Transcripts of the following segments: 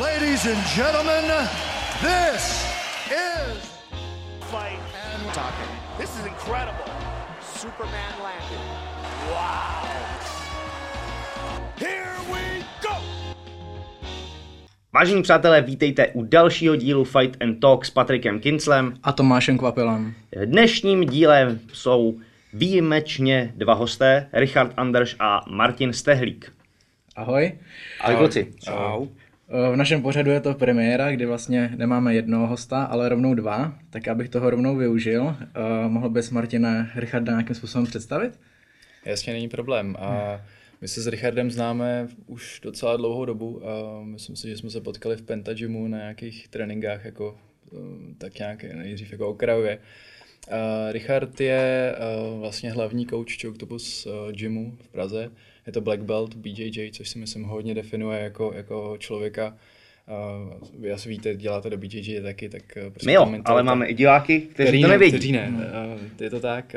Ladies and gentlemen, this is fight and talking. This is incredible. Superman landed. Wow. Here we go. Vážení přátelé, vítejte u dalšího dílu Fight and Talk s Patrikem Kinclem. A Tomášem Kvapilem. Dnešním díle jsou výjimečně dva hosté, Richard Anderš a Martin Stehlík. Ahoj. Ahoj kluci. Čau. V našem pořadu je to premiéra, kdy vlastně nemáme jednoho hosta, ale rovnou dva, tak abych toho rovnou využil. Uh, mohl bys Martina Richarda nějakým způsobem představit? Jasně, není problém. A my se s Richardem známe už docela dlouhou dobu a myslím si, že jsme se potkali v Pentagymu na nějakých tréninkách jako tak nějak nejdřív jako okrajově. Richard je vlastně hlavní coach Choctopus gymu v Praze. Je to black belt BJJ, což si myslím hodně definuje jako, jako člověka. Uh, vy asi víte, děláte do BJJ taky, tak prostě My jo, ale máme i diváky, kteří který to nevědí. Kteří ne, uh, je to tak.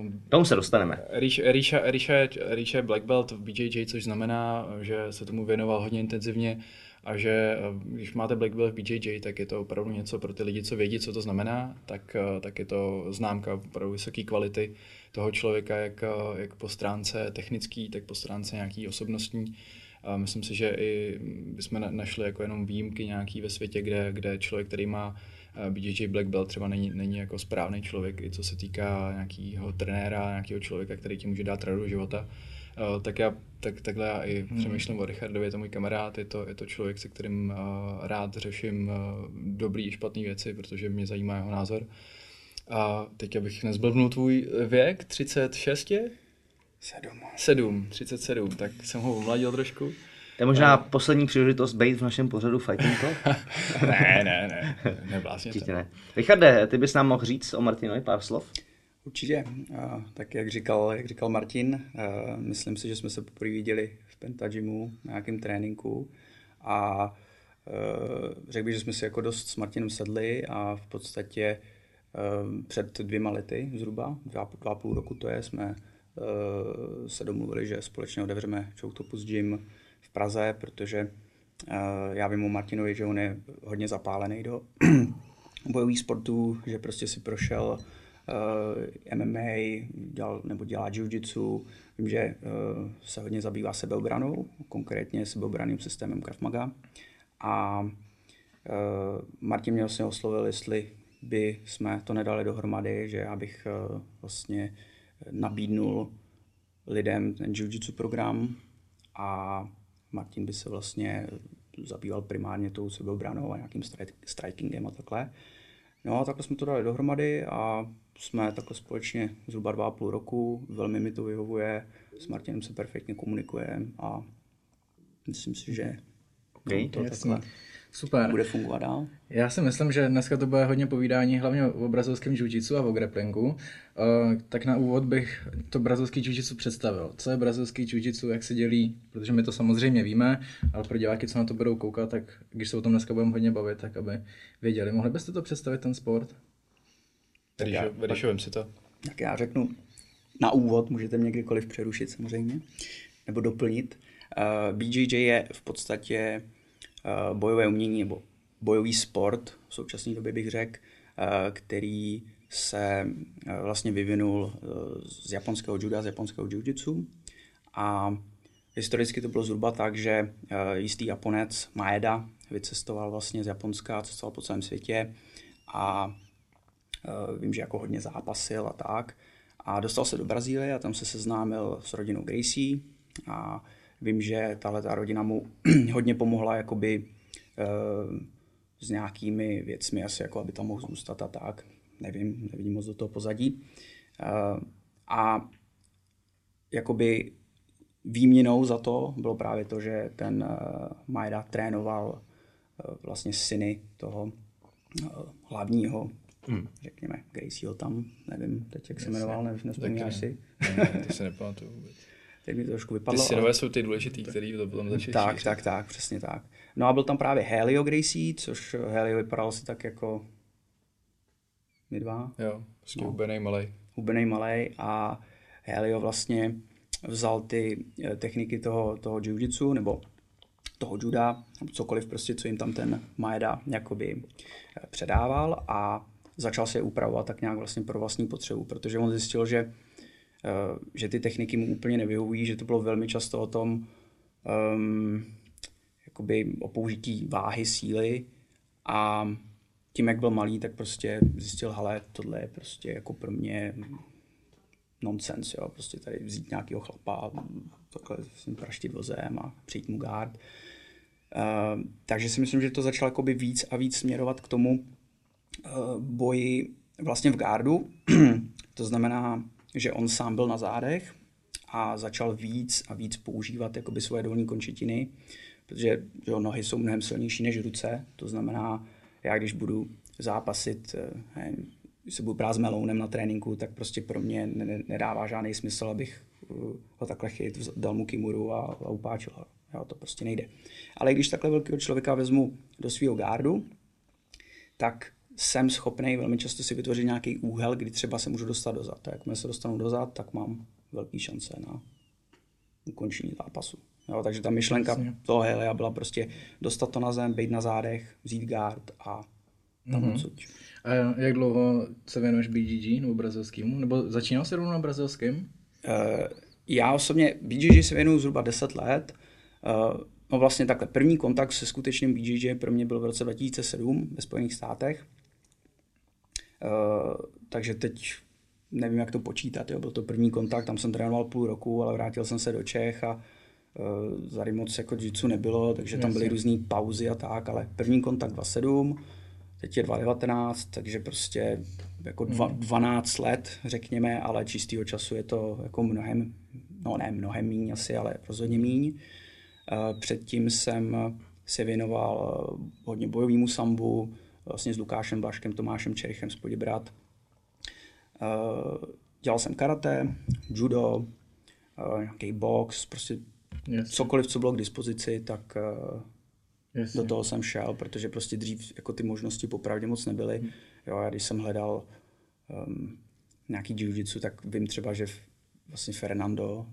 Uh, tomu se dostaneme. Ríša je black belt v BJJ, což znamená, že se tomu věnoval hodně intenzivně a že eh, když máte Black Belt v BJJ, tak je to opravdu něco pro ty lidi, co vědí, co to znamená, tak, eh, tak je to známka opravdu vysoké kvality toho člověka, jak, eh, jak po stránce technický, tak po stránce nějaký osobnostní. A myslím si, že i bychom našli jako jenom výjimky nějaký ve světě, kde, kde člověk, který má BJJ Black Belt třeba není, není jako správný člověk, i co se týká nějakého trenéra, nějakého člověka, který ti může dát radu do života Uh, tak já tak, takhle já i hmm. přemýšlím o Richardovi, je to můj kamarád, je to, je to člověk, se kterým uh, rád řeším uh, dobrý i špatné věci, protože mě zajímá jeho názor. A teď abych nezblbnul tvůj věk, 36 je? 7. 7, 37, tak jsem ho omladil trošku. To je možná uh, poslední příležitost být v našem pořadu Fighting Talk? ne, ne, ne, neblázně Určitě ne. Richarde, ty bys nám mohl říct o Martinovi pár slov? Určitě. Tak jak říkal, jak říkal Martin, myslím si, že jsme se poprvé viděli v Pentagymu na nějakém tréninku a řekl bych, že jsme si jako dost s Martinem sedli a v podstatě před dvěma lety zhruba, dva, dva půl roku to je, jsme se domluvili, že společně otevřeme Choctopus Gym v Praze, protože já vím o Martinovi, že on je hodně zapálený do bojových sportů, že prostě si prošel eh, MMA, dělal, nebo dělá jiu-jitsu. Vím, že se hodně zabývá sebeobranou, konkrétně sebeobraným systémem Krav Maga. A Martin mě vlastně oslovil, jestli by jsme to nedali dohromady, že já bych uh, vlastně nabídnul lidem ten jiu-jitsu program a Martin by se vlastně zabýval primárně tou sebeobranou a nějakým strikingem a takhle. No a takhle jsme to dali dohromady a jsme takhle společně zhruba dva a půl roku, velmi mi to vyhovuje, s Martinem se perfektně komunikujeme a myslím si, že okay, to jasný. takhle Super. bude fungovat dál. Já si myslím, že dneska to bude hodně povídání hlavně o brazilském jiu a o grapplingu. Uh, tak na úvod bych to brazilský jiu představil. Co je brazilský jiu jak se dělí, protože my to samozřejmě víme, ale pro diváky, co na to budou koukat, tak když se o tom dneska budeme hodně bavit, tak aby věděli. Mohli byste to představit, ten sport? Vyryšujem si to. Tak já řeknu na úvod, můžete mě kdykoliv přerušit samozřejmě, nebo doplnit. Uh, BJJ je v podstatě bojové umění nebo bojový sport, v současné době bych řekl, uh, který se uh, vlastně vyvinul z japonského juda, z japonského jiu-jitsu a historicky to bylo zhruba tak, že jistý Japonec Maeda vycestoval vlastně z Japonska, cestoval po celém světě a Eh, vím, že jako hodně zápasil a tak. A dostal se do Brazílie a tam se seznámil s rodinou Gracie a vím, že tahle ta rodina mu hodně pomohla jakoby uh, s nějakými věcmi, asi jako aby tam mohl zůstat a tak. Nevím, nevidím moc do toho pozadí. Uh, a jakoby výměnou za to bylo právě to, že ten uh, Majda trénoval uh, vlastně syny toho uh, hlavního hmm. řekněme, Gracieho tam, nevím teď, jak se jmenoval, nevím, nespomínáš si. Ne, to se nepamatuju vůbec. Teď mi to trošku vypadlo. Ty synové ale... jsou ty důležitý, který to potom začali Tak, šířit. tak, tak, přesně tak. No a byl tam právě Helio Gracie, což Helio vypadal si tak jako my dva. Jo, prostě no. hubenej malej. Hubenej malej a Helio vlastně vzal ty eh, techniky toho, toho jiu-jitsu, nebo toho juda, cokoliv prostě, co jim tam ten Maeda jakoby eh, předával a začal se je upravovat tak nějak vlastně pro vlastní potřebu, protože on zjistil, že, že ty techniky mu úplně nevyhovují, že to bylo velmi často o tom, um, jakoby o použití váhy, síly a tím, jak byl malý, tak prostě zjistil, hele, tohle je prostě jako pro mě nonsense, jo, prostě tady vzít nějakého chlapa, takhle s ním praštit vozem a přijít mu guard. Uh, takže si myslím, že to začalo jakoby víc a víc směrovat k tomu uh, boji vlastně v gardu. to znamená, že on sám byl na zádech a začal víc a víc používat jakoby svoje dolní končetiny, protože jo, nohy jsou mnohem silnější než ruce, to znamená, já když budu zápasit, eh, nevím, když se budu prát s melounem na tréninku, tak prostě pro mě nedává žádný smysl, abych eh, ho takhle chyt, dal mu kimuru a, a upáčil. Jo, to prostě nejde. Ale když takhle velkého člověka vezmu do svého gardu, tak jsem schopný velmi často si vytvořit nějaký úhel, kdy třeba se můžu dostat dozad. A jakmile se dostanu dozad, tak mám velký šance na ukončení zápasu. Jo, takže ta myšlenka Jasně. toho Helia byla prostě dostat to na zem, být na zádech, vzít guard a tam mm-hmm. odsud. A jak dlouho se věnuješ BGG nebo brazilskému? Nebo začínal jsi rovnou na brazilském? Uh, já osobně BGG se věnuju zhruba 10 let. Uh, no vlastně takhle, první kontakt se skutečným BGG pro mě byl v roce 2007 ve Spojených státech. Uh, takže teď nevím, jak to počítat, jo. byl to první kontakt, tam jsem trénoval půl roku, ale vrátil jsem se do Čech a uh, tady moc jako jiu nebylo, takže tam byly různé pauzy a tak, ale první kontakt 27, teď je 2019, takže prostě jako dva, 12 hmm. let, řekněme, ale čistého času je to jako mnohem, no ne mnohem míň asi, ale rozhodně míň. Uh, předtím jsem se věnoval hodně bojovému sambu, vlastně s Lukášem Blaškem, Tomášem Čerichem z Poděbrat. Uh, dělal jsem karate, judo, uh, nějaký box, prostě Jasně. cokoliv, co bylo k dispozici, tak uh, Jasně. do toho jsem šel, protože prostě dřív jako ty možnosti popravdě moc nebyly. Hmm. Jo, já když jsem hledal um, nějaký jiu tak vím třeba, že vlastně Fernando,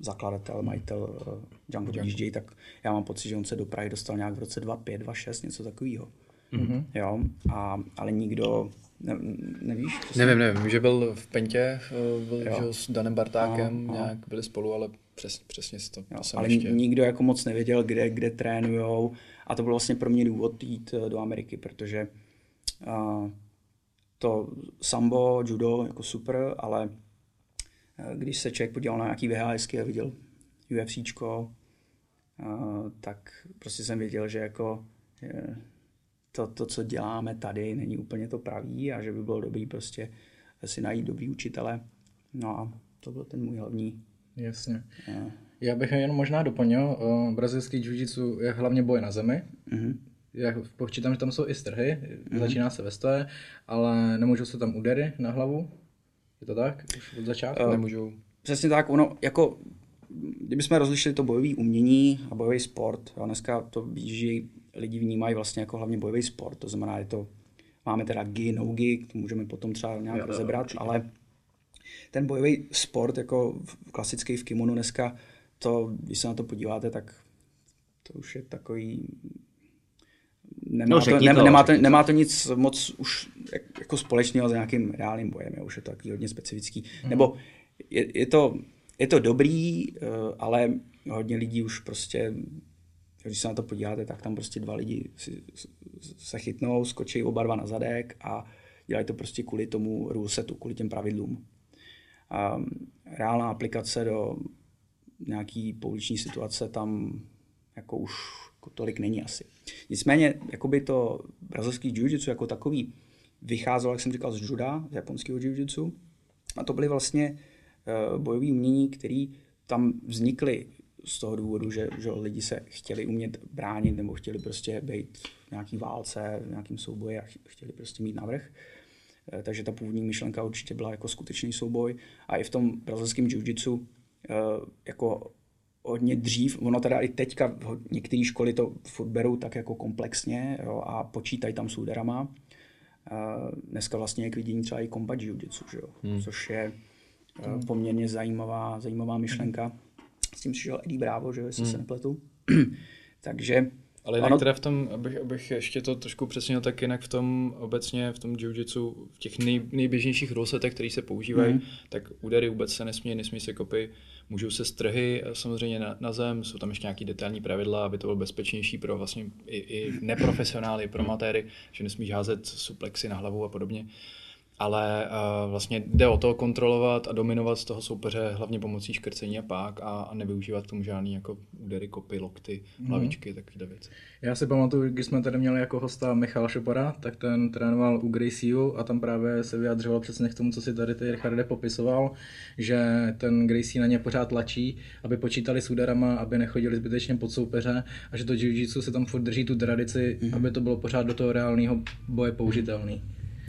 zakladatel, majitel uh, Django DJ, tak já mám pocit, že on se do Prahy dostal nějak v roce 2005, 2006, něco takového. Mm-hmm. Jo, a, ale nikdo, ne, nevíš? Nevím, nevím, že byl v Pentě, eh, byl že s Danem Bartákem, aha, nějak byli spolu, ale přes, přesně si to, jo, to Ale ještě... nikdo jako moc nevěděl, kde, kde trénujou a to byl vlastně pro mě důvod jít eh, do Ameriky, protože uh, to sambo, judo, jako super, ale když se člověk podíval na nějaký VHSky a viděl UFCčko, uh, tak prostě jsem věděl, že jako je, to, to, co děláme tady, není úplně to pravý a že by bylo dobrý prostě si najít dobrý učitele. No a to byl ten můj hlavní. Jasně. Uh, Já bych jen možná doplnil, uh, brazilský jiu je hlavně boj na zemi. Uh-huh. Já počítám, že tam jsou i strhy, uh-huh. začíná se ve stoje, ale nemůžou se tam údery na hlavu. Je to tak? Už od začátku uh, nemůžou. Přesně tak, ono jako kdybychom rozlišili to bojové umění a bojový sport, jo, dneska to běží lidi vnímají vlastně jako hlavně bojový sport, to znamená, je to, máme teda gi, no gi, to můžeme potom třeba nějak jo, rozebrat, jo, ale ten bojový sport, jako klasický v kimonu dneska, to, když se na to podíváte, tak to už je takový Nemá, no, to, ne, to, nemá, to, nemá to nic moc už jako společného s nějakým reálným bojem, je, už je to taky hodně specifický. Hmm. Nebo je, je, to, je to dobrý, eh, ale hodně lidí už prostě když se na to podíváte, tak tam prostě dva lidi si, se chytnou, skočí oba dva na zadek a dělají to prostě kvůli tomu rule setu, kvůli těm pravidlům. A reálná aplikace do nějaký pouliční situace tam jako už jako tolik není asi. Nicméně, jakoby to brazilský jiu jako takový vycházelo, jak jsem říkal, z juda, z japonského jiu a to byly vlastně uh, bojové umění, které tam vznikly z toho důvodu, že, že lidi se chtěli umět bránit nebo chtěli prostě být v nějaký válce, v nějakém souboji a chtěli prostě mít navrh. Eh, takže ta původní myšlenka určitě byla jako skutečný souboj. A i v tom brazilském jiu-jitsu eh, jako hodně dřív, ono teda i teďka některé školy to furt berou tak jako komplexně jo, a počítají tam s úderama. Eh, dneska vlastně je k vidění třeba i combat jiu-jitsu, hmm. což je poměrně zajímavá, zajímavá myšlenka. S tím přišel Eddie Bravo, že jestli se nepletu. Takže Ale jinak Ano. teda v tom, abych, abych ještě to trošku přesněl, tak jinak v tom obecně, v tom jiu-jitsu, v těch nej, nejběžnějších rulesetech, které se používají, mm. tak údery vůbec se nesmí, nesmí se kopy, můžou se strhy eh, samozřejmě na, na zem, jsou tam ještě nějaké detailní pravidla, aby to bylo bezpečnější pro vlastně i, i neprofesionály, pro amatéry, že nesmíš házet suplexy na hlavu a podobně. Ale uh, vlastně jde o to kontrolovat a dominovat z toho soupeře hlavně pomocí škrcení a pák a, a nevyužívat k tomu žádný jako údery, kopy, lokty, hlavičky, takovéhle věci. Já si pamatuju, když jsme tady měli jako hosta Michal Šopora, tak ten trénoval u Gracieu a tam právě se vyjadřoval přesně k tomu, co si tady ty Richarde popisoval, že ten Gracie na ně pořád tlačí, aby počítali s úderama, aby nechodili zbytečně pod soupeře a že to jiu-jitsu se tam furt drží tu tradici, mm-hmm. aby to bylo pořád do toho reálného boje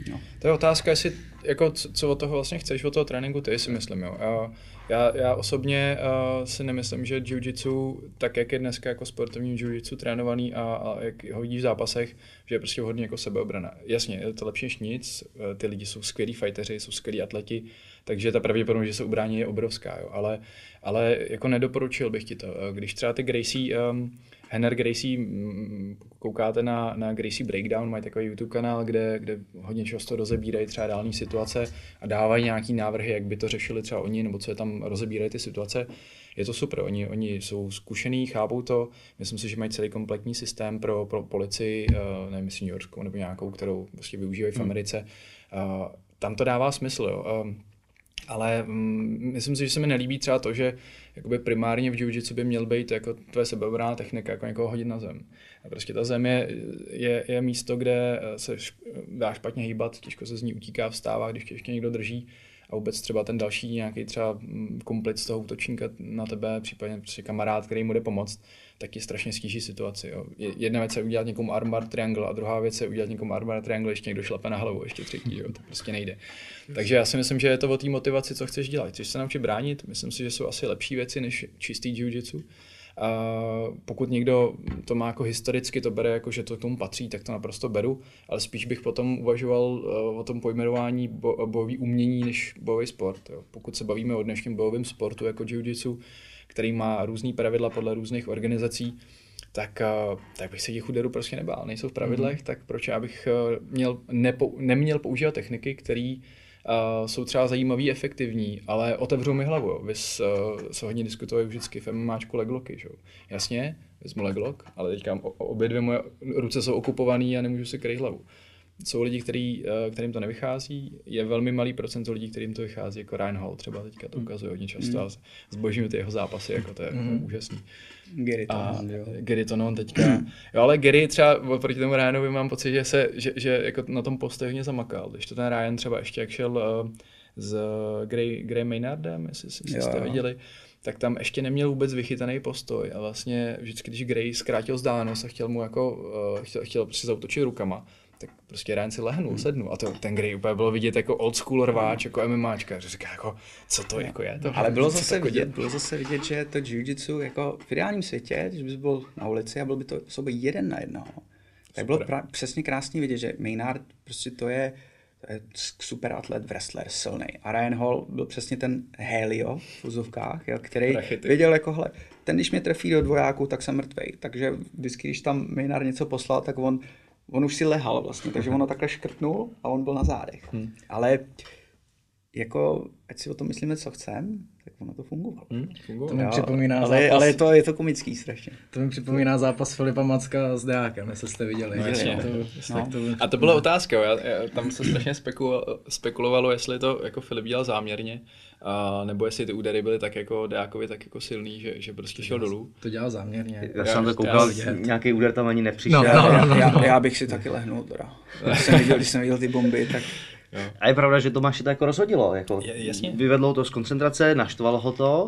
použitelný. To je otázka, jestli, jako, co, od toho vlastně chceš, od toho tréninku ty, si myslím, jo. Já, já osobně uh, si nemyslím, že jiu-jitsu, tak jak je dneska jako sportovní jiu-jitsu trénovaný a, a jak ho vidíš v zápasech, že je prostě hodně jako sebeobrana. Jasně, je to lepší než nic, eh, ty lidi jsou skvělí fighteři, jsou skvělí atleti, takže ta pravděpodobnost, že se ubrání, je obrovská, jo. Ale, ale jako nedoporučil bych ti to. Eh, Když třeba ty Gracie, um, Henner Gracie, mm, koukáte na, na Gracie Breakdown, mají takový YouTube kanál, kde, kde hodně často rozebírají třeba reální situace a dávají nějaký návrhy, jak by to řešili třeba oni, nebo co je tam rozebírají ty situace. Je to super, oni, oni jsou zkušený, chápou to, myslím si, že mají celý kompletní systém pro, pro policii, uh, nevím, jestli New Yorkskou nebo nějakou, kterou prostě využívají v Americe. Uh, tam to dává smysl, jo. Ale mm, myslím si, že se mi nelíbí třeba to, že jakoby primárně v jiu-jitsu by měl být jako tvoje sebeobraná technika, jako někoho hodit na zem. A prostě ta zem je, je, je místo, kde se dá špatně hýbat, těžko se z ní utíká, vstává, když tě ještě někdo drží a vůbec třeba ten další nějaký třeba mm, komplic toho útočníka na tebe, případně prostě kamarád, který mu jde pomoct, tak ti strašně stíží situaci. Jo. Je- Jedna věc je udělat někomu armbar triangle a druhá věc je udělat někomu armbar triangle, ještě někdo šlape na hlavu, ještě třetí, jo. to prostě nejde. Takže já si myslím, že je to o té motivaci, co chceš dělat. Chceš se naučit bránit, myslím si, že jsou asi lepší věci než čistý jiu-jitsu. A pokud někdo to má jako historicky, to bere jako, že to k tomu patří, tak to naprosto beru, ale spíš bych potom uvažoval eh, o tom pojmenování bo, bojový umění než bojový sport. Jo. Pokud se bavíme o dnešním bojovém sportu jako jiu-jitsu, který má různý pravidla podle různých organizací, tak, eh, tak bych se těch úderů prostě nebál. Nejsou v pravidlech, mm-hmm. tak proč já bych eh, měl, nepo, neměl používat techniky, které uh, jsou třeba zajímavý, efektivní, ale otevřou mi hlavu. Jo. Vys, uh, se hodně diskutuje vždycky v MMAčku leglocky. Že? jo. Jasně, vezmu leglock, ale teďka obě dvě moje ruce jsou okupované a nemůžu si kryt hlavu. Jsou lidi, který, uh, kterým to nevychází, je velmi malý procento lidí, kterým to vychází, jako Ryan Hall třeba teďka to ukazuje hodně často a zbožňuji ty jeho zápasy, jako to je mm. úžasný. Gary to A jo. Gary to teďka. Jo, ale Gary třeba oproti tomu Ryanovi mám pocit, že, se, že, že jako na tom poste hodně zamakal. Když to ten Ryan třeba ještě jak šel uh, s Gray, Gray Maynardem, jestli, jestli Jo, jste jo. viděli, tak tam ještě neměl vůbec vychytaný postoj a vlastně vždycky, když Gray zkrátil vzdálenost a chtěl mu jako, uh, chtěl, chtěl prostě zautočit rukama, tak prostě Ryan si lehnul, sednul a to, ten Gray úplně bylo vidět jako old school rváč, jako MMAčka, že říká jako, co to jako je to? Ale bylo zase jako vidět, dělá? bylo zase vidět, že to jiu-jitsu jako v ideálním světě, když bys byl na ulici a byl by to sobě jeden na jednoho, tak bylo pra- přesně krásně vidět, že Maynard prostě to je, to je super atlet, wrestler, silný. A Ryan Hall byl přesně ten Helio v úzovkách, jo, který Rachity. věděl jako, hele, ten když mě trefí do dvojáku, tak jsem mrtvej. Takže vždycky, když tam Maynard něco poslal, tak on, on už si lehal vlastně, takže ono takhle škrtnul a on byl na zádech. Hmm. Ale jako, ať si o tom myslíme, co chcem, tak ono to fungovalo. Hm, fungovalo. To mi připomíná ale, zápas. ale je, to, je to komický strašně. To mi připomíná zápas Filipa Macka s Deákem, jestli jste viděli. No, jasně. To, No. to, A to byla otázka, jo. Já, já, tam se strašně spekulo, spekulovalo, jestli to jako Filip dělal záměrně, a, nebo jestli ty údery byly tak jako Deákovi tak jako silný, že, že prostě šel dolů. to dělal záměrně. Já jsem to Já- koukal, já- nějaký úder tam ani nepřišel. No, no, no. Já, já bych si taky lehnul teda. Když jsem viděl, když jsem viděl ty bomby, tak A je pravda, že Tomáši to jako rozhodilo. Jako Je- jasně. Vyvedlo to z koncentrace, naštvalo ho to,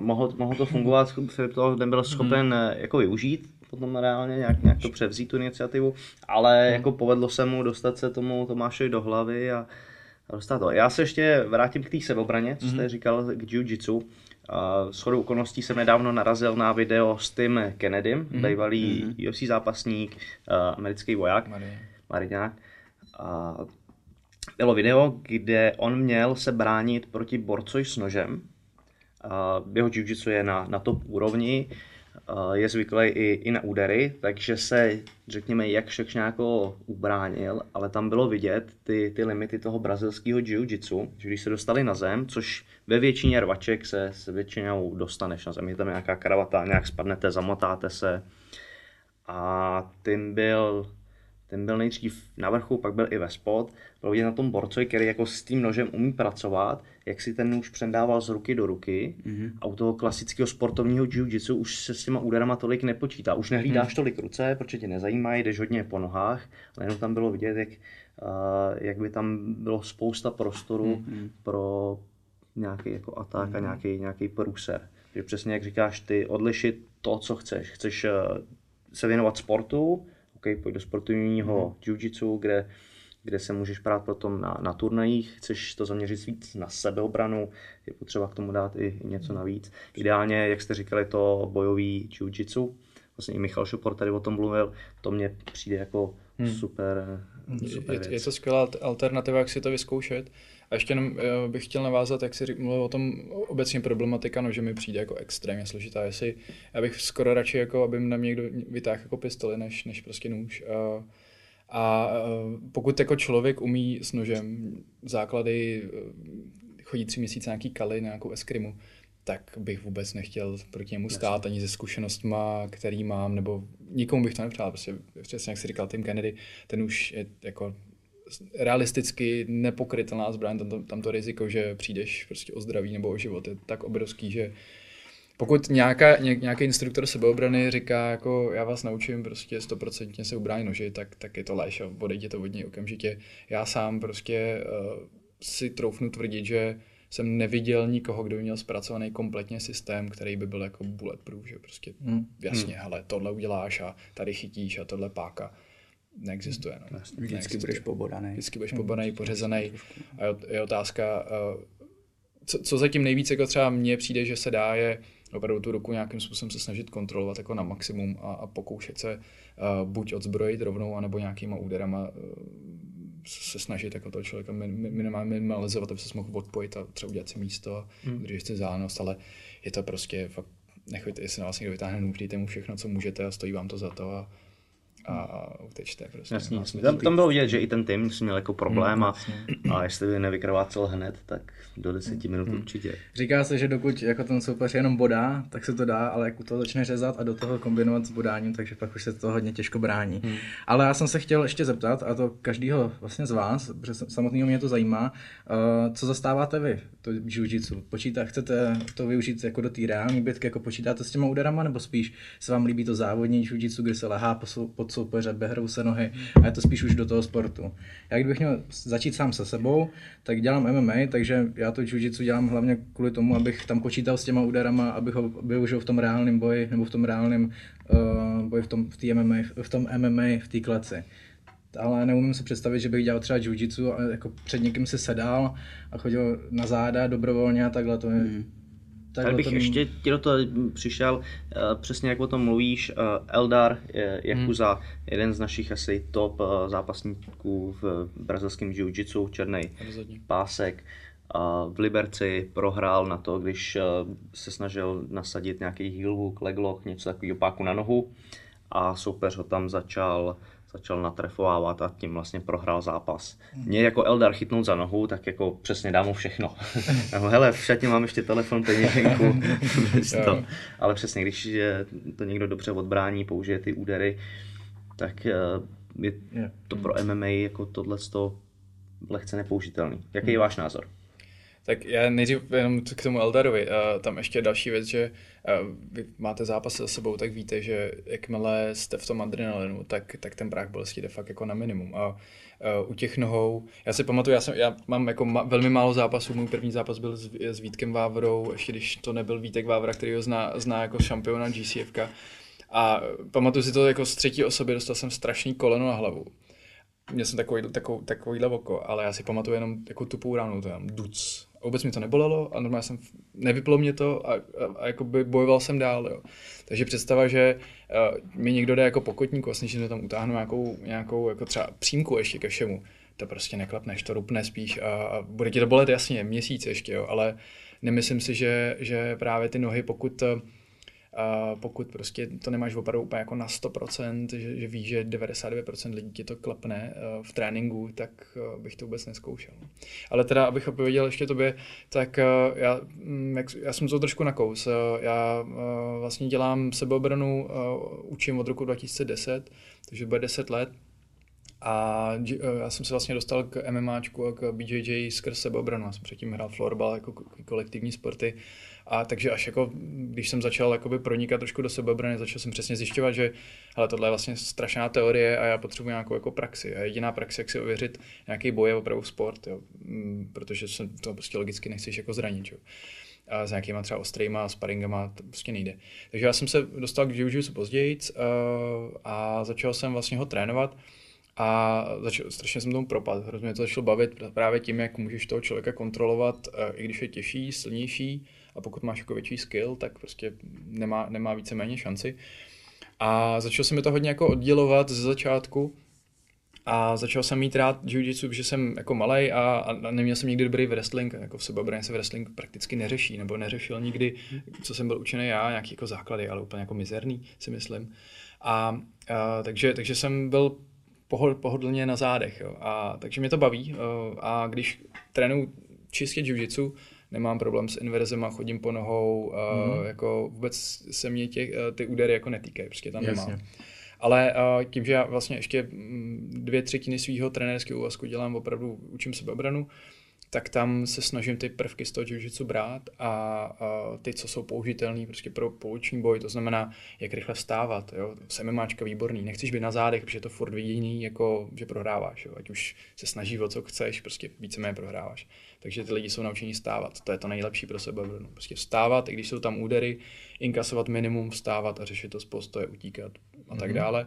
mohlo, mohlo to fungovat, Filip to nebyl schopen mm. jako využít, potom reálně nějak, nějak to převzít tu iniciativu, ale jako povedlo se mu dostat se tomu Tomášovi do hlavy a, a dostat to. Já se ještě vrátím k té sebeobraně, co jste říkal k jiu-jitsu. Uh, s chodou okolností jsem nedávno narazil na video s Tim Kennedym, mm-hmm. bývalý UFC zápasník, uh, americký voják. Mariňák. A bylo video, kde on měl se bránit proti borcovi s nožem. Jeho jiu je na, na top úrovni, je zvyklý i, i na údery, takže se, řekněme, jak jako ubránil, ale tam bylo vidět ty, ty limity toho brazilského jiu-jitsu, že když se dostali na zem, což ve většině rvaček se, se většinou dostaneš na zem, je tam nějaká kravata, nějak spadnete, zamotáte se. A tím byl ten byl nejdřív na vrchu, pak byl i ve spod. Vidět na tom borcovi, který jako s tím nožem umí pracovat, jak si ten nůž přendával z ruky do ruky. Mm-hmm. A u toho klasického sportovního jiu-jitsu už se s těma úderama tolik nepočítá. Už nehlídáš mm-hmm. tolik ruce, protože tě nezajímají, jdeš hodně po nohách, ale jenom tam bylo vidět, jak, uh, jak by tam bylo spousta prostoru mm-hmm. pro nějaký jako atak mm-hmm. a nějaký, nějaký průser. Takže přesně jak říkáš, ty odlišit to, co chceš. Chceš uh, se věnovat sportu, OK, pojď do sportovního mm. jiu-jitsu, kde, kde se můžeš prát potom na, na turnajích, chceš to zaměřit víc na sebeobranu, je potřeba k tomu dát i, i něco navíc. Ideálně, jak jste říkali, to bojový jiu-jitsu, vlastně i Michal Šopor tady o tom mluvil, to mně přijde jako hmm. super, super je, věc. je to skvělá alternativa, jak si to vyzkoušet. A ještě jenom eh, bych chtěl navázat, jak si mluvil o tom obecně problematika, no, že mi přijde jako extrémně složitá. Jestli, já bych skoro radši, jako, aby na mě někdo vytáhl jako pistoli, než, než prostě nůž. A, a pokud jako člověk umí s nožem základy, eh, chodí tři měsíce nějaký kaly, nějakou eskrimu, tak bych vůbec nechtěl proti němu stát Jasně. ani se zkušenostma, který mám, nebo nikomu bych to nepřál. Prostě přesně jak si říkal Tim Kennedy, ten už je jako realisticky nepokrytelná zbraň, tam tam to riziko, že přijdeš prostě o zdraví nebo o život je tak obrovský, že pokud nějaká, ně, nějaký instruktor sebeobrany říká, jako já vás naučím prostě stoprocentně se ubránit noži, tak, tak je to léž a odejde to od něj okamžitě. Já sám prostě uh, si troufnu tvrdit, že jsem neviděl nikoho, kdo by měl zpracovaný kompletně systém, který by byl jako bulletproof, že prostě hmm. jasně, hmm. hele, tohle uděláš a tady chytíš a tohle páka neexistuje. No. Vždycky neexistuje. budeš pobodaný. Vždycky budeš pobodaný, pořezaný. A je otázka, eh, co, co zatím nejvíc jako třeba mně přijde, že se dá, je opravdu tu ruku nějakým způsobem se snažit kontrolovat jako na maximum a, a pokoušet se uh, buď odzbrojit rovnou, anebo nějakýma úderama uh, se snažit jako toho člověka minimálně minimalizovat, aby se mohl odpojit a třeba udělat si místo a hmm. udržet si zános, ale je to prostě fakt, nechoďte, jestli na vás někdo vytáhne nůž, mu všechno, co můžete a stojí vám to za to a a utečte prostě. Jasně, jasně. Tam, tam bylo vidět, že i ten tým měl jako problém hmm, a, a jestli by nevykrvácel hned, tak do deseti minut hmm. určitě. Říká se, že dokud jako ten soupeř jenom bodá, tak se to dá, ale jak to začne řezat a do toho kombinovat s bodáním, takže pak už se to hodně těžko brání. Hmm. Ale já jsem se chtěl ještě zeptat, a to každýho vlastně z vás, protože samotného mě to zajímá, uh, co zastáváte vy, to jiu-jitsu? Počítá, chcete to využít jako do té reální bitky, jako počítáte s těma úderama, nebo spíš se vám líbí to závodní jiu-jitsu, kde se lehá pod soupeře, behrou se nohy a je to spíš už do toho sportu. Já kdybych měl začít sám se sebou, tak dělám MMA, takže já to jiu dělám hlavně kvůli tomu, abych tam počítal s těma úderama, abych ho využil v tom reálném boji nebo v tom reálném uh, boji v tom, v, MMA, v tom MMA, v té kleci ale neumím si představit, že bych dělal třeba jiu a jako před někým si sedal a chodil na záda dobrovolně a takhle, to je, hmm. Tak bych tom... ještě ti do toho přišel, uh, přesně jak o tom mluvíš, uh, Eldar Jakuza, hmm. jeden z našich asi top uh, zápasníků v brazilském jiu-jitsu, černý pásek. V Liberci prohrál na to, když se snažil nasadit nějaký heel hook, leg lock, něco takového páku na nohu a soupeř ho tam začal začal natrefovávat a tím vlastně prohrál zápas. Mě jako Eldar chytnout za nohu, tak jako přesně dám mu všechno. no, hele, v šatě mám ještě telefon, peněženku, to. ale přesně, když je to někdo dobře odbrání, použije ty údery, tak eh, je to pro MMA jako tohle lehce nepoužitelný. Jaký je hmm. váš názor? Tak já nejdřív jenom k tomu Eldarovi. Uh, tam ještě další věc, že uh, vy máte zápas za sebou, tak víte, že jakmile jste v tom adrenalinu, tak, tak ten práh bolesti jde fakt jako na minimum. A uh, u těch nohou, já si pamatuju, já, jsem, já mám jako ma, velmi málo zápasů, můj první zápas byl s, s Vítkem Vávrou, ještě když to nebyl Vítek Vávra, který ho zná, zná jako šampiona GCFK. A pamatuju si to jako z třetí osoby, dostal jsem strašný koleno na hlavu. Měl jsem takový, takový, takovýhle oko, ale já si pamatuju jenom jako tupou ránu, to je duc vůbec mi to nebolelo a normálně jsem, nevyplo mě to a, a, a jako by bojoval jsem dál, jo. Takže představa, že uh, mi někdo jde jako pokotník, vlastně, že tam utáhnu nějakou, nějakou jako třeba přímku ještě ke všemu, to prostě neklapneš, to rupne spíš a, a bude ti to bolet jasně měsíc ještě, jo, ale nemyslím si, že, že právě ty nohy, pokud Uh, pokud prostě to nemáš opravdu úplně jako na 100%, že, že víš, že 99% lidí ti to klepne uh, v tréninku, tak uh, bych to vůbec neskoušel. Ale teda, abych odpověděl ještě tobě, tak uh, já, mm, jak, já jsem to trošku nakous. Uh, já uh, vlastně dělám sebeobranu, uh, učím od roku 2010, takže bude 10 let. A já jsem se vlastně dostal k MMAčku a k BJJ skrz sebeobranu. Já jsem předtím hrál florbal jako kolektivní sporty. A takže až jako, když jsem začal jakoby pronikat trošku do sebeobrany, začal jsem přesně zjišťovat, že hele, tohle je vlastně strašná teorie a já potřebuji nějakou jako praxi. A jediná praxe, jak si ověřit nějaký boj je opravdu sport, jo. Mm, protože se to prostě logicky nechceš jako zranit. Jo a s nějakýma třeba ostrýma sparingama, to prostě nejde. Takže já jsem se dostal k jiu-jitsu později uh, a začal jsem vlastně ho trénovat a začal, strašně jsem tomu propad. Hrozně to začalo bavit právě tím, jak můžeš toho člověka kontrolovat, uh, i když je těžší, silnější, a pokud máš jako větší skill, tak prostě nemá, nemá víceméně šanci. A začal jsem mi to hodně jako oddělovat ze začátku, a začal jsem mít rád jiu-jitsu, protože jsem jako malý a, a, neměl jsem nikdy dobrý wrestling. Jako v sebeobraně se wrestling prakticky neřeší, nebo neřešil nikdy, co jsem byl učený já, nějaký jako základy, ale úplně jako mizerný, si myslím. A, a takže, takže jsem byl pohodlně na zádech. Jo. A, takže mě to baví. A když trénuju čistě jiu-jitsu, nemám problém s inverzema, chodím po nohou, mm. uh, jako vůbec se mě těch, uh, ty údery jako netýkají, prostě tam Jasně. nemám. Ale uh, tím, že já vlastně ještě mm, dvě třetiny svého trenérského úvazku dělám opravdu, učím sebe obranu, tak tam se snažím ty prvky z toho jiu brát a, a ty, co jsou použitelné prostě pro pouční boj, to znamená, jak rychle vstávat. Jo? Semimáčka výborný, nechceš být na zádech, protože je to furt vidění, jako, že prohráváš. Jo? Ať už se snaží o co chceš, prostě víceméně prohráváš. Takže ty lidi jsou naučení stávat. To je to nejlepší pro sebe. Prostě vstávat, i když jsou tam údery, inkasovat minimum, vstávat a řešit to z postoje, utíkat a tak mm-hmm. dále.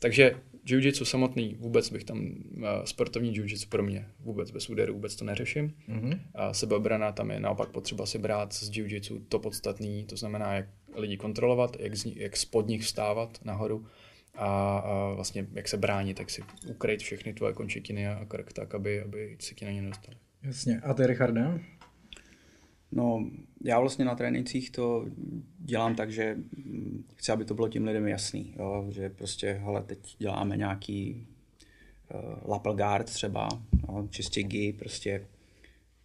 Takže jiu-jitsu samotný, vůbec bych tam, uh, sportovní jiu-jitsu pro mě, vůbec bez úderu, vůbec to neřeším. Mm-hmm. A sebeobrana tam je naopak potřeba si brát z jiu-jitsu to podstatný, to znamená, jak lidi kontrolovat, jak, z, jak spod nich vstávat nahoru a, a vlastně jak se bránit, jak si ukryt všechny tvoje končetiny a krk tak, aby, aby se ti na ně nedostali. Jasně. A ty, Richarde? No, já vlastně na trénincích to dělám tak, že chci, aby to bylo tím lidem jasný, jo? že prostě, hele, teď děláme nějaký uh, lapel guard třeba, jo? čistě gi, prostě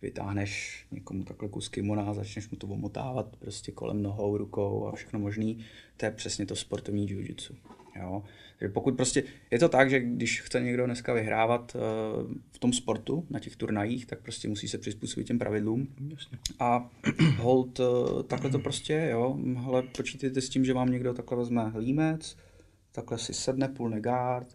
vytáhneš někomu takhle kus kimona začneš mu to omotávat prostě kolem nohou, rukou a všechno možný. To je přesně to sportovní jiu-jitsu. Jo? Takže pokud prostě, je to tak, že když chce někdo dneska vyhrávat uh, v tom sportu, na těch turnajích, tak prostě musí se přizpůsobit těm pravidlům. Jasně. A hold, uh, takhle to prostě, jo, ale počítejte s tím, že vám někdo takhle vezme límec, takhle si sedne půl negard,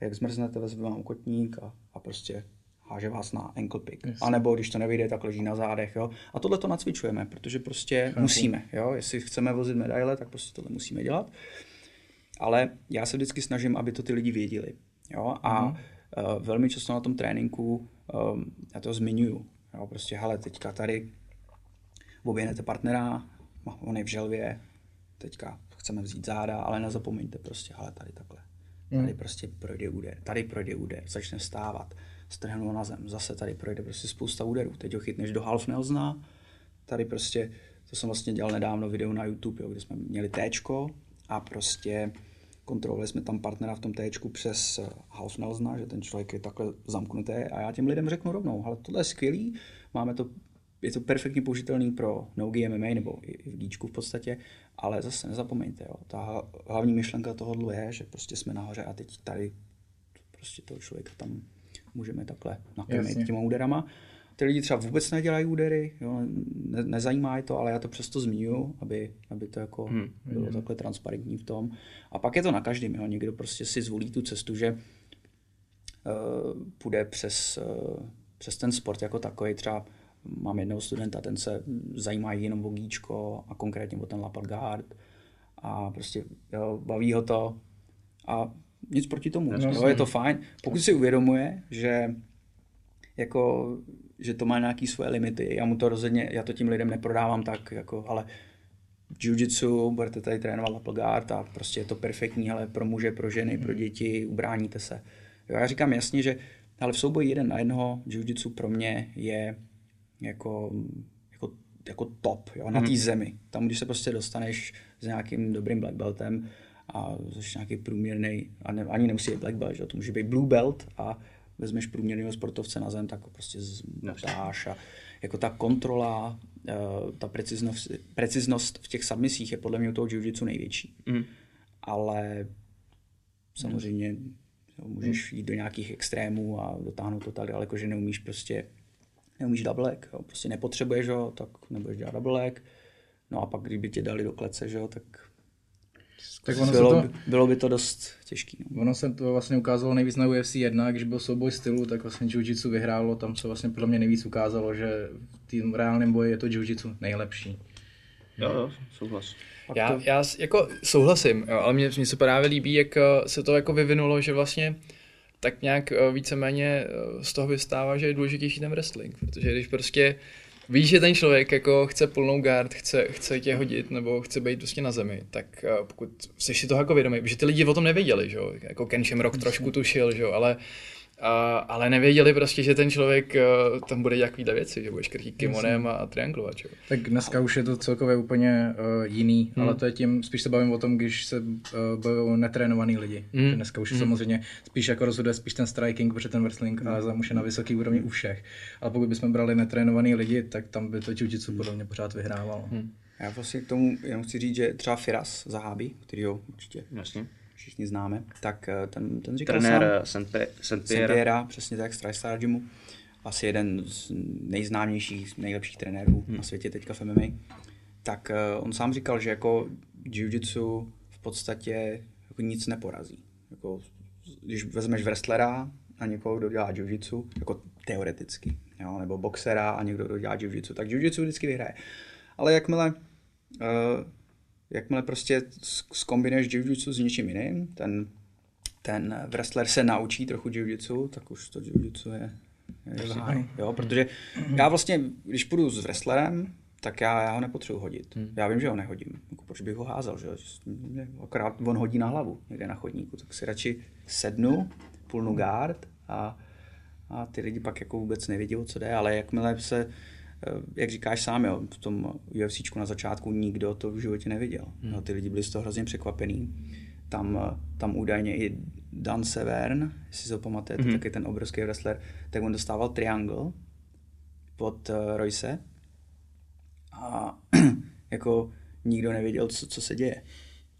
jak zmrznete, vezme vám kotník a, a prostě háže vás na ankle pick. Yes. A nebo když to nevyjde, tak leží na zádech. Jo? A tohle to nacvičujeme, protože prostě Chápu. musíme. Jo? Jestli chceme vozit medaile, tak prostě tohle musíme dělat ale já se vždycky snažím, aby to ty lidi věděli. Jo? A mm. uh, velmi často na tom tréninku um, já to zmiňuju. Jo? Prostě, hele, teďka tady objednete partnera, on je v želvě, teďka chceme vzít záda, ale nezapomeňte prostě, hele, tady takhle. Mm. Tady prostě projde úder, tady projde úder, začne vstávat, strhnu na zem, zase tady projde prostě spousta úderů. Teď ho chytneš do half Nelsona, tady prostě, to jsem vlastně dělal nedávno video na YouTube, jo, kde jsme měli téčko, a prostě kontrolovali jsme tam partnera v tom T přes eh, House Nelsona, že ten člověk je takhle zamknutý a já těm lidem řeknu rovnou, ale tohle je skvělý, máme to, je to perfektně použitelný pro nogi MMA nebo i v gíčku v podstatě, ale zase nezapomeňte, jo, ta hlavní myšlenka toho je, že prostě jsme nahoře a teď tady prostě toho člověka tam můžeme takhle nakrmit těma úderama ty lidi třeba vůbec nedělají údery, jo, ne, nezajímá je to, ale já to přesto zmiňuji, aby, aby to jako hmm. bylo hmm. takhle transparentní v tom. A pak je to na každém, jo. někdo prostě si zvolí tu cestu, že uh, půjde přes, uh, přes ten sport jako takový, třeba mám jednoho studenta, ten se zajímá jenom o gíčko a konkrétně o ten Lapalgard a prostě jo, baví ho to a nic proti tomu, jo, je to fajn. Pokud si uvědomuje, že jako že to má nějaký svoje limity. Já mu to rozhodně, já to tím lidem neprodávám tak, jako, ale jiu-jitsu, budete tady trénovat lapagard a prostě je to perfektní, ale pro muže, pro ženy, pro děti, ubráníte se. Jo, já říkám jasně, že ale v souboji jeden na jednoho jiu-jitsu pro mě je jako, jako jako top, jo, na té zemi. Tam, když se prostě dostaneš s nějakým dobrým black beltem a jsi nějaký průměrný, a ne, ani nemusí být black belt, že? to může být blue belt a vezmeš průměrného sportovce na zem, tak ho prostě zmotáš a jako ta kontrola, eh, ta preciznost, preciznost v těch submisích je podle mě u toho jiu největší. Mm. Ale samozřejmě jo, můžeš jít do nějakých extrémů a dotáhnout to tak daleko, že neumíš prostě neumíš double leg, jo. prostě nepotřebuješ ho, tak nebudeš dělat double leg. No a pak, kdyby tě dali do klece, že jo, tak, Tak ono bylo, se to, by, bylo by to dost těžký. No. ono se to vlastně ukázalo nejvíc na UFC 1, když byl souboj stylu, tak vlastně jiu-jitsu vyhrálo, tam se vlastně podle mě nejvíc ukázalo, že v tým reálném boji je to jiu-jitsu nejlepší. Jo, jo, souhlas. Já, já s- jako souhlasím, jo, ale mně, mně se právě líbí, jak eh, se to jako vyvinulo, že vlastně tak nějak eh, víceméně eh, z toho vystává, že je důležitější ten wrestling, protože když prostě víš, že ten člověk jako chce plnou guard, chce, chce tě hodit nebo chce být prostě na zemi, tak eh, pokud jsi si toho jako vědomý, že ty lidi o tom nevěděli, že jo, jako Ken Shamrock trošku tušil, že jo, ale a, ale nevěděli prostě, že ten člověk uh, tam bude dělat takovýhle věci, že bude škrtit kimonem a, a trianglovat, že jo. Tak dneska už je to celkově úplně uh, jiný, Hmm. ale to je tím, spíš se bavím o tom, když se uh, bojují netrénovaný lidi. Hmm. Hmm. Že dneska už hmm. samozřejmě spíš jako rozhoduje spíš ten striking, protože ten wrestling Hmm. a zám už je na vysoký úrovni u všech. Ale pokud bychom brali netrénovaný lidi, tak tam by to jiu-jitsu podle mě pořád vyhrávalo. Hmm. Já vlastně k tomu jenom chci říct, že třeba Firas Zahábí, který ho určitě Jasně. Všichni známe, tak eh, ten, ten říkal Trenér sám, eh. Sentiera, přesně tak, z TriStar Gymu. Asi jeden z nejznámějších, nejlepších trenérů hmm. na světě teďka v MMA. Tak uh, on sám říkal, že jako jiu-jitsu v podstatě jako nic neporazí. Jako, když vezmeš wrestlera a někoho, kdo dělá jiu-jitsu, jako teoreticky, jo, nebo boxera a někdo, kdo dělá jiu-jitsu, tak jiu-jitsu vždycky vyhraje. Ale jakmile, uh, jakmile prostě skombinuješ jiu-jitsu s něčím jiným, ten ten wrestler se naučí trochu jiu-jitsu, tak už to jiu-jitsu je, je jo, protože já vlastně, když půjdu s wrestlerem, tak já, já ho nepotřebuji hodit. Hmm. Já vím, že ho nehodím. Jako, proč bych ho házel, že Akorát on hodí na hlavu někde na chodníku, tak si radši sednu, půlnu guard a, a ty lidi pak jako vůbec nevědí, o co jde, ale jakmile se jak říkáš sám, jo, v tom UFCčku na začátku nikdo to v životě neviděl. Hmm. Jo, ty lidi byli z toho hrozně překvapený. Tam, eh, tam údajně i Dan Severn, jestli si ho pamatujete, mm-hmm. taky ten obrovský wrestler, tak on dostával triangle pod uh, Royce a jako nikdo nevěděl, co, co se děje.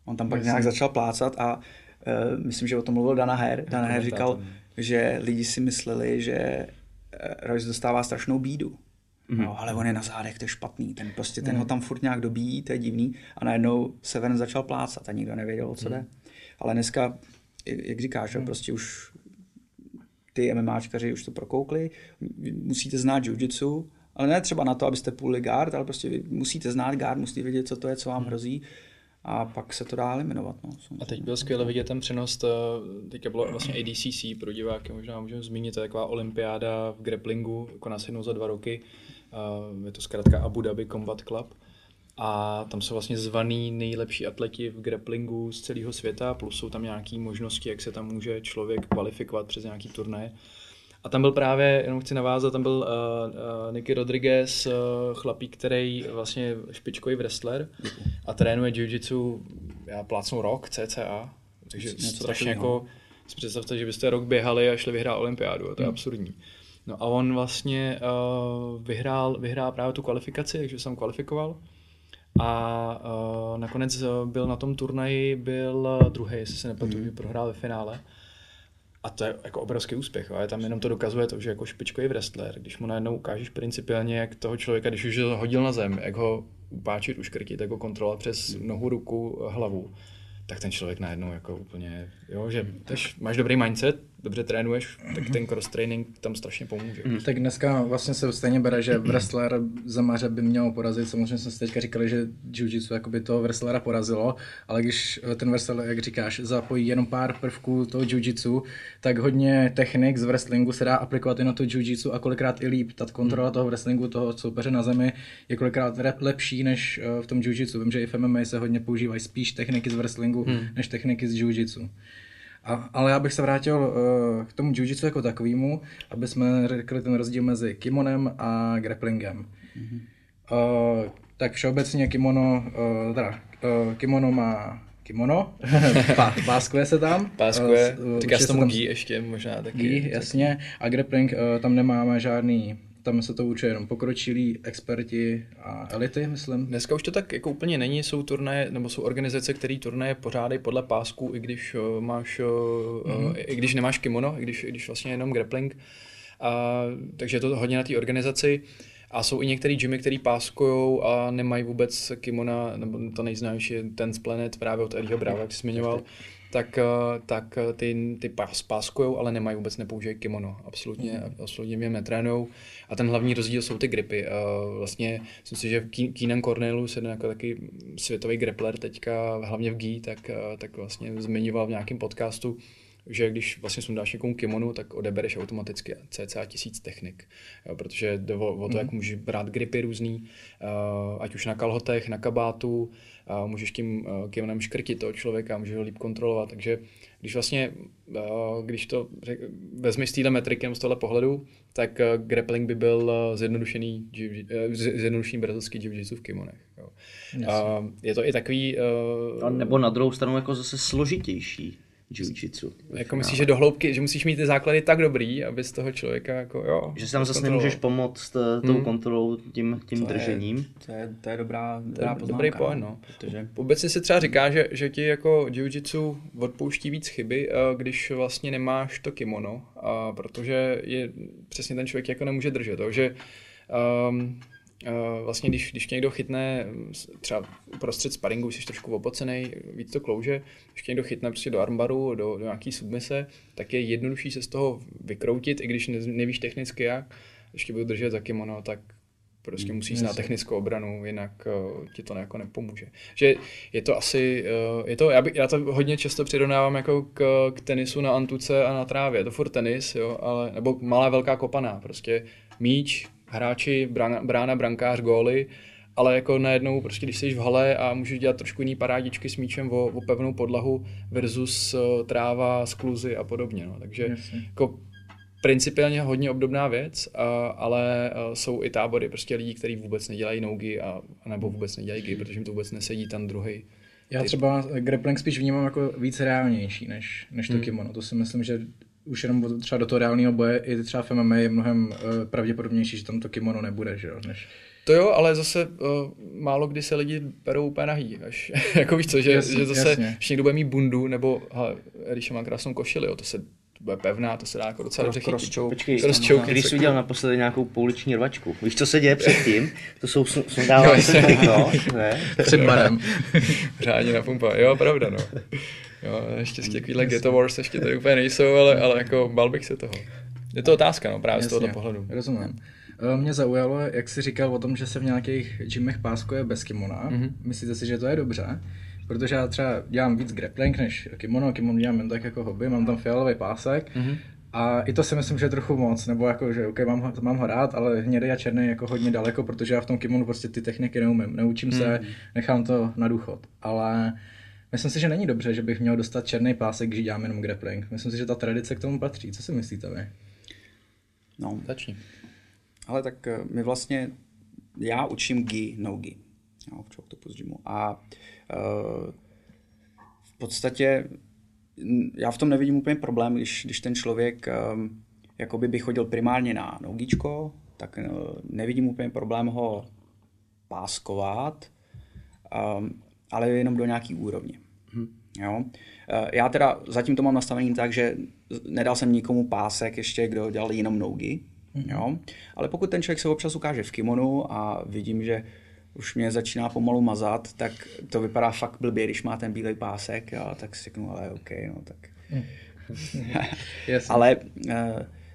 On tam pak nějak začal plácat a uh, myslím, že o tom mluvil Dana Her. Dana Her říkal, že lidi si mysleli, že Royce dostává strašnou bídu. Mm-hmm. No, ale on je na zádech, to je špatný. Ten prostě ten mm. ho tam furt nějak dobíjí, to je divný. A najednou Severn začal plácat a nikdo nevěděl, o co jde. Ale dneska, jak říkáš, mm. prostě už ty MMAčkaři už to prokoukli, musíte znát jiu-jitsu, ale ne třeba na to, abyste půli guard, ale prostě vy musíte znát guard, musíte vědět, co to je, co vám hrozí a pak se to dá eliminovat. No. A teď byl skvěle vidět ten přenos, to- teďka bylo vlastně ADCC, pro diváky možná můžeme zmínit, to je taková olympiáda v grapplingu, koná se jednou za dva roky, je to zkrátka Abu Dhabi Combat Club. A tam jsou vlastně zvaný nejlepší atleti v grapplingu z celého světa, plus jsou tam nějaké možnosti, jak se tam může člověk kvalifikovat přes nějaký turné. A tam byl právě, jenom chci navázat, tam byl uh, uh, Nicky Rodriguez, uh, chlapík, který vlastně špičkový wrestler a trénuje jiu-jitsu, já plácnu rok, cca, takže strašně jako, si představte, že byste rok běhali a šli vyhrát olympiádu, a to je absurdní. No a on vlastně uh, vyhrál, vyhrál právě tu kvalifikaci, takže jsem kvalifikoval. A uh, nakonec uh, byl na tom turnaji, byl uh, druhý, jestli se nepletu, mm. prohrál ve finále. A to je jako obrovský úspěch, ale tam jenom to dokazuje to, že jako špičkový wrestler, když mu najednou ukážeš principiálně, jak toho člověka, když už ho hodil na zem, jak ho upáčit, uškrtit, jak ho kontrolovat přes nohu, ruku, hlavu, tak ten člověk najednou jako úplně, jo, že tež máš dobrý mindset, dobře trénuješ, tak ten cross training tam strašně pomůže. Tak dneska vlastně se stejně bere, že wrestler zemaře by měl porazit. Samozřejmě jsme si teďka říkali, že jiu-jitsu jakoby toho wrestlera porazilo, ale když ten wrestler, jak říkáš, zapojí jenom pár prvků toho jiu-jitsu, tak hodně technik z wrestlingu se dá aplikovat i na to jiu-jitsu a kolikrát i líp. Ta kontrola toho wrestlingu, toho soupeře na zemi je kolikrát lepší než eh, v tom jiu-jitsu. Vím, že i v MMA se hodně používají spíš techniky z wrestlingu než techniky z jiu-jitsu. A, ale já bych se vrátil uh, k tomu jiu-jitsu jako takovému, aby jsme řekli ten rozdíl mezi kimonem a grapplingem. Mm-hmm. Uh, tak všeobecně kimono, uh, teda, uh, kimono má kimono, Pá, páskuje se tam. Páskuje, uh, říká se tomu gi ještě možná taky. Gi, jasně. A grappling, uh, tam nemáme žádný tam se to učí jenom pokročilí experti a elity, myslím. Dneska už to tak jako úplně není, jsou turnaje, nebo jsou organizace, které turnaje pořádají podle pásku, i když uh, máš, mm-hmm. i když nemáš kimono, i když, i když vlastně jenom grappling. A, takže je to hodně na té organizaci. A jsou i některé gymy, které páskují a nemají vůbec kimona, nebo to nejznámější je ten Planet právě od Eddieho Brava, jak jsi zmiňoval tak, eh, tak eh, ty, ty pás, páskujou, ale nemají vůbec nepoužívají kimono. Absolutně, mm. absolutně mě netrénujou. A ten hlavní rozdíl jsou ty gripy. Vlastně myslím si, že Keenan Cornelius, jeden jako taky světový grappler teďka, hlavně v GI, tak, eh, tak vlastně zmiňoval v nějakém podcastu, že když vlastně sundáš někomu kimonu, tak odebereš automaticky cca tisíc technik, jo, protože jde o, o to, mm. jak můžeš brát gripy různý, uh, ať už na kalhotech, na kabátu, a můžeš tím uh, kimonem škrtit toho člověka, můžeš ho líp kontrolovat, takže když vlastně, uh, když to řek, vezmeš s téhle metrikem z tohle pohledu, tak uh, grappling by byl zjednodušený, uh, zjednodušený brazilský jiu v kimonech. Jo. Uh, je to i takový... Uh, nebo na druhou stranu jako zase složitější jiu-jitsu. Jako myslíš, že do hloubky, že musíš mít ty základy tak dobrý, aby z toho člověka jako jo. Že tam zase nemůžeš pomoct uh, tou hmm. kontrolou, tím, tím to držením. Je, to, je, to je dobrá, dobrá to je Dobrý point, no. Protože... Obecně se třeba říká, že, že ti jako jiu-jitsu odpouští víc chyby, uh, když vlastně nemáš to kimono, uh, protože je přesně ten člověk jako nemůže držet, takže um, vlastně když, když někdo chytne třeba uprostřed sparingu, jsi trošku opocený, víc to klouže, když někdo chytne prostě do armbaru, do, do nějaký submise, tak je jednodušší se z toho vykroutit, i když nevíš technicky jak, ještě budu držet za kimono, tak prostě hmm, musíš znát technickou obranu, jinak uh, ti to jako nepomůže. Že je to asi, uh, je to, já, by, já to hodně často přirovnávám jako k, k tenisu na antuce a na trávě. Je to furt tenis, jo, ale, nebo malá velká kopaná, prostě míč, hráči, brána, brána brankář, góly, ale jako najednou, prostě když jsi v hale a můžeš dělat trošku jiný parádičky s míčem o, o pevnou podlahu versus uh, tráva, skluzy a podobně. No. Takže Jasně. jako principiálně hodně obdobná věc, a, ale a jsou i tábory prostě lidí, kteří vůbec nedělají nogy a, a nebo vůbec nedělají gy, protože jim to vůbec nesedí ten druhý. Já třeba grappling spíš vnímám jako víc reálnější než, než to hmm. kimono. To si myslím, že už jenom třeba do toho reálného boje i třeba v MMA je mnohem uh, pravděpodobnější, že tam to kimono nebude, že jo, než... To jo, ale zase uh, málo kdy se lidi berou úplně nahý, až, jako víš co, že, jasně, že zase, jasně. když někdo bude mít bundu, nebo hele, když má krásnou košili, jo, to se to bude pevná, to se dá jako docela dobře chytit. Počkej, Crosschoke, když jsi udělal naposledy nějakou pouliční rvačku, víš, co se děje předtím? To jsou sundává se triko, ne? Před barem. Řádně na pumpa, jo, pravda, no. Jo, ještě z takovýhle Ghetto Wars ještě tady úplně nejsou, ale, ale jako bal bych se toho. Je to otázka, no, právě Jasně, z tohoto pohledu. Rozumím. Eh, mě zaujalo, jak jsi říkal o tom, že se v nějakých gymech páskuje bez kimona. Mm-hmm. Myslíte si, že to je dobře? Protože já třeba dělám víc grappling než kimono, kimono dělám jen tak jako hobby, mám tam fialový pásek, mm-hmm. A i to si myslím, že je trochu moc, nebo jako, že okay, mám, ho, mám ho rád, ale hnědý a černý jako hodně daleko, protože já v tom kimonu prostě ty techniky neumím. Neučím mm. se, nechám to na důchod. Ale myslím si, že není dobře, že bych měl dostat černý pásek, když dělám jenom grappling. Myslím si, že ta tradice k tomu patří. Co si myslíte vy? No, začni. Ale tak eh, my vlastně, já učím gi, no gi. Jo, v to Gymu. A uh, v podstatě já v tom nevidím úplně problém, když, když ten člověk um, jakoby by chodil primárně na nogíčko, tak uh, nevidím úplně problém ho páskovat, um, ale jenom do nějaký úrovně. Jo? Uh, já teda zatím to mám nastavený tak, že nedal jsem nikomu pásek ještě, kdo dělal jenom nogy, hmm. jo? ale pokud ten člověk se občas ukáže v kimonu a vidím, že už mě začíná pomalu mazat, tak to vypadá fakt blbě, když má ten bílej pásek, jo, tak si řeknu, ale OK, no tak. ale uh,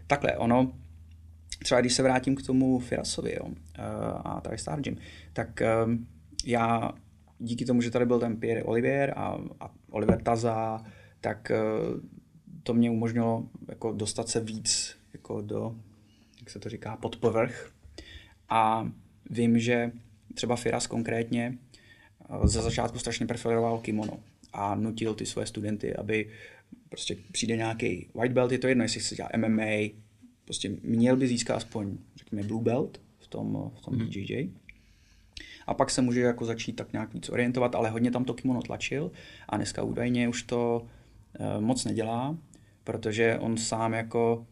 takhle, ono, třeba když se vrátím k tomu Firasovi jo, uh, a tady Star Gym, tak já díky tomu, že tady byl ten Pierre Olivier a, a Oliver Taza, tak uh, to mě umožnilo jako dostat se víc jako do, jak se to říká, pod povrch. A vím, že třeba Firas konkrétně eh, za začátku strašně preferoval kimono a nutil ty své studenty, aby prostě přijde nějaký white belt, je to jedno, jestli se dělá MMA, prostě měl by získat aspoň, řekněme, blue belt v tom, v tom mm. BJJ. A pak se může jako začít tak nějak víc orientovat, ale hodně tam to kimono tlačil a dneska údajně už to uh, moc nedělá, protože on sám jako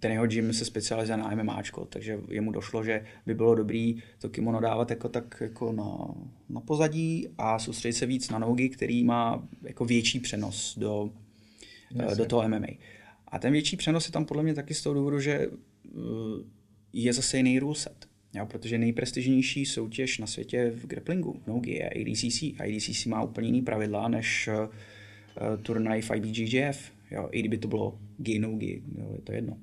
ten jeho gym se specializuje na MMAčko, takže jemu došlo, že by bylo dobrý to kimono dávat jako tak jako na, na pozadí a soustředit se víc na nogy, který má jako větší přenos do, Jasně. do toho MMA. A ten větší přenos je tam podle mě taky z toho důvodu, že uh, je zase jiný ruleset. Jo, protože nejprestižnější soutěž na světě v grapplingu v nogi je ADCC. ADCC má úplně jiný pravidla než uh, turnaj v IBJJF. Jo, i kdyby to bylo gi no gi, jo, je to jedno.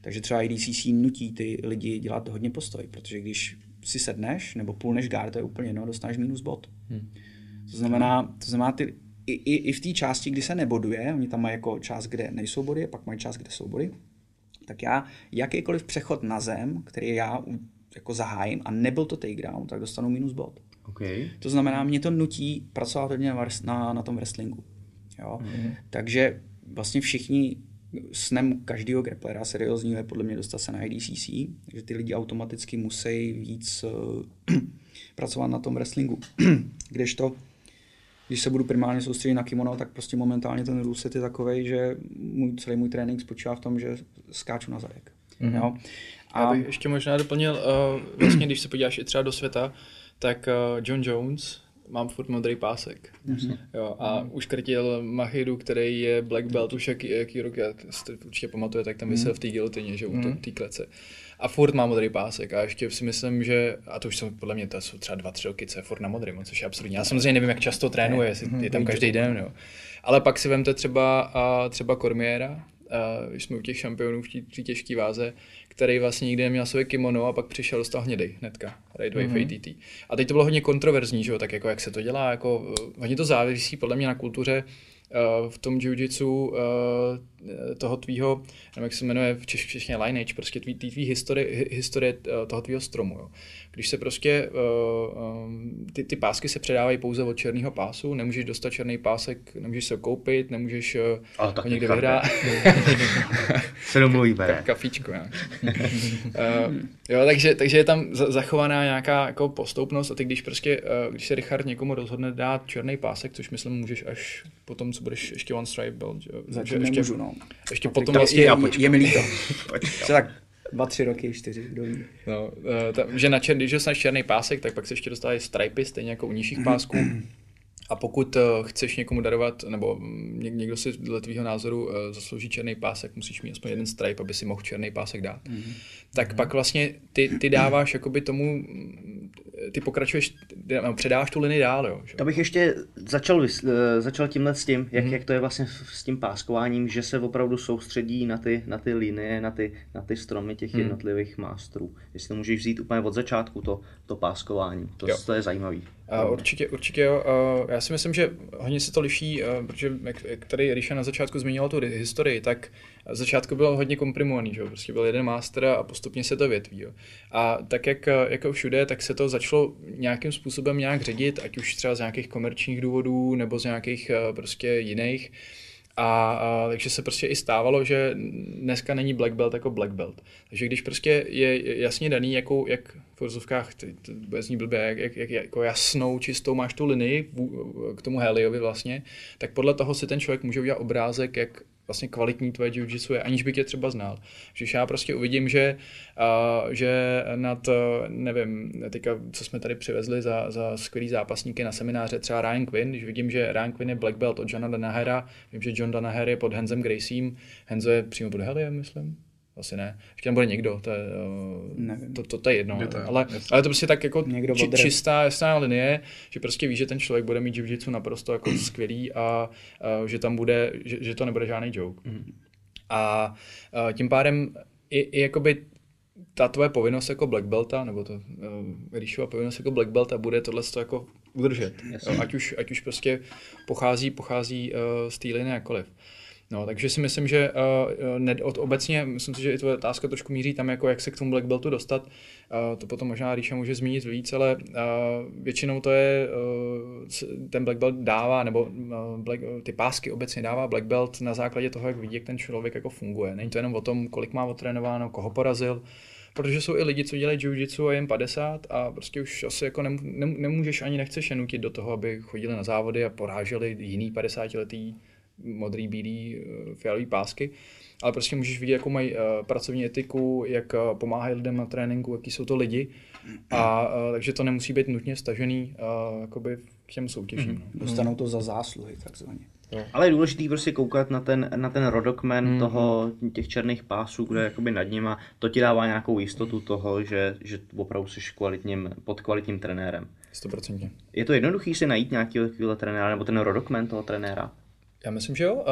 Takže třeba IDCC nutí ty lidi dělat hodně postoj, protože když si sedneš nebo půlneš gár, to je úplně jedno, dostaneš minus bod. Hmm. To znamená, to znamená ty, i, i, i v té části, kdy se neboduje, oni tam mají jako část, kde nejsou body, pak mají část, kde jsou body, tak já jakýkoliv přechod na zem, který já jako zahájím a nebyl to takedown, tak dostanu minus bod. Okay. To znamená, mě to nutí pracovat hodně na, na, na tom wrestlingu. Jo? Mm-hmm. Takže vlastně všichni snem každého grapplera seriózního je podle mě dostat se na IDCC, že ty lidi automaticky musí víc uh, pracovat na tom wrestlingu. Kdežto, když se budu primárně soustředit na kimono, tak prostě momentálně ten ruleset je takový, že můj, celý můj trénink spočívá v tom, že skáču na zadek. Mm-hmm. Jo? A... Já bych ještě možná doplnil, uh, vlastně když se podíváš i třeba do světa, tak uh, John Jones, mám furt modrý pásek. Mm-hmm. Jo, a mm-hmm. uškrtil Machidu, který je black belt už jaký, jaký rok, jak si určitě pamatuje, tak tam vysel mm-hmm. v té gilotině, že mm-hmm. u té klece. A furt má modrý pásek a ještě si myslím, že, a to už jsou podle mě, to jsou třeba dva, tři roky, co je furt na modrém, což je absurdní. Já samozřejmě nevím, jak často trénuje, jestli mm-hmm. je tam každý den, jo. Ale pak si vemte třeba, a třeba Kormiera, když jsme u těch šampionů v té těžké váze, který vlastně nikdy neměl své kimono a pak přišel dostal hnědej hnedka, Wave mm-hmm. ATT. A teď to bylo hodně kontroverzní, že jo, tak jako jak se to dělá, jako eh, hodně to závisí podle mě na kultuře uh, v tom jiu-jitsu uh, toho tvýho, nevím, jak se jmenuje v češtině lineage, prostě tvý, tvý historie, historie toho tvýho stromu, jo když se prostě uh, um, ty, ty pásky se předávají pouze od černého pásu, nemůžeš dostat černý pásek, nemůžeš se koupit, nemůžeš uh, Ale ho někde vyhrát. se domluvíme, ne? Kafíčko, uh, jo, takže, takže je tam zachovaná nějaká jako postoupnost a ty když prostě, uh, když se Richard někomu rozhodne dát černý pásek, což myslím můžeš až potom, co budeš ještě one stripe belt, že, Zatím ještě, nemůžu, no. Ještě potom vlastně... Je, je mi líto. tak dva, tři roky, čtyři, kdo ví. No, eh, ta, že na čer, když dostaneš černý pásek, tak pak se ještě dostávají stripy, stejně jako u nižších pásků. A pokud uh, chceš někomu darovat, nebo něk, někdo si dle tvýho názoru uh, zaslouží černý pásek, musíš mít aspoň jeden stripe, aby si mohl černý pásek dát. Mm-hmm. Tak mm-hmm. pak vlastně ty, ty dáváš jakoby tomu, ty pokračuješ, předáváš tu linii dál, jo. Že? To bych ještě začal, uh, začal tímhle s tím, jak, mm-hmm. jak to je vlastně s tím páskováním, že se opravdu soustředí na ty, na ty linie, na ty, na ty stromy těch mm-hmm. jednotlivých mástrů. Jestli to můžeš vzít úplně od začátku, to, to páskování, to, to je zajímavý. Uh, určitě, určitě jo. Já si myslím, že hodně se to liší, uh, protože jak, tady Ríša na začátku zmínila tu historii, tak začátku bylo hodně komprimovaný, že? prostě byl jeden master a postupně se to větví. Jo. A tak jak jako všude, tak se to začalo nějakým způsobem nějak ředit, ať už třeba z nějakých komerčních důvodů nebo z nějakých uh, prostě jiných. A, a takže se prostě i stávalo, že dneska není black belt jako black belt. Takže když prostě je jasně daný, jakou, jak v forzovkách, to bude zní blbě, jak, jak, jak, jako jasnou, čistou máš tu linii k tomu Heliovi vlastně, tak podle toho si ten člověk může udělat obrázek, jak vlastně kvalitní tvoje jiu-jitsu je, aniž by tě třeba znal. Když já prostě uvidím, že, uh, že nad, nevím, teďka, co jsme tady přivezli za, za skvělý zápasníky na semináře, třeba Ryan Quinn, když vidím, že Ryan Quinn je black belt od Johna Danahera, vím, že John Danaher je pod Henzem Graciem, Henzo je přímo pod Heliem, myslím asi ne. Ještě tam bude někdo, to je, uh, to, to, to, je jedno. Je to, ale, ale to prostě tak jako někdo či, čistá, jasná linie, že prostě ví, že ten člověk bude mít jiu naprosto jako skvělý a uh, že tam bude, že, že to nebude žádný joke. Mm. A uh, tím pádem i, i jakoby ta tvoje povinnost jako black belta, nebo to uh, Ríšova povinnost jako black belta bude tohle jako udržet. Ať, už, ať už prostě pochází, pochází uh, z té linie jakkoliv. No, takže si myslím, že uh, ne, od, obecně, myslím si, že i tvoje otázka trošku míří tam, jako jak se k tomu Black Beltu dostat. Uh, to potom možná Ríša může zmínit víc, ale uh, většinou to je, uh, ten Black Belt dává, nebo uh, black, ty pásky obecně dává Black Belt na základě toho, jak vidí, jak ten člověk jako funguje. Není to jenom o tom, kolik má otrénováno, koho porazil, protože jsou i lidi, co dělají jiu-jitsu a jen 50 a prostě už asi jako nem, nem, nemůžeš ani nechceš je nutit do toho, aby chodili na závody a poráželi jiný 50 letý modrý, bílý, eh, fialový pásky, ale prostě můžeš vidět, jakou mají uh, pracovní etiku, jak uh, pomáhají lidem na tréninku, jaký jsou to lidi a uh, takže to nemusí být nutně stažený uh, jakoby k těm soutěžím. Mm. No. Dostanou to za zásluhy takzvaně. Ale je důležité prostě koukat na ten, na ten rodokmen mm. toho, těch černých pásů, kde jakoby nad nima, to ti dává nějakou jistotu toho, že, že opravdu jsi kvalitním, pod kvalitním trenérem. 100%. Je to jednoduchý si najít nějakého takového trenéra, nebo ten rodokmen toho trenéra? Já myslím, že jo, uh,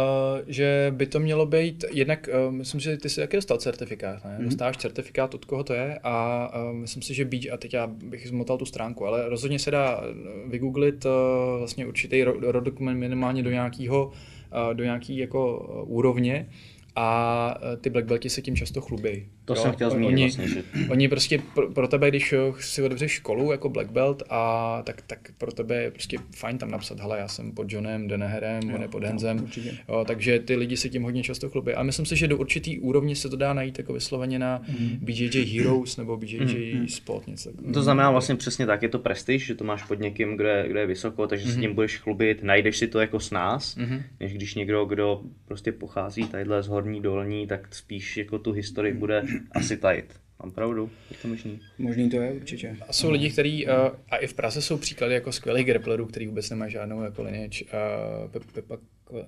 že by to mělo být, jednak uh, myslím, že ty jsi taky dostal certifikát, ne? Mm-hmm. Dostáváš certifikát, od koho to je a uh, myslím si, že být, a teď já bych zmotal tu stránku, ale rozhodně se dá vygooglit uh, vlastně určitý rodokument minimálně do nějakého uh, do nějaký jako úrovně a ty black belti se tím často chlubí. To jo? jsem chtěl zmínit oni, vlastně, že... Oni prostě pro, pro tebe, když si otevřeš školu jako black belt, a tak, tak pro tebe je prostě fajn tam napsat, hele, já jsem pod Johnem Deneherem, on je pod Henzem, jo, takže ty lidi se tím hodně často chlubí. A myslím si, že do určitý úrovně se to dá najít jako vysloveně na mm. BJJ Heroes nebo BJJ mm. Sport, něco To znamená vlastně přesně tak, je to prestiž, že to máš pod někým, kde, kde je vysoko, takže mm. se tím budeš chlubit, najdeš si to jako s nás, mm. než když někdo, kdo prostě pochází tadyhle z horní dolní, tak spíš jako tu historii bude asi tajit. Mám pravdu, je to možný. Možný to je určitě. A jsou lidi, kteří, uh, a i v Praze jsou příklady jako skvělých grapplerů, který vůbec nemají žádnou jako lineage. Uh, Pe- Pepa, uh,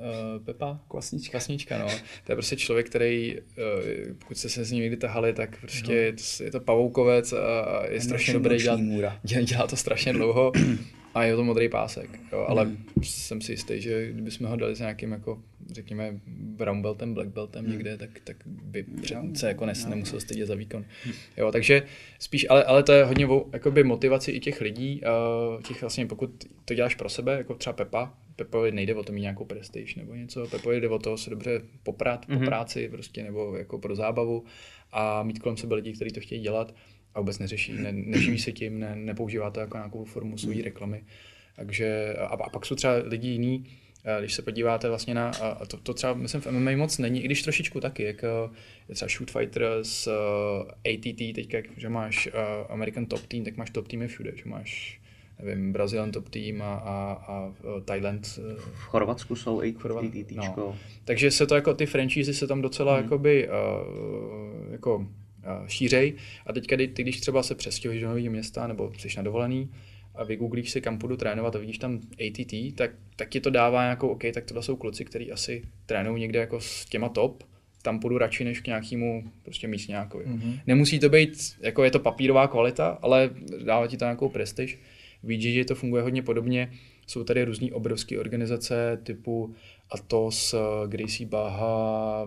Pepa? Kvasnička. Kvasnička, no. To je prostě člověk, který, uh, pokud jste se s ním někdy tahali, tak prostě no. je to pavoukovec a je strašně dobrý, dělat, dělá to strašně dlouho a je to modrý pásek, jo, ale hmm. jsem si jistý, že kdybychom ho dali s nějakým jako, řekněme, brown beltem, black beltem hmm. někde, tak, tak by před, se jako nes, nemusel stydět za výkon. Hmm. Jo, takže spíš, ale, ale to je hodně o jakoby, motivaci i těch lidí, těch vlastně, pokud to děláš pro sebe, jako třeba Pepa, Pepovi nejde o to mít nějakou prestiž nebo něco, Pepovi jde o to se dobře poprat mm-hmm. po práci prostě, nebo jako pro zábavu a mít kolem sebe lidi, kteří to chtějí dělat a vůbec neřeší, ne, neživí se tím, ne, nepoužívá to jako nějakou formu své reklamy. Takže, a, a pak jsou třeba lidi jiní, když se podíváte vlastně na, a to, to třeba myslím v MMA moc není, i když trošičku taky, jak je třeba Shoot Fighter z ATT, teďka, že máš American Top Team, tak máš top týmy všude, že máš nevím, Brazilian top tým a, a, a Thailand. V Chorvatsku jsou i ATT. No. Takže se to jako, ty franchise se tam docela hmm. jakoby, uh, jako šířej. A teďka, ty, když třeba se přestěhuješ do nového města nebo jsi na dovolený a vygooglíš si, kam půjdu trénovat a vidíš tam ATT, tak, tak ti to dává nějakou, OK, tak tohle jsou kluci, kteří asi trénují někde jako s těma top, tam půjdu radši než k nějakému prostě místňákovi. Mm-hmm. Nemusí to být, jako je to papírová kvalita, ale dává ti to nějakou prestiž. Vidíš, že to funguje hodně podobně. Jsou tady různé obrovské organizace typu Atos, Gracie Baha,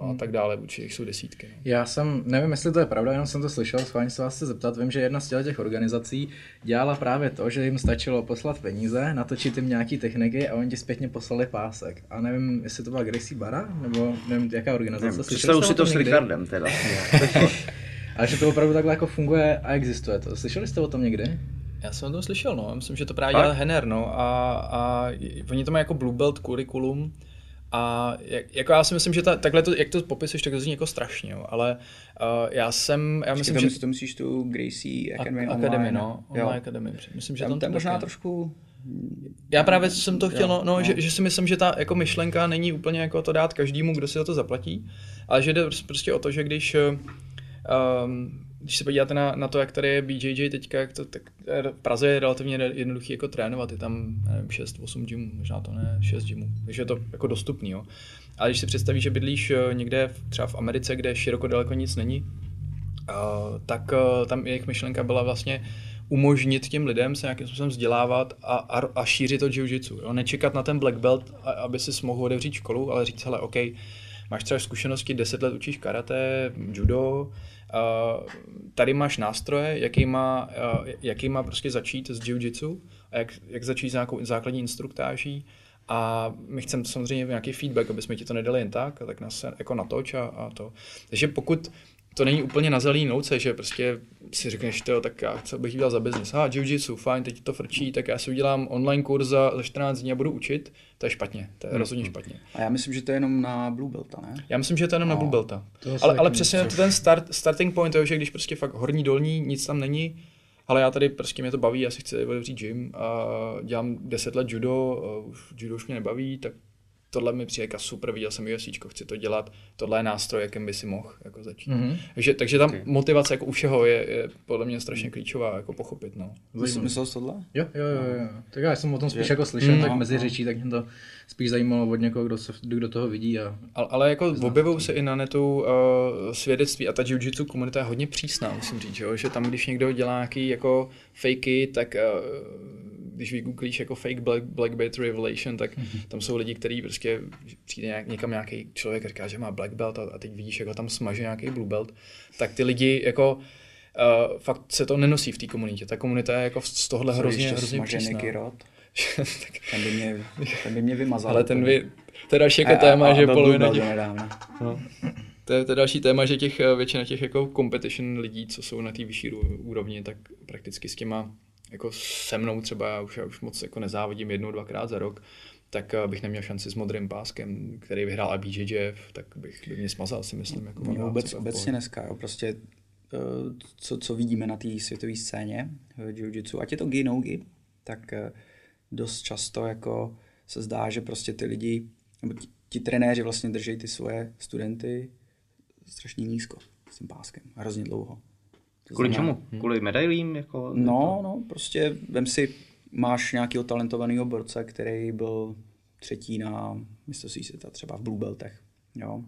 a hmm. tak dále, určitě jsou desítky. No. Já jsem, nevím, jestli to je pravda, jenom jsem to slyšel, schválně se vás chci zeptat, vím, že jedna z těch organizací dělala právě to, že jim stačilo poslat peníze, natočit jim nějaký techniky a oni ti zpětně poslali pásek. A nevím, jestli to byla Gracie Bara, nebo nevím, jaká organizace. Představuji si to s Richardem teda. Ale že to opravdu takhle jako funguje a existuje to. Slyšeli jste o tom někdy? Já jsem o tom slyšel, no. Myslím, že to právě dělá Henner, no. A, a oni to mají jako Blue Belt curriculum, a jak, jako já si myslím, že ta, takhle to, jak to popisuješ, tak to zní jako strašně, jo. ale uh, já jsem, já myslím, Počkej, že... to myslíš tu Gracie Academy, Academy no, online Academy. Myslím, že tam, tam to možná taky. trošku já právě jsem to chtěl, no, no, no. Že, že, si myslím, že ta jako myšlenka není úplně jako to dát každému, kdo si za to zaplatí, ale že jde prostě o to, že když um, když se podíváte na, na to, jak tady je BJJ teďka, jak to, tak v Praze je relativně jednoduchý jako trénovat, je tam nevím, 6-8 gymů, možná to ne, 6 gymů, takže je to jako dostupný, jo. Ale když si představíš, že bydlíš eh, někde třeba v Americe, kde široko daleko nic není, uh, tak tam jejich myšlenka byla vlastně umožnit těm lidem se nějakým způsobem vzdělávat a, a, a šířit to jiu-jitsu. Nečekat na ten black belt, aby si mohl otevřít školu, ale říct, hele, OK, máš třeba zkušenosti, 10 let učíš karate, judo, tady máš nástroje, jakýma, uh, jakýma prostě začít s jiu-jitsu jak, jak začít s nějakou základní instruktáží a my chceme samozřejmě nějaký feedback, aby jsme ti to nedali jen tak, tak nás jako natoč a, a to. Takže pokud to není úplně na zelený louce, že prostě si řekneš, to, tak já co bych dělal za biznis. A jiu-jitsu, fajn, teď to frčí, tak já si udělám online kurz za, za 14 dní a budu učit. To je špatně, to je rozhodně špatně. A já myslím, že to je jenom na Blue Belta, ne? Já myslím, že to je jenom na Blue Belta. Ale, ale přesně to ten start, starting point je, že když prostě fakt horní, dolní, nic tam není, ale já tady prostě mě to baví, já si chci otevřít gym a dělám 10 let judo, už judo už mě nebaví, tak tohle mi přijde jako super, viděl jsem UFC, chci to dělat, tohle je nástroj, jakým by si mohl jako začít. Mhm. Mm-hmm. Takže, takže tam motivace jako u všeho je, je podle mě strašně klíčová, jako pochopit, no. Myslel, myslel jsi tohle? Jo, jo, jo, jo. Tak já jsem o tom spíš jako slyšel, Mm. tak No, mezi no. řečí, tak mě to spíš zajímalo od někoho, kdo, se, kdo toho vidí a Ale, ale jako objevují se i na netu uh, svědectví a ta jiu-jitsu komunita je hodně přísná, musím říct, že, jo? že tam, když někdo dělá nějaký jako fakey, tak uh, když vygooglíš jako fake black, black belt revelation, tak tam jsou lidi, kteří prostě přijde nějak, někam nějaký člověk a říká, že má black belt a, a teď vidíš, jako tam smaže nějaký blue belt, tak ty lidi jako uh, fakt se to nenosí v té komunitě. Ta komunita je jako z tohle hrozně, hrozně přísná. Tak, Ten by mě, ten by mě vymazal. ale ten vy, to je další jako A- a- téma, a že byl polovina těch nedávno. To je, to je další téma, že těch, eh, většina těch jako competition lidí, co jsou na té vyšší úrovni, tak prakticky s těma, jako se mnou třeba, já už, já už moc jako nezávodím jednou, dvakrát za rok, tak eh, bych neměl šanci s modrým páskem, který vyhrál IBJJF, tak bych by mě smazal, si myslím. Jako mývám vůbec, obecně dneska, jo, prostě eh, co, co vidíme na té světové scéně v jiu-jitsu, ať je to gi, no gi, tak eh, dost často jako se zdá, že prostě ty lidi, nebo ti, ti trenéři vlastně drží ty svoje studenty strašně nízko s tím páskem, hrozně dlouho. Kvůli znamená- čemu? Kvůli medailím? Jako, No, no, prostě vem si, máš nějakého talentovaného borce, který byl třetí na mistrovství světa, třeba v Blue Beltech. Jo.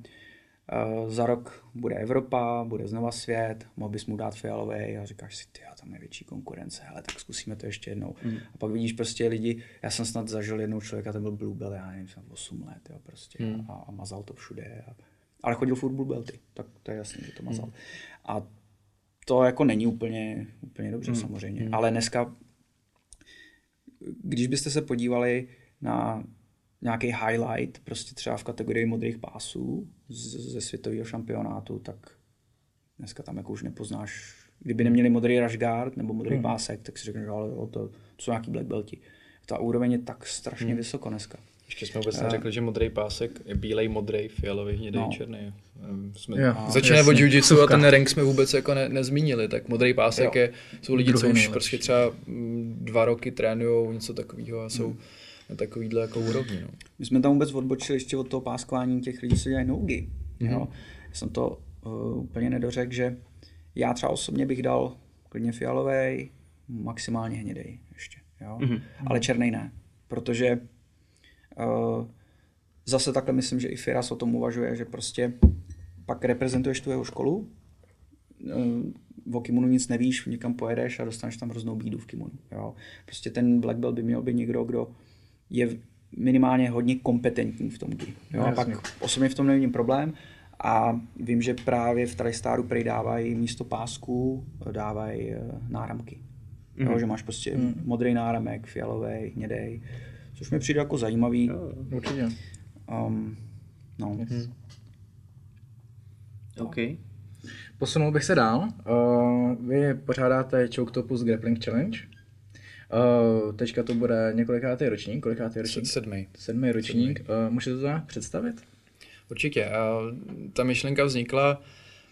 Uh, za rok bude Evropa, bude znova svět, mohl bys mu dát fialový a říkáš si, ty, tam je větší konkurence, hele, tak zkusíme to ještě jednou. Mm. A pak vidíš prostě lidi, já jsem snad zažil jednou člověka, ten byl Blue Belt, já nevím, jsem 8 let, jo, prostě, mm. a, a, mazal to všude. A, ale chodil furt Blue Belty, tak to je jasný, že to mazal. Mm. A to jako není úplně, úplně dobře mm. samozřejmě, mm. ale dneska když byste se podívali na nějaký highlight, prostě třeba v kategorii modrých pásů z- ze světového šampionátu, tak dneska tam jako už nepoznáš. Kdyby neměli modrý rush guard nebo modrý hmm. pásek, tak si řekneš, ale jo, to, to jsou nějaký black belti. Ta úroveň je tak strašně hmm. vysoko dneska. Ještě jsme vůbec neřekli, že modrý pásek je bílej, modrý, fialový, hnědý, No. černý. Ehm, Jsme Jo, začíná jasně. od jiu-jitsu a ten rank jsme vůbec jako ne, nezmínili, tak modrý pásek Jo. je, jsou lidi, co Druhý už nejlepší. prostě třeba mm, dva roky trénujou, něco takového a jsou na takovýhle jako úrovni. No. My jsme tam vůbec odbočili ještě od toho páskování těch lidí, co dělají nogi. Mm-hmm. Jo. Já jsem to uh, úplně nedořekl, že já třeba osobně bych dal klidně fialový, maximálně hnědej ještě. Jo. Mm-hmm. Ale černý ne, protože zase takhle myslím, že i Firas o tom uvažuje, že prostě pak reprezentuješ tu jeho školu, uh, o kimonu nic nevíš, někam pojedeš a dostaneš tam hroznou bídu v kimonu. Jo. Prostě ten black belt by měl být někdo, kdo je minimálně hodně kompetentní v tom gi. Jo. A pak osobně v tom nevidím problém a vím, že právě v Tristaru prej dávají místo pásků, dávají eh, náramky. Mm. Jo, že máš prostě mm. modrý náramek, fialový, hnědej, což mi přijde jako zajímavý. určitě. Um, no. Mhm. OK. Posunul bych se dál. Uh, vy pořádáte Choketopus Grappling Challenge. Uh, teďka to bude několikátý ročník, kolikátý ročník? Sedmý. Sedmý ročník. Uh, můžete to nějak představit? Určitě. A ta myšlenka vznikla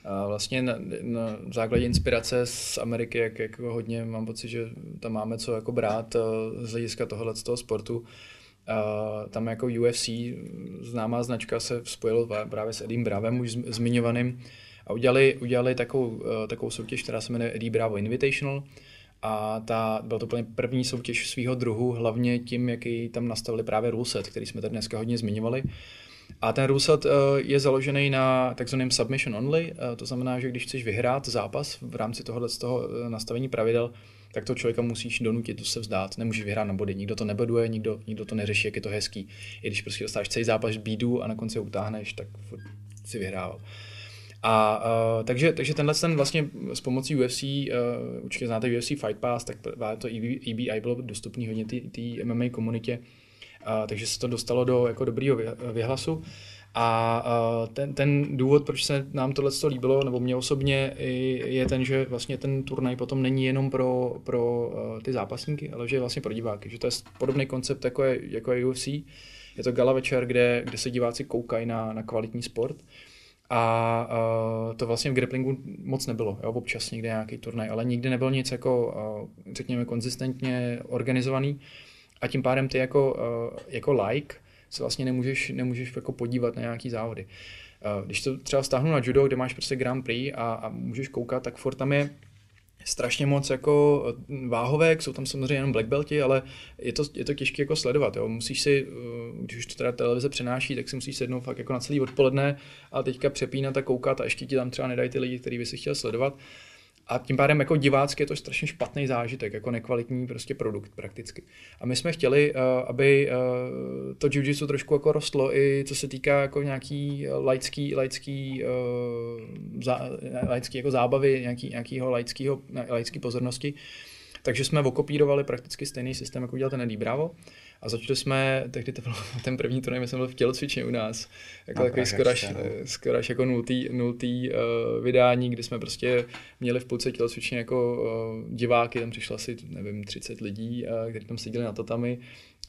a vlastně na, na základě inspirace z Ameriky, jak, jak hodně mám pocit, že tam máme co jako brát eh, z hlediska tohohle z toho sportu. A tam jako UFC, známá značka, se spojilo právě s Edim Bravem, už zm- zmiňovaným, a udělali, udělali takovou, eh, takovou soutěž, která se jmenuje Eddie Bravo Invitational. A ta byla to úplně první soutěž svého druhu, hlavně tím, jaký tam nastavili právě ruleset, který jsme tady dneska hodně zmiňovali. A ten ruleset eh, je založený na takzvaném submission only, eh, to znamená, že když chceš vyhrát zápas v rámci tohohle z toho eh, nastavení pravidel, tak toho člověka musíš donutit to se vzdát. Nemůžeš vyhrát na body, nikdo to neboduje, nikdo, nikdo to neřeší, jak je to hezký. I když prostě dostáš celý zápas bídu a na konci ho utáhneš, tak si vyhrával. A uh, takže, takže tenhle ten vlastně s pomocí UFC, uh, určitě znáte UFC Fight Pass, tak to EB, EBI bylo dostupný hodně té MMA komunitě. Takže se to dostalo do jako dobrýho vyhlasu. A ten, ten důvod, proč se nám tohle líbilo, nebo mě osobně, je ten, že vlastně ten turnaj potom není jenom pro, pro ty zápasníky, ale že je vlastně pro diváky. Že to je podobný koncept, jako je, jako je UFC. Je to gala večer, kde, kde se diváci koukají na, na kvalitní sport. A uh, to vlastně v grapplingu moc nebylo. Jo? Občas někde nějaký turnaj, ale nikdy nebyl nic jako, uh, řekněme, konzistentně organizovaný. A tím pádem ty jako, uh, jako like se vlastně nemůžeš, nemůžeš jako podívat na nějaký závody. Uh, když to třeba stáhnu na judo, kde máš prostě Grand Prix a, a můžeš koukat, tak furt tam je strašně moc jako váhovek, jsou tam samozřejmě jenom black belti, ale je to, je to těžké jako sledovat. Jo. Musíš si, když už to teda televize přenáší, tak si musíš sednout fakt jako na celý odpoledne a teďka přepínat a koukat a ještě ti tam třeba nedají ty lidi, který by si chtěl sledovat. A tím pádem jako divácky je to strašně špatný zážitek, jako nekvalitní prostě produkt prakticky. A my jsme chtěli, uh, aby uh, to jiu-jitsu trošku jako rostlo i co se týká jako nějaký laický, laický, uh, zá, laický jako zábavy, nějaký, nějakýho laickýho, laický pozornosti. Takže jsme okopírovali prakticky stejný systém, jako udělal ten Eddie Bravo. A začali jsme, tehdy to byl ten první turnaj, jsem byl v tělocvičně u nás, jako no, takový skoro až, skoro až jako nultý, nultý uh, vydání, kdy jsme prostě měli v půlce tělocvičně jako uh, diváky, tam přišlo asi, nevím, 30 lidí, uh, kteří tam seděli na tatami.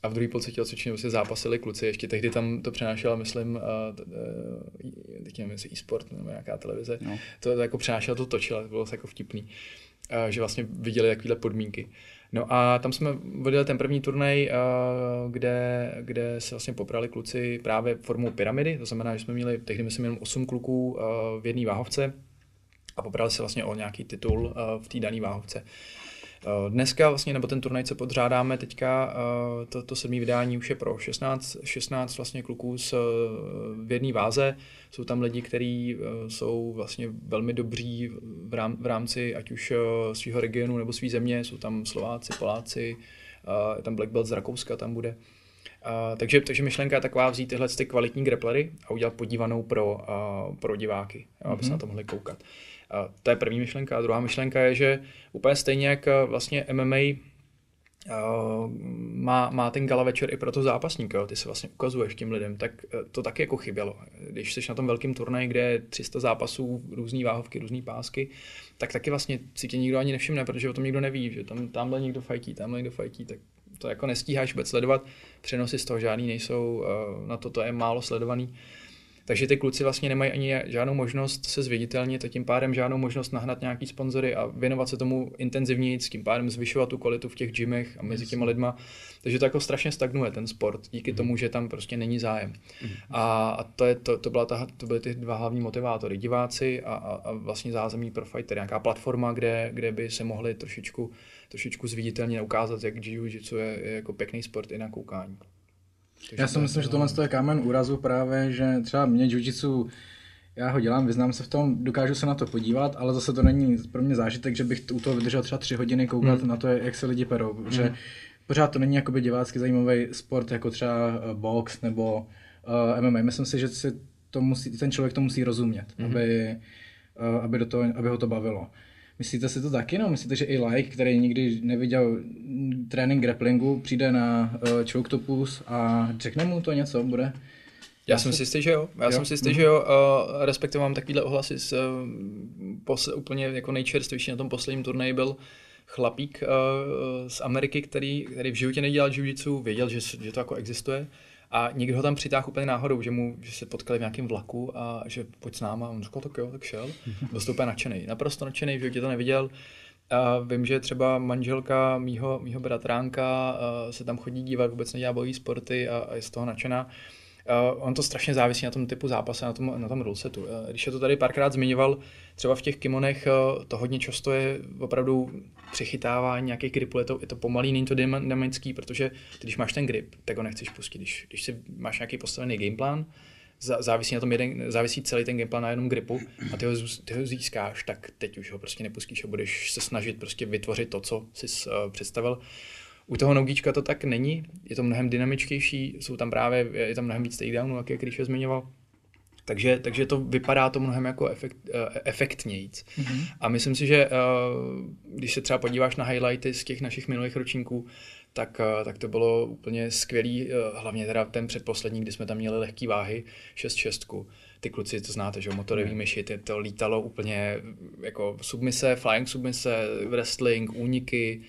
A v druhé půlce tělocvičně prostě zápasili kluci, ještě tehdy tam to přenášela, myslím, uh, uh, teď nevím, jestli e-sport nebo nějaká televize, no. to, to jako přenášela, to točila, to bylo jako vtipný, uh, že vlastně viděli takovéhle podmínky. No a tam jsme vodili ten první turnaj, eh, kde, kde se vlastně poprali kluci právě formou pyramidy, to znamená, že jsme měli tehdy myslím jenom 8 kluků eh, v jedné váhovce a poprali se vlastně o nějaký titul eh, v té dané váhovce. Dneska vlastně, nebo ten turnaj, co podřádáme teďka, to, to sedmý vydání už je pro 16, 16 vlastně kluků z, v jedné váze. Jsou tam lidi, kteří jsou vlastně velmi dobří v, rám, v rámci ať už svého regionu nebo své země. Jsou tam Slováci, Poláci, je tam Black Belt z Rakouska tam bude. Uh, takže, takže myšlenka je taková vzít tyhle ty kvalitní grapplery a udělat podívanou pro, uh, pro diváky, mm-hmm. aby se na to mohli koukat. To je první myšlenka. A druhá myšlenka je, že úplně stejně jak eh, vlastně MMA eh, má, má ten gala večer i pro to zápasníka, ty se vlastně ukazuješ těm lidem, tak uh, to taky jako chybělo. Když jsi na tom velkém turnaji, kde je 300 zápasů, různé váhovky, různé pásky, tak taky vlastně si tě nikdo ani nevšimne, protože o tom nikdo neví, že tam tamhle někdo fajtí, tamhle někdo fajtí, tak to jako nestíháš vůbec sledovat, přenosy z toho žádný nejsou, na to to je málo sledovaný. Takže ty kluci vlastně nemají ani žádnou možnost se zviditelnit a tím pádem žádnou možnost nahnat nějaký sponzory a věnovat se tomu intenzivněji, tím pádem zvyšovat tu kvalitu v těch gymech a mezi těma lidma. Takže to jako strašně stagnuje ten sport díky mm. tomu, že tam prostě není zájem. Mm. A, a to, je, to, to, byla ta, to byly ty dva hlavní motivátory. Diváci a, a, a vlastně zázemí pro fighter, nějaká platforma, kde, kde by se mohli trošičku, trošičku zviditelně ukázat, jak jiu-jitsu je, je jako pěkný sport i na koukání. Já si myslím, že tohle je kámen úrazu právě, že třeba mě jiu já ho dělám, vyznám se v tom, dokážu se na to podívat, ale zase to není pro mě zážitek, že bych u toho vydržel třeba tři hodiny koukat hmm. na to, jak se lidi perou, že hmm. pořád to není jakoby divácky zajímavý sport, jako třeba uh, box nebo uh, eh, MMA. Myslím si, že si to musí, ten člověk to musí rozumět, hmm. aby, uh, aby, do toho, aby ho to bavilo. Myslíte si to taky? No? Myslíte, že i like, který nikdy neviděl trénink grapplingu, přijde na uh, Choketopus a řekne mu to něco? Bude já jsem si jistý, že jo. Já jo? jsem si jistý, mm-hmm. že jo. Uh, respektive mám takovýhle ohlasy z, uh, pos, úplně jako nejčerstvější na tom posledním turnaji byl chlapík uh, z Ameriky, který, který v životě nedělal jiu věděl, že, že to jako existuje a někdo ho tam přitáhl úplně náhodou, že mu že se potkali v nějakém vlaku a že pojď s náma. A on říkal, tak jo, tak šel. Byl to úplně nadšený. Naprosto nadšený, že tě to neviděl. A vím, že třeba manželka mýho, mýho bratránka se tam chodí dívat, vůbec nedělá bojové sporty a, a je z toho nadšená. Uh, on to strašně závisí na tom typu zápase, na tom, na tom rulesetu. Uh, když je to tady párkrát zmiňoval, třeba v těch kimonech uh, to hodně často je opravdu přichytávání nějakých gripů, je to, je to pomalý, není to dynamický, protože když máš ten grip, tak ho nechceš pustit. Když, když si máš nějaký postavený gameplan, závisí na tom jeden, závisí celý ten gameplan na jednom gripu a ty ho, ty ho získáš, tak teď už ho prostě nepustíš a budeš se snažit prostě vytvořit to, co jsi uh, představil. U toho Nogíčka to tak není, je to mnohem dynamičtější, jsou tam právě, je tam mnohem víc takedownů, jak je Kryš zmiňoval. Takže, takže to vypadá to mnohem jako efekt, uh, efektnějíc. Mm-hmm. A myslím si, že uh, když se třeba podíváš na highlighty z těch našich minulých ročníků, tak, uh, tak to bylo úplně skvělý, hlavně teda ten předposlední, kdy jsme tam měli lehký váhy, 6-6. Ty kluci to znáte, že motorový myši, ty, to lítalo úplně jako submise, flying submise, wrestling, úniky,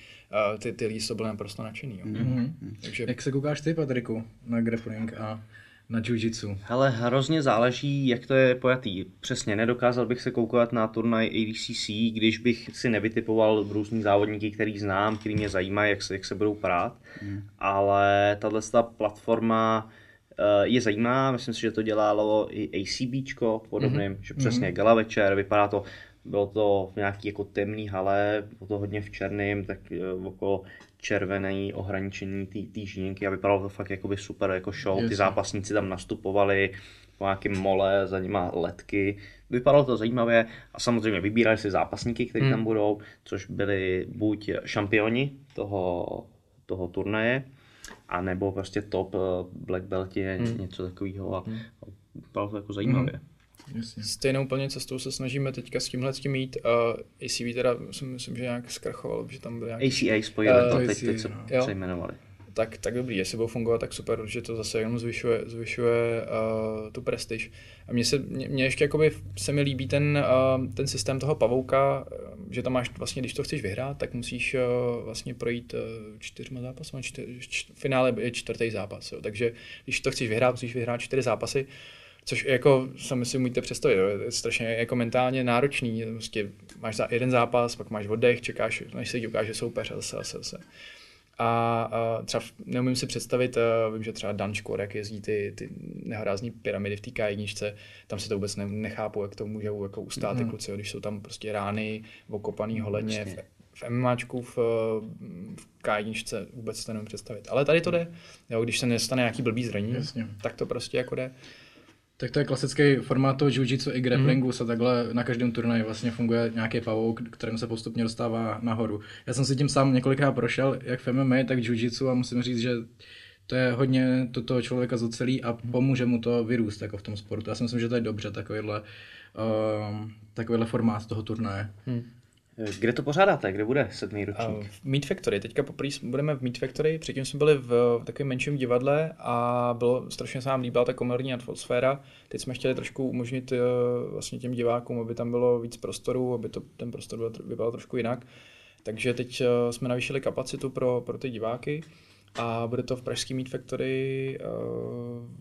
ty, ty lidi to byly naprosto nadšený. Jo. Mm-hmm. Takže... Jak se koukáš ty, Patriku, na grappling a na jiu-jitsu? Hele, hrozně záleží, jak to je pojatý. Přesně, nedokázal bych se koukat na turnaj ADCC, když bych si nevytipoval různý závodníky, který znám, který mě zajímají, jak se, jak se budou prát. Hmm. Ale tahle platforma eh, je zajímavá, myslím si, že to dělalo i ACBčko podobným, mm-hmm. že přesně mm-hmm. gala večer, vypadá to, bylo to v nějaký jako temný hale, bylo to hodně v černém, tak uh, okolo červené ohraničení té žínky a vypadalo to fakt jakoby super jako show. Jasně. Ty zápasníci tam nastupovali po nějakém mole, za nima letky. Vypadalo to zajímavě a samozřejmě vybírali si zápasníky, kteří hmm. tam budou, což byli buď šampioni toho, toho turnaje, a nebo prostě top eh, black belt je hmm. něco takového a hmm. vypadalo to jako zajímavě. Hmm. Jasně. Stejnou úplně cestou se snažíme teďka s tímhle tím jít. Uh, ACV teda si myslím, že nějak zkrachoval, že tam byl nějaký... ACA spojili uh, to, teď, teď se no. přejmenovali. Tak, tak dobrý, jestli budou fungovat, tak super, že to zase jenom zvyšuje, zvyšuje uh, tu prestiž. A mně se, mě, mě ještě jakoby se mi líbí ten, uh, ten systém toho pavouka, že tam máš vlastně, když to chceš vyhrát, tak musíš uh, vlastně projít uh, čtyřma zápasy, čtyř, čtyř, finále je čtvrtý zápas, jo. takže když to chceš vyhrát, musíš vyhrát čtyři zápasy, Což jako sami si můžete představit, jo, je strašně jako mentálně náročný. Prostě máš za jeden zápas, pak máš oddech, čekáš, než se ti ukáže soupeř a zase, zase, zase. A, a třeba neumím si představit, uh, vím, že třeba Dan Škor, jak jezdí ty, ty nehorázní pyramidy v té K1, tam si to vůbec ne, nechápu, jak to můžou jako ustát mm. ty mhm. kluci, když jsou tam prostě rány, okopaný holeně, v, v MMAčku, v, v K1 vůbec to nemůžu představit. Ale tady to jde, jo, když se nestane nějaký blbý zranění, tak to prostě jako jde. Tak to je klasický formát toho jiu-jitsu i grapplingu, mm. se takhle na každém turnaji vlastně funguje nějaký pavouk, kterým se postupně dostává nahoru. Já jsem si tím sám několikrát prošel, jak v MMA, tak v jiu-jitsu a musím říct, že to je hodně to toho člověka zocelí a mhm. pomůže mu to vyrůst jako v tom sportu. Já si myslím, že to je dobře, takovýhle, uh, takovýhle formát toho turnaje. Mm. Kde to pořádáte? Kde bude sedmý ročník? Uh, v Meat Factory. Teďka poprvé budeme v Meat Factory, předtím jsme byli v takovém menším divadle a bylo strašně se nám líbila ta komerní atmosféra. Teď jsme chtěli trošku umožnit uh, vlastně těm divákům, aby tam bylo víc prostoru, aby to, ten prostor vypadal trošku jinak. Takže teď uh, jsme navýšili kapacitu pro, pro ty diváky a bude to v Pražský Meat Factory,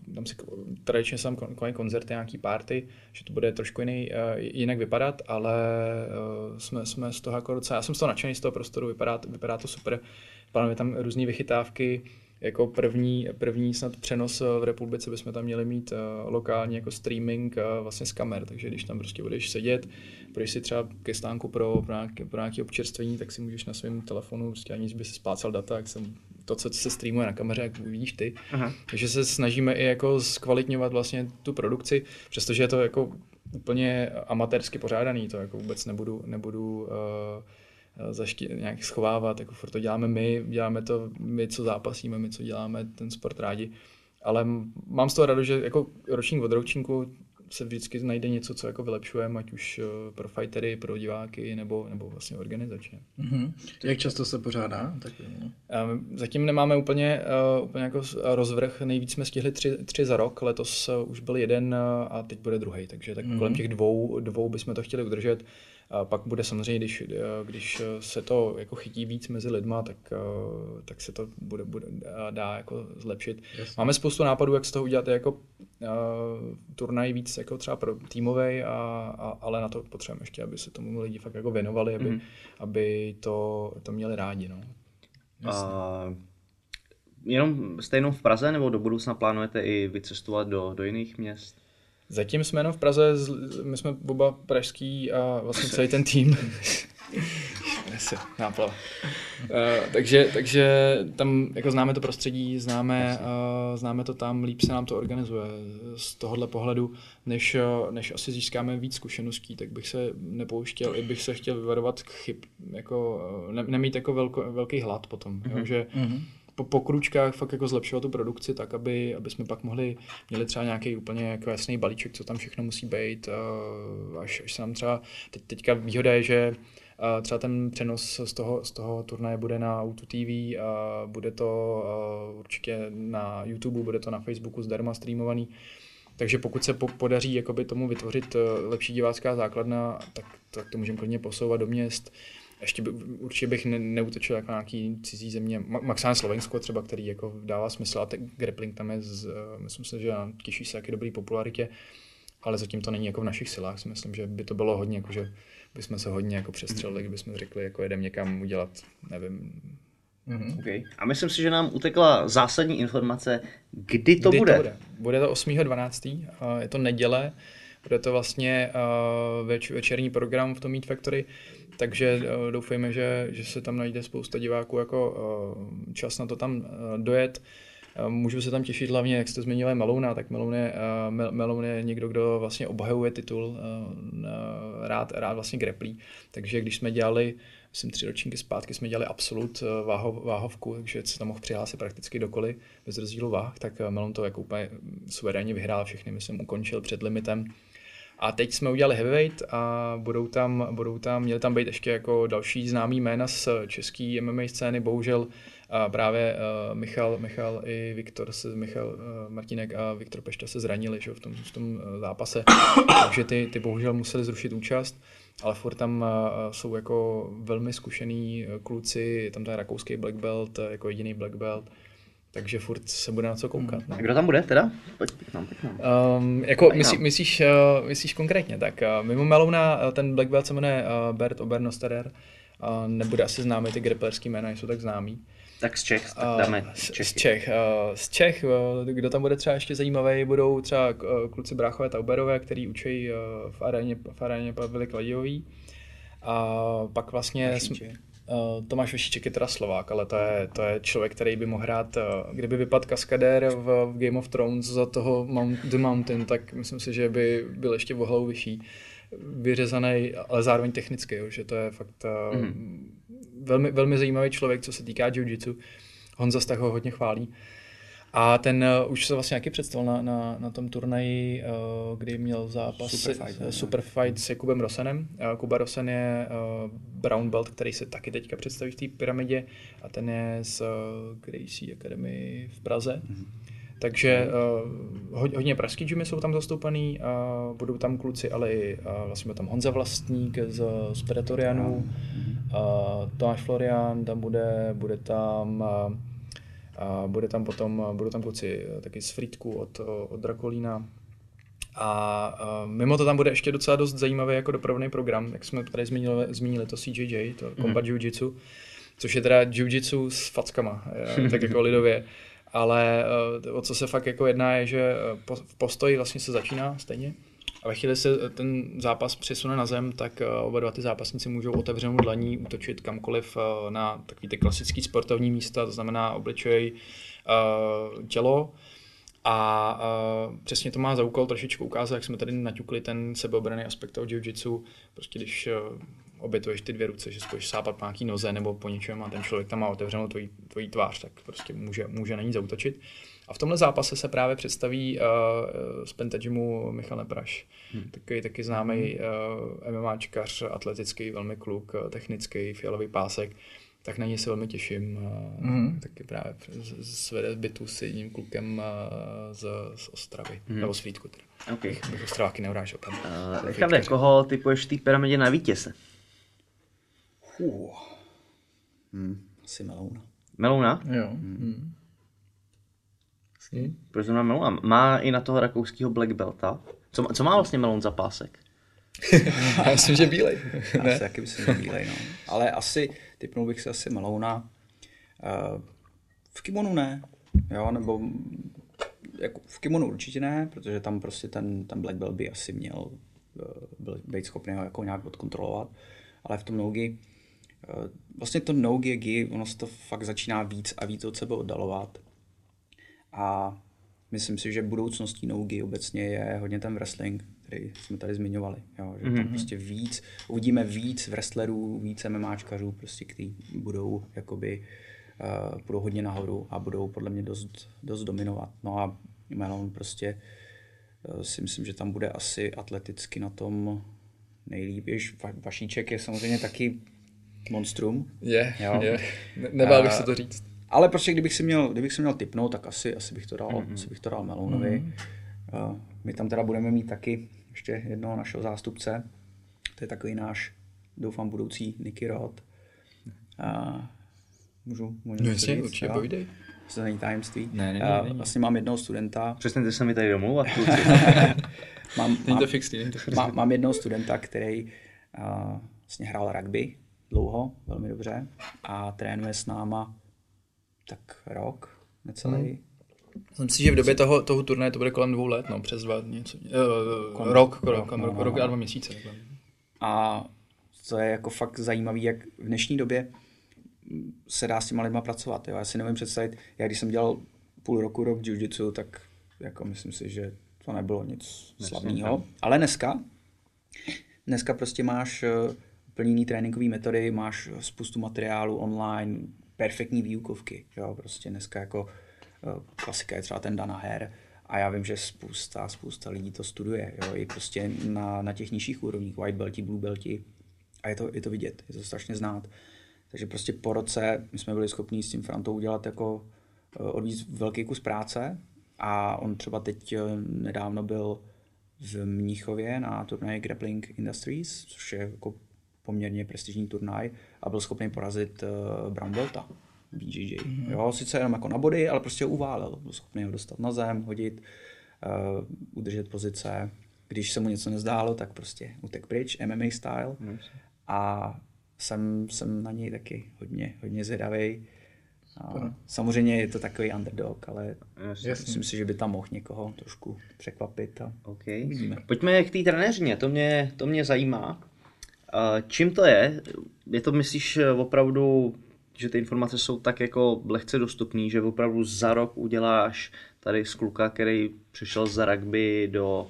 uh, tam si tradičně jsem konají koncerty, nějaký party, že to bude trošku jiný, uh, jinak vypadat, ale uh, jsme, jsme z toho jako docela, já jsem z toho nadšený z toho prostoru, vypadá, vypadá to super, plánujeme tam různé vychytávky, jako první, první snad přenos v republice bychom tam měli mít uh, lokálně jako streaming uh, vlastně z kamer, takže když tam prostě budeš sedět, budeš si třeba ke stánku pro, pro, nějaké, pro nějaké občerstvení, tak si můžeš na svém telefonu, prostě aniž by si splácal data, jak jsem to, co se streamuje na kameře, jak vidíš ty. Aha. Takže se snažíme i jako zkvalitňovat vlastně tu produkci, přestože je to jako úplně amatérsky pořádaný, to jako vůbec nebudu, nebudu uh, zaští, nějak schovávat, jako furt to děláme my, děláme to my, co zápasíme, my, co děláme ten sport rádi. Ale mám z toho radu, že jako ročník od ročníku se vždycky najde něco, co jako vylepšujeme, ať už eh, pro fightery, pro diváky, nebo, nebo vlastně organizačně. Mm-hmm. Jak často se pořádá? Tak, no. Zatím nemáme úplně, uh, úplně jako rozvrh, nejvíc jsme stihli tři, tři za rok, letos uh, už byl jeden a teď bude druhý, takže tak mm-hmm. kolem těch dvou, dvou bychom to chtěli udržet. A pak bude samozřejmě, když, eh, když se to jako chytí víc mezi lidma, tak, eh, tak se to bude, bude dá jako zlepšit. Jasně. Máme spoustu nápadů, jak z toho udělat jako uh, turnaj víc jako třeba pro týmový, a, a, ale na to potřebujeme ještě, aby se tomu lidi fakt jako věnovali, aby, mm. aby to, to měli rádi. No. Uh, jenom stejnou v Praze, nebo do budoucna plánujete i vycestovat do, do jiných měst? Zatím jsme jenom v Praze, my jsme oba pražský a vlastně celý ten tým. Náplava. Uh, takže, takže tam jako známe to prostředí, známe, uh, známe to tam, líp se nám to organizuje z tohohle pohledu, než, než asi získáme víc zkušeností, tak bych se nepouštěl, i bych se chtěl vyvarovat chyb, jako ne, nemít jako velko, velký hlad potom, mm-hmm. jo, mhm. že mm-hmm po, po kručkách fakt jako zlepšovat tu produkci tak, aby, aby jsme pak mohli, měli třeba nějaký úplně jako jasný balíček, co tam všechno musí být, až, až se nám třeba, teď, teďka výhoda je, že třeba ten přenos z toho, z toho turnaje bude na Auto TV, uh, bude to určitě na YouTube, bude to na Facebooku zdarma streamovaný. Takže pokud se po, podaří jakoby tomu vytvořit uh, lepší divácká základna, tak, tak to můžeme klidně posouvat do měst. Ještě by, určitě bych ne, neutočil jako nějaký cizí země, maximálně Slovensko třeba, který jako dává smysl a ten grappling tam je, z, uh, myslím si, že těší se jaký dobrý popularitě, ale zatím to není jako v našich silách, si myslím, že by to bylo hodně, jako, že bychom se hodně jako přestřelili, kdybychom řekli, jako jedem někam udělat, nevím, Mm-hmm. Okay. A myslím si, že nám utekla zásadní informace, kdy to kdy bude. To bude. bude to 8.12. Je to neděle. Bude to vlastně več, večerní program v tom Meat Factory, takže doufejme, že, že se tam najde spousta diváků jako čas na to tam dojet. Můžu se tam těšit hlavně, jak jste zmínili Melouna, tak Meloun je, Meloun je někdo, kdo vlastně obhajuje titul, rád, rád vlastně greplí. Takže když jsme dělali, myslím tři ročníky zpátky, jsme dělali absolut váhov, váhovku, takže se tam mohl přihlásit prakticky dokoliv bez rozdílu váh, tak Meloun to jako úplně suverénně vyhrál všechny, myslím, ukončil před limitem. A teď jsme udělali heavyweight a budou tam, budou tam, měli tam být ještě jako další známý jména z české MMA scény, bohužel a právě uh, Michal, Michal i Viktor, se, Michal uh, Martinek a Viktor Pešta se zranili že, v tom, v tom uh, zápase, takže ty, ty bohužel museli zrušit účast, ale furt tam uh, jsou jako velmi zkušený kluci, je tam ten rakouský black belt, jako jediný black belt, takže furt se bude na co koukat. Hmm. No. A kdo tam bude teda? Pojď, pojď nám, pojď nám. Um, jako myslí, myslíš, uh, myslíš konkrétně, tak uh, mimo Melouna uh, ten black belt se jmenuje uh, Bert Obernosterer, uh, nebude asi známý, ty grapplerský jména jsou tak známý. Tak z Čech, tak dáme z, z Čech. Uh, z Čech, uh, kdo tam bude třeba ještě zajímavý, budou třeba kluci Bráchové Tauberové, který učí uh, v aréně, v aréně Pavily Kladivový. A pak vlastně... Uh, Tomáš Vešiček je teda Slovák, ale to je, to je člověk, který by mohl hrát, uh, kdyby vypadl kaskadér v, v Game of Thrones za toho Mount, The Mountain, tak myslím si, že by byl ještě o hlavu vyšší. Vyřezaný, ale zároveň technicky, jo, že to je fakt uh, mm. velmi, velmi zajímavý člověk, co se týká jiu-jitsu. Honza z ho hodně chválí. A ten uh, už se vlastně nějaký představil na, na, na tom turnaji, uh, kdy měl zápas super fight, se, super fight s Jakubem Rosenem. Uh, Kuba Rosen je uh, brown belt, který se taky teďka představí v té pyramidě a ten je z uh, Gracie Academy v Praze. Mm-hmm. Takže uh, hodně pražský gymy jsou tam zastoupený, uh, budou tam kluci, ale i uh, vlastně tam Honza Vlastník z, z Predatorianů, uh, Tomáš Florian tam bude, bude tam uh, a bude tam potom, budou tam kluci taky z Fritku od, od Drakolína. A, a mimo to tam bude ještě docela dost zajímavý jako doprovodný program, jak jsme tady zmínili, zmínili to CJJ, to Combat mm. Jiu-Jitsu, což je teda Jiu-Jitsu s fackama, tak jako lidově. Ale o co se fakt jako jedná je, že v postoji vlastně se začíná stejně, a ve chvíli se ten zápas přesune na zem, tak eh, oba dva ty zápasníci můžou otevřenou dlaní útočit kamkoliv eh, na takový ty klasický sportovní místa, to znamená obličej, eh, tělo. A přesně to má za úkol trošičku ukázat, jak jsme tady naťukli ten sebeobraný aspekt toho jiu-jitsu. Prostě když obětuješ ty dvě ruce, že spojíš sápat po nějaký noze nebo po něčem a ten člověk tam má otevřenou tvojí, tvojí tvář, tak prostě může, může na ní zautočit. A v tomhle zápase se právě představí uh, z Pentagymu Michal Nepraš. Hmm. Takový taky známý uh, MMAčkař, atletický, velmi kluk, technický, fialový pásek. Tak na něj se velmi těším. Uh, hmm. Taky právě svede bytu s jedním klukem uh, z, z Ostravy, hmm. nebo z Vítku teda. Okay. Bych, bych Ostraváky neurážel tam. Uh, Richarde, koho typuješ v té pyramidě na vítěze? Uh. Hmm. Asi Melouna. Melouna? Jo. Hmm. Hmm. Proč zrovna Melon? Má i na toho rakouského Black Belta. Co, co má vlastně Melon za pásek? Já myslím, že bílej. ne? Asi taky myslím, že bílej, no. Ale asi, typnul bych se asi Melouna. Uh, v kimonu ne, jo, nebo jako v kimonu určitě ne, protože tam prostě ten, ten Black Belt by asi měl uh, byl, být schopný ho jako nějak odkontrolovat. Ale v tom nogi, uh, vlastně to nogi gi, ono se to fakt začíná víc a víc od sebe oddalovat. A myslím si, že budoucností Nougy obecně je hodně ten wrestling, který jsme tady zmiňovali. Jo, že mm-hmm. tam prostě víc, uvidíme víc wrestlerů, víc MMAčkařů, prostě, kteří budou jakoby, uh, budou hodně nahoru a budou podle mě dost, dost dominovat. No a Melon prostě uh, si myslím, že tam bude asi atleticky na tom nejlíp. Jež Va- Vašíček je samozřejmě taky monstrum. Je, Jo. je. Ne- Nebál bych A- se to říct. Ale prostě kdybych si měl, kdybych si měl typnout, tak asi, asi bych to dal, mm-hmm. asi bych to dal Melounovi. Mm-hmm. Uh, my tam teda budeme mít taky ještě jednoho našeho zástupce. To je takový náš, doufám, budoucí Nicky Rod. Uh, můžu, můžu No jasně, říct, určitě, povídej. To není tajemství. Ne, není, Eh, není. Vlastně mám jednoho studenta, Přestaňte se mi tady domluvat, mám, mám, to fixný, není to fixný. Má, mám jednoho studenta, který uh, vlastně hrál rugby dlouho, velmi dobře a trénuje s náma tak rok, necelý. Hmm. Myslím si, že v době toho, toho turnaje to bude kolem dvou let, no, přes dva něco. Uh, rok, rok, rok, no, rok, no, rok no. a dva měsíce. takhle. A to je jako fakt zajímavý, jak v dnešní době se dá s těma lidma pracovat. Jo. Já si nevím představit, já když jsem dělal půl roku rok jiu-jitsu, tak jako myslím si, že to nebylo nic slavného. Ale dneska, dneska prostě máš eh, úplně jiný tréninkové metody, máš spoustu materiálu online, perfektní výukovky. Jo. Prostě dneska jako eh, klasika je třeba ten Danaher, a já vím, že spousta, spousta lidí to studuje, jo, i prostě na, na těch nižších úrovních, white belti, blue belti, a je to, je to vidět, je to strašně znát. Takže prostě po roce my jsme byli schopni s tím Frantou udělat jako eh, odvíct velký kus práce a on třeba teď eh, nedávno byl v Mnichově na turnaji Grappling Industries, což je jako poměrně prestižní turnaj a byl schopný porazit uh, Brown Belta BJJ. Mm-hmm. Jo, sice jenom jako na body, ale prostě ho uválel. Byl schopný ho dostat na zem, hodit, uh, udržet pozice. Když se mu něco nezdálo, tak prostě utek pryč, MMA style. Mm-hmm. A jsem, jsem na něj taky hodně, hodně zvědavý. A samozřejmě je to takový underdog, ale Jasně. myslím si, že by tam mohl někoho trošku překvapit. A Okay. Pojďme k té trenéřině, to mě, to mě zajímá. Eh, Čím to je? Je to, myslíš, eh, opravdu, že ty informace jsou tak jako lehce dostupné, že opravdu za rok uděláš tady z kluka, který přišel z rugby do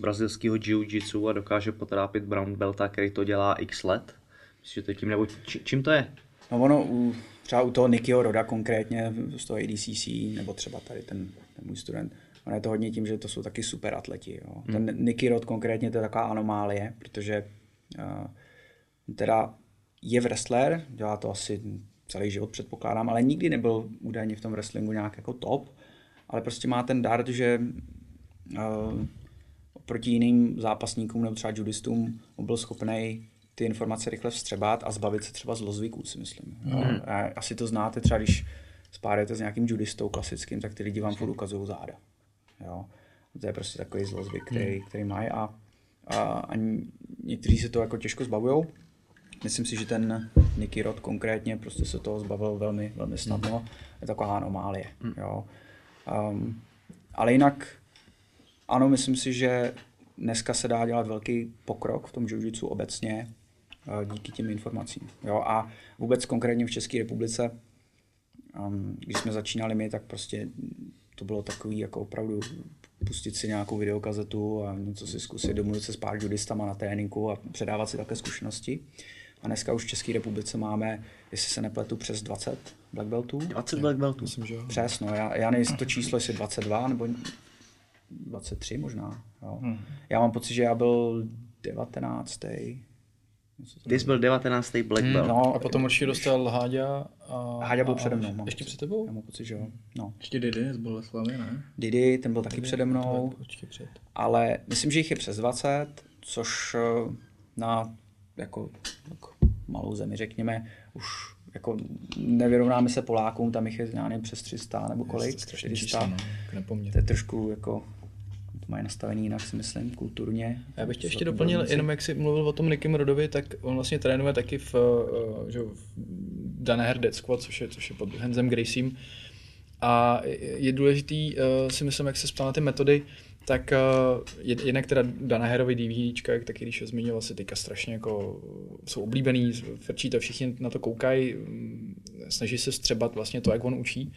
brazilského jiu-jitsu a dokáže potrápit brown belta, který to dělá x let? Myslíš, že to tím, nebo či, čím to je? No ono, u, třeba u toho Nikyho Roda konkrétně, z toho ADCC, nebo třeba tady ten, ten můj student, ono je to hodně tím, že to jsou taky super atleti. Jo. Ten Niky Rod konkrétně to je taková anomálie, protože teda je wrestler, dělá to asi celý život předpokládám, ale nikdy nebyl údajně v tom wrestlingu nějak jako top, ale prostě má ten dart, že uh, proti jiným zápasníkům nebo třeba judistům byl schopný ty informace rychle vstřebat a zbavit se třeba zlozvyků, si myslím. Mm. A asi to znáte třeba, když spárujete s nějakým judistou klasickým, tak ty lidi vám furt ukazují záda. Jo. To je prostě takový zlozvyk, který, který mají a, a, a někteří se to jako těžko zbavují. Myslím si, že ten Nicky Rod konkrétně prostě se toho zbavil velmi, velmi snadno. Je taková anomálie. Jo. Um, ale jinak ano, myslím si, že dneska se dá dělat velký pokrok v tom jiu obecně eh, díky těm informacím. Jo? A vůbec konkrétně v České republice, um, když jsme začínali my, tak prostě to bylo takový jako opravdu pustit si nějakou videokazetu a něco si zkusit, domluvit se s pár judistama na tréninku a předávat si také zkušenosti. A dneska už v České republice máme, jestli se nepletu, přes 20 black beltů. 20 black beltů. Myslím, že jo. Přes, no, já, já nejsem to číslo, jestli 22 nebo 23 možná. Jo. Hmm. Já mám pocit, že já byl 19. Ty jsi byl 19. black belt. No, A potom určitě dostal Háďa. A, Háďa byl a- přede mnou. mám Ještě před tebou? Já mám pocit, že jo. No. Ještě Didi z Boleslavy, ne? Didi, ten byl taky přede mnou, Určitě před. ale myslím, že jich je přes 20, což eh, na jako, jako malou zemi, řekněme, už jako nevyrovnáme se Polákům, tam jich je já přes 300 nebo kolik, Strašný 400. číslo, no. To je trošku jako, to mají nastavený jinak, si myslím, kulturně. Já bych tě ještě doplnil, odborníci. jenom jak jsi mluvil o tom Nikim Rodovi, tak on vlastně trénuje taky v, eh, že, v Dané Herde Squad, což je, což je pod Henzem Graciem. A je důležitý, eh, si myslím, jak se ptal na ty metody, tak eh, jed- jednak teda Danaherovi DVDčka, jak taky když ho zmiňoval, si teďka strašně jako jsou oblíbený, frčí to, všichni na to koukají, mm, snaží se střebat vlastně to, jak on učí.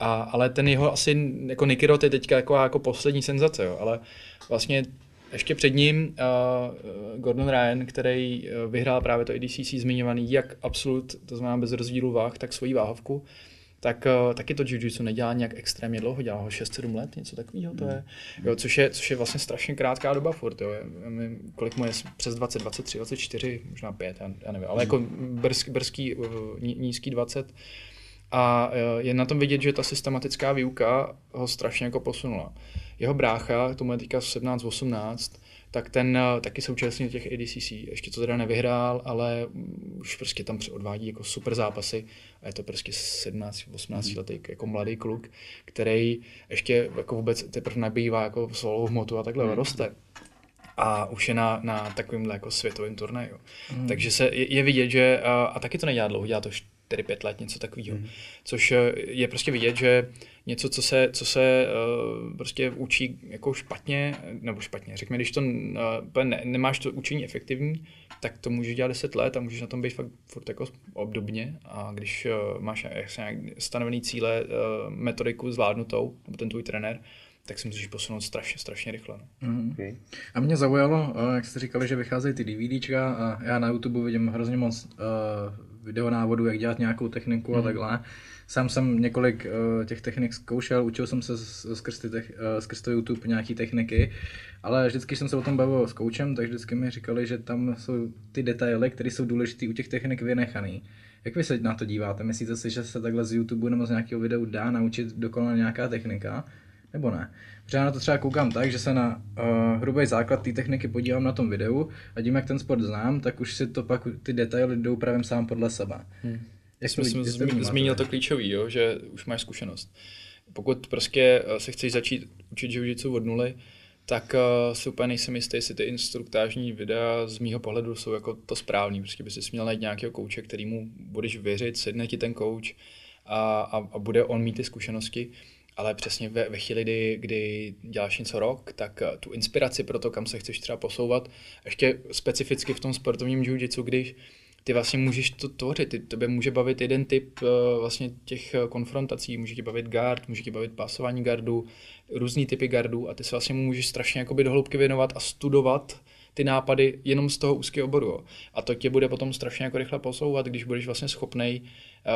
A, ale ten jeho asi, jako Nicky Rod je teďka jako, jako poslední senzace, jo, ale vlastně ještě před ním uh, Gordon Ryan, který uh, vyhrál právě to ADCC zmiňovaný, jak absolut, to znamená bez rozdílu váh, tak svoji váhovku. tak uh, taky to jiu-jitsu nedělá nějak extrémně dlouho, dělá ho 6-7 let, něco takového to je, jo, což je, což je vlastně strašně krátká doba furt, jo, my, kolik mu je, přes 20, 23, 24, možná 5, já, já nevím, ale jako brzký, brzký nízký 20, a je na tom vidět, že ta systematická výuka ho strašně jako posunula. Jeho brácha, tomu je teďka 17-18, tak ten uh, taky současně těch ADCC. Ještě to teda nevyhrál, ale už prostě tam odvádí jako super zápasy a je to prostě 17-18 mm. letý jako mladý kluk, který ještě jako vůbec teprve nabývá jako solovou hmotu a takhle mm. roste a už je na, na takovýmhle jako světovém turnaji. Mm. Takže se je, je vidět, že a, a taky to nedělá dlouho, dělá to 4-5 let, něco takového. Mm. Což eh, je prostě vidět, že něco, co se, co se uh, prostě učí jako špatně, nebo špatně, řekněme, když to uh, ne, nemáš to učení efektivní, tak to můžeš dělat 10 let a můžeš na tom být fakt furt jako obdobně a když uh, máš nějak stanovený cíle, uh, metodiku zvládnutou, nebo ten tvůj trenér, tak si můžeš posunout strašně, strašně rychle. No. Mm-hmm. Okay. A mě zaujalo, jak jste říkali, že vycházejí ty DVDčka a já na YouTube vidím hrozně moc uh, videonávodů, jak dělat nějakou techniku mm. a mhm. takhle. Sám jsem několik uh, těch technik zkoušel, učil jsem se skrz, ty tech, uh, skrz to YouTube nějaký techniky, ale vždycky jsem se o tom bavil s koučem, tak vždycky mi říkali, že tam jsou ty detaily, které jsou důležité u těch technik vynechaný. Jak vy se na to díváte? Myslíte si, že se takhle z YouTube nebo z nějakého videa dá naučit dokonale nějaká technika? Nebo ne? Protože já na to třeba koukám tak, že se na uh, hrubý základ té techniky podívám na tom videu a tím, jak ten sport znám, tak už si to pak ty detaily jdou právě sám podle sebe. Hmm. Jak jsme zmi, zmi, zmínil to klíčový, jo, že už máš zkušenost. Pokud prostě eh, se chceš začít učit jiu od nuly, tak uh, si úplně nejsem jistý, jestli ty instruktážní videa z mýho pohledu jsou jako to správný. Prostě by si měl najít nějakého kouče, kterýmu budeš věřit, sedne ti ten kouč a, a, a bude on mít ty zkušenosti ale přesně ve, ve chvíli, kdy, kdy děláš něco rok, tak uh, tu inspiraci pro to, kam se chceš třeba posouvat, ještě specificky v tom sportovním jiu když ty vlastně můžeš to tvořit, ty, tebe může bavit jeden typ uh, vlastně těch uh, konfrontací, může tě bavit guard, může tě bavit pásování gardů, různý typy gardů. A ty se vlastně můžeš strašně jakoby do hloubky věnovat a studovat ty nápady jenom z toho úzkého oboru. A to tě bude potom strašně jako rychle posouvat, když budeš vlastně schopnej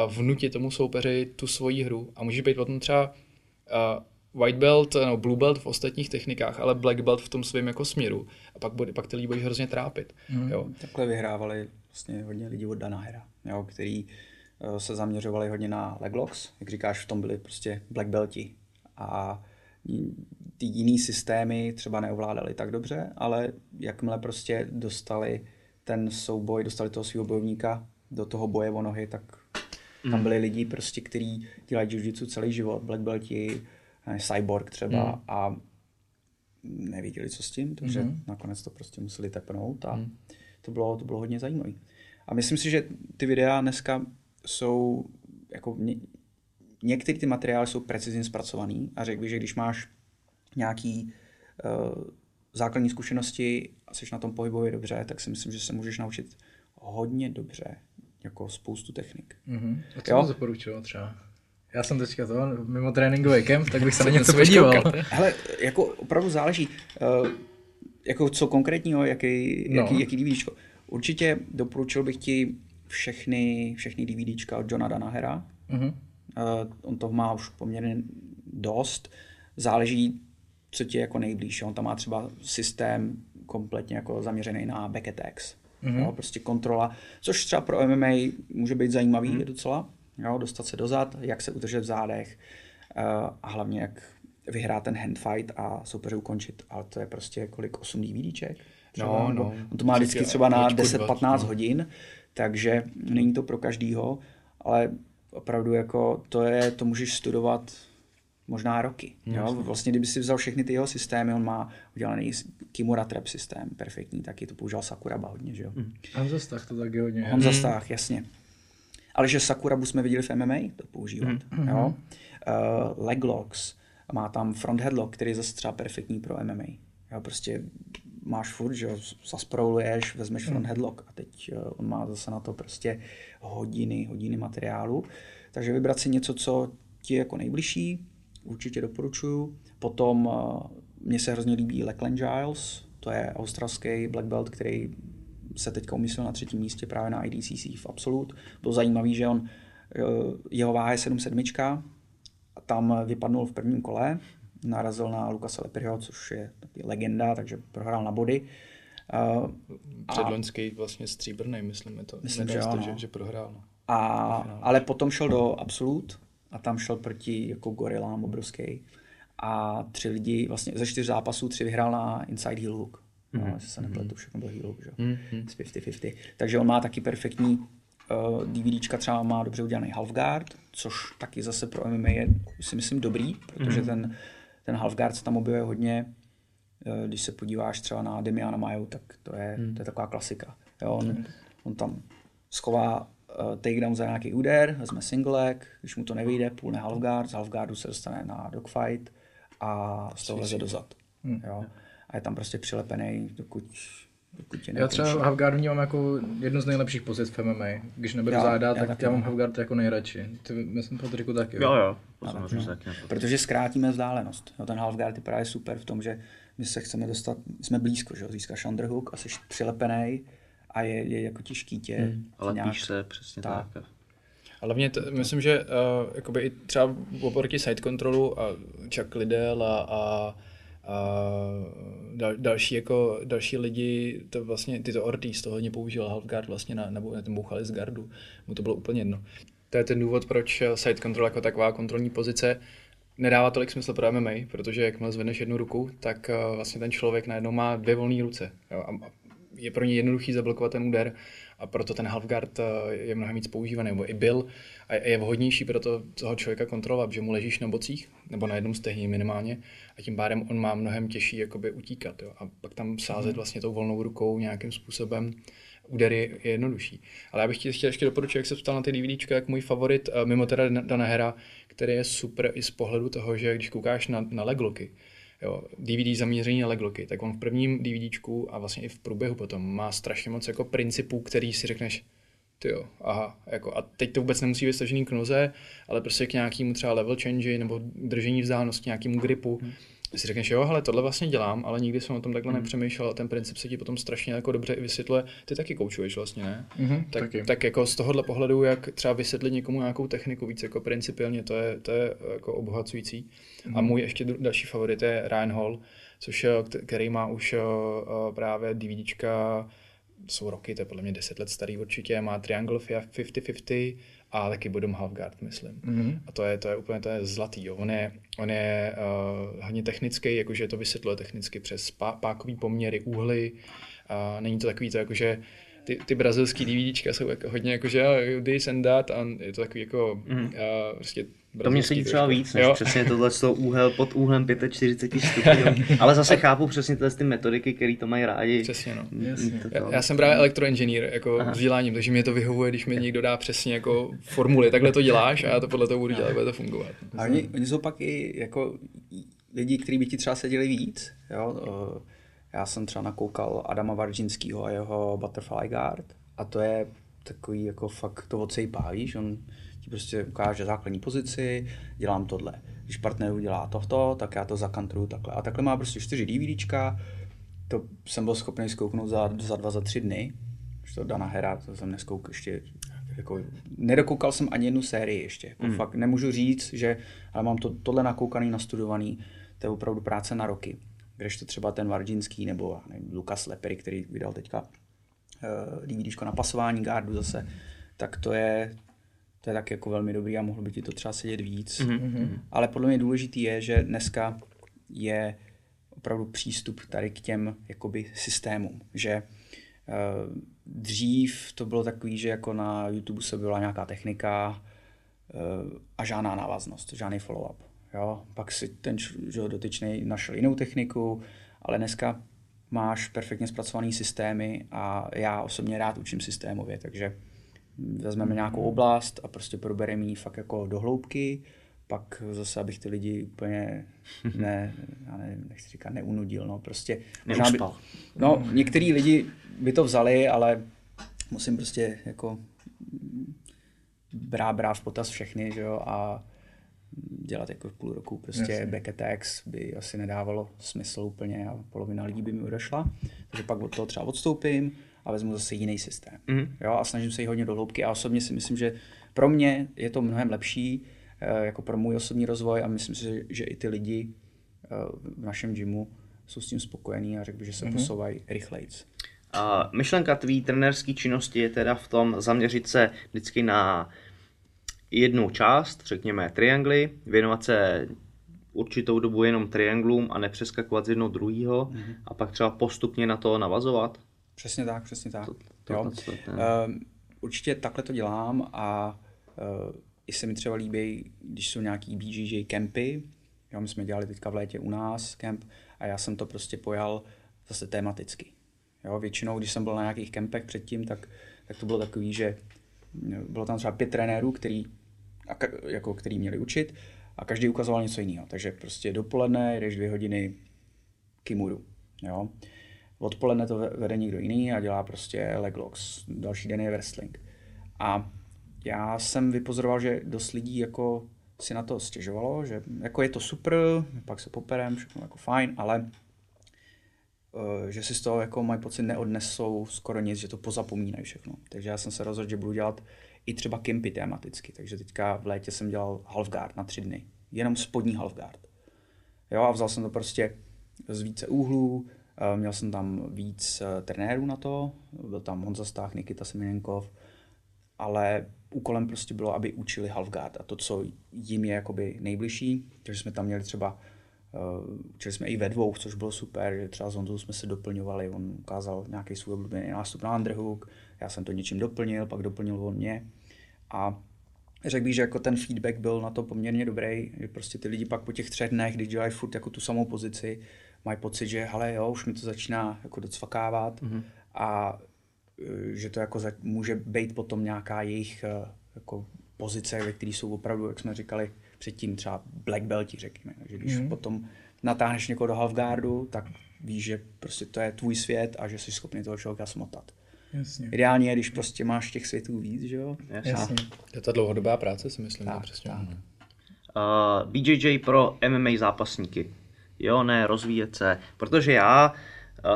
vnutit tomu soupeři tu svoji hru. A může být potom třeba white belt no, blue belt v ostatních technikách, ale black belt v tom svém jako směru. A pak, bude, pak ty lidi budeš hrozně trápit. Mm. Jo. Takhle vyhrávali vlastně hodně lidí od Dana Hera, jo, který uh, se zaměřovali hodně na leglocks, jak říkáš, v tom byli prostě black belti. A ty jiný systémy třeba neovládali tak dobře, ale jakmile prostě dostali ten souboj, dostali toho svého bojovníka do toho boje o nohy, tak tam mhm. byli lidi prostě, kteří dělají jiu celý život, black belti, eh, cyborg třeba mm. a nevěděli, co s tím, takže mm. nakonec to prostě museli tepnout a mm. to, bylo, to bylo hodně zajímavé. A myslím si, že ty videa dneska jsou jako ně, některé ty materiály jsou precizně zpracované a řekl bych, že když máš nějaký uh, základní zkušenosti a jsi na tom pohybově dobře, tak si myslím, že se můžeš naučit hodně dobře jako spoustu technik. Mm-hmm. A co bys doporučoval třeba? Já jsem teďka to, mimo tréninkový kemp, tak bych se na něco podíval. Hele, jako opravdu záleží, uh, jako co konkrétního, jaký, no. jaký, jaký DVDčko. Určitě doporučil bych ti všechny, všechny DVDčka od Johna Danahera. Mm-hmm. Uh, on toho má už poměrně dost. Záleží, co ti je jako nejblíž. On tam má třeba systém kompletně jako zaměřený na back attacks. Mm-hmm. Jo, prostě kontrola, což třeba pro MMA může být zajímavý mm-hmm. docela, jo, dostat se dozad, jak se udržet v zádech uh, a hlavně jak vyhrát ten handfight a soupeře ukončit. Ale to je prostě kolik 8 DVDček? Třeba, no, no. On to má vždycky třeba na 10-15 no. hodin, takže není to pro každýho, ale opravdu jako to je, to můžeš studovat možná roky. Jo? Vlastně, kdyby si vzal všechny ty jeho systémy, on má udělaný Kimura Trap systém, perfektní, taky to používal Sakuraba hodně, že jo. Mm. Honza Stach to taky hodně. Honza Stach, jasně. Ale že Sakurabu jsme viděli v MMA, to používat, mm. jo. Uh, leglocks, má tam front headlock, který je zase třeba perfektní pro MMA. Jo, prostě máš furt, že jo, zasprouluješ, vezmeš front headlock a teď uh, on má zase na to prostě hodiny, hodiny materiálu. Takže vybrat si něco, co ti je jako nejbližší, určitě doporučuju. Potom uh, mně se hrozně líbí Lachlan Giles, to je australský black belt, který se teďka umyslel na třetím místě právě na IDCC v Absolut. Bylo zajímavé, že on jeho váha je 7,7 a tam vypadnul v prvním kole, narazil na Lukase Lepryho, což je taky legenda, takže prohrál na body. Uh, Předloňský vlastně stříbrný, myslím, je to. Myslím, že, to, že, že prohrál. No. A, ale potom šel do Absolut a tam šel proti jako gorilám obrovský. A tři lidi, vlastně ze čtyř zápasů tři vyhrál na inside heel hook. No, mm-hmm. jestli se nepletu, všechno byl heel hook, že? Mm-hmm. Z 50-50. Takže on má taky perfektní uh, DVDčka, třeba má dobře udělaný half guard, což taky zase pro MMA je, si myslím, dobrý, protože mm-hmm. ten, ten half guard se tam objevuje hodně. Uh, když se podíváš třeba na Demiana Maju, tak to je, mm. to je taková klasika. Jo, on, mm. on tam schová takedown za nějaký úder, vezme single leg, když mu to nevyjde, půlne half guard, z half guardu se dostane na dogfight a z toho leze dozad. Hmm. Jo. A je tam prostě přilepený, dokud, dokud tě Já třeba Havgard vnímám jako jednu z nejlepších pozic v MMA. Když neberu já, záda, tak já, já mám Havgard jako nejradši. Ty, myslím, Patriku taky. Jo, jo. no. Protože zkrátíme vzdálenost. Jo, ten halfguard je právě super v tom, že my se chceme dostat, jsme blízko, že získáš underhook a jsi přilepený a je, je jako těžký tě. Hmm. Ale nějak... píš se, přesně tak. tak. Hlavně to, myslím, že uh, jakoby i třeba oproti side controlu a Chuck Liddell a, a, a dal, další, jako, další lidi, to vlastně tyto Ortiz to hodně používal halfguard vlastně na, nebo na ten bouchali z gardu, mu to bylo úplně jedno. To je ten důvod, proč side control jako taková kontrolní pozice nedává tolik smysl pro MMA, protože jakmile zvedneš jednu ruku, tak uh, vlastně ten člověk najednou má dvě volné ruce. Jo, a je pro ně jednoduchý zablokovat ten úder a proto ten halfguard je mnohem víc používaný, nebo i byl a je vhodnější pro to, toho člověka kontrolovat, že mu ležíš na bocích, nebo na jednom stehní minimálně a tím pádem on má mnohem těžší jakoby utíkat. Jo. A pak tam sázet vlastně tou volnou rukou nějakým způsobem údery je jednodušší. Ale já bych chtěl ještě doporučit, jak se ptal na ty DVDčka, jak můj favorit, mimo teda Hera, který je super i z pohledu toho, že když koukáš na, na legloky, jo, DVD zaměření na legloky, tak on v prvním DVDčku a vlastně i v průběhu potom má strašně moc jako principů, který si řekneš, ty jo, aha, jako a teď to vůbec nemusí být stažený k noze, ale prostě k nějakému třeba level change nebo držení vzdálenosti, nějakému gripu, hmm si řekneš, jo, hele, tohle vlastně dělám, ale nikdy jsem o tom takhle mm. nepřemýšlel a ten princip se ti potom strašně jako dobře i vysvětluje. Ty taky koučuješ vlastně, ne? Mm-hmm, tak, taky. tak, jako z tohohle pohledu, jak třeba vysvětlit někomu nějakou techniku víc jako principiálně, to je, to je jako obohacující. Mm. A můj ještě další favorit je Ryan Hall, což je, který má už právě DVDčka jsou roky, to je podle mě 10 let starý určitě, má Triangle 50-50 a taky Bodom Halfguard, myslím. Mm-hmm. A to je, to je úplně to je zlatý. Jo. On je, on je uh, hodně technický, jakože to vysvětluje technicky přes pá, pákový poměry, úhly. A není to takový to, jakože ty, ty brazilský DVDčka jsou jako hodně jakože this and that a je to takový jako mm. uh, prostě to mě sedí třeba víc, než jo. přesně tohle z toho úhel pod úhlem 45 stupňů. Ale zase chápu přesně tyhle ty metodiky, které to mají rádi. Přesně, no. Já, já, jsem právě elektroinženýr jako Aha. vzděláním, takže mě to vyhovuje, když mi někdo dá přesně jako formuly, takhle to děláš a já to podle toho budu dělat, bude to fungovat. A oni, oni jsou pak i jako lidi, kteří by ti třeba seděli víc. Jo? Já jsem třeba nakoukal Adama Varžinského a jeho Butterfly Guard a to je takový jako fakt to odsejpá, víš, on ti prostě ukáže základní pozici, dělám tohle. Když partner udělá tohto, tak já to zakantruju takhle. A takhle má prostě čtyři DVDčka, to jsem byl schopný zkouknout za, za dva, za tři dny. Už to Dana Hera, to jsem neskouk ještě, jako, nedokoukal jsem ani jednu sérii ještě. Jako mm. Fakt nemůžu říct, že ale mám to, tohle nakoukaný, nastudovaný, to je opravdu práce na roky. Když to třeba ten Varginský nebo nevím, Lukas Lepery, který vydal teďka uh, DVDčko na pasování gardu zase, tak to je, to je tak jako velmi dobrý a mohlo by ti to třeba sedět víc. Mm-hmm. Ale podle mě důležitý je, že dneska je opravdu přístup tady k těm jakoby systémům, že uh, dřív to bylo takový, že jako na YouTube se byla nějaká technika uh, a žádná návaznost, žádný follow-up. Jo? Pak si ten že dotyčný našel jinou techniku, ale dneska máš perfektně zpracované systémy a já osobně rád učím systémově, takže vezmeme nějakou oblast a prostě probereme ji fakt jako do hloubky, pak zase, abych ty lidi úplně ne, já nevím, nechci říkat, neunudil, no prostě. Možná by, no, některý lidi by to vzali, ale musím prostě jako brát, brát v potaz všechny, že jo, a dělat jako půl roku prostě Jasně. back attacks by asi nedávalo smysl úplně a polovina lidí by mi odešla. Takže pak od toho třeba odstoupím a vezmu zase jiný systém. Mm. Jo, a snažím se jít hodně do hloubky a osobně si myslím, že pro mě je to mnohem lepší eh, jako pro můj osobní rozvoj a myslím si, že i ty lidi eh, v našem gymu jsou s tím spokojení a řekl bych, že se mm-hmm. posouvají rychlejc. A myšlenka tvý trenerské činnosti je teda v tom zaměřit se vždycky na jednu část, řekněme triangly, věnovat se určitou dobu jenom trianglům a nepřeskakovat z jednoho druhého mm-hmm. a pak třeba postupně na to navazovat. Přesně tak, přesně tak. To, to, jo. Uh, určitě takhle to dělám a uh, i se mi třeba líbí, když jsou nějaký BJJ kempy, jo, my jsme dělali teďka v létě u nás kemp a já jsem to prostě pojal zase tematicky. Jo, většinou, když jsem byl na nějakých kempech předtím, tak, tak to bylo takový, že bylo tam třeba pět trenérů, který, jako, který měli učit a každý ukazoval něco jiného. Takže prostě dopoledne jdeš dvě hodiny kimuru. Jo. Odpoledne to vede někdo jiný a dělá prostě leg locks. Další den je wrestling. A já jsem vypozoroval, že dost lidí jako si na to stěžovalo, že jako je to super, pak se poperem, všechno jako fajn, ale uh, že si z toho jako mají pocit neodnesou skoro nic, že to pozapomínají všechno. Takže já jsem se rozhodl, že budu dělat i třeba kempy tematicky. Takže teďka v létě jsem dělal halfguard na tři dny. Jenom spodní halfguard. Jo, a vzal jsem to prostě z více úhlů, eh, měl jsem tam víc eh, trenérů na to, byl tam Honza Stách, Nikita Semenenkov, ale úkolem prostě bylo, aby učili halfguard a to, co jim je jakoby nejbližší, takže jsme tam měli třeba Uh, učili jsme i ve dvou, což bylo super, že třeba s Honzou jsme se doplňovali, on ukázal nějaký svůj oblíbený nástup na underhook, já jsem to něčím doplnil, pak doplnil on mě. A řekl bych, že jako ten feedback byl na to poměrně dobrý, že prostě ty lidi pak po těch třech dnech, když dělají furt jako tu samou pozici, mají pocit, že hele jo, už mi to začíná jako docvakávat mm-hmm. a e, že to jako za, může být potom nějaká jejich e, jako pozice, ve které jsou opravdu, jak jsme říkali předtím, třeba black belti, řekněme. Takže když mm-hmm. potom natáhneš někoho do halfguardu, tak víš, že prostě to je tvůj svět a že jsi schopný toho člověka smotat. Jasně. Ideálně je, když prostě máš těch světů víc, že jo? Jasně. Je to dlouhodobá práce, si myslím. Tak, přesně. Tak. Uh, BJJ pro MMA zápasníky. Jo, ne, rozvíjet se. Protože já,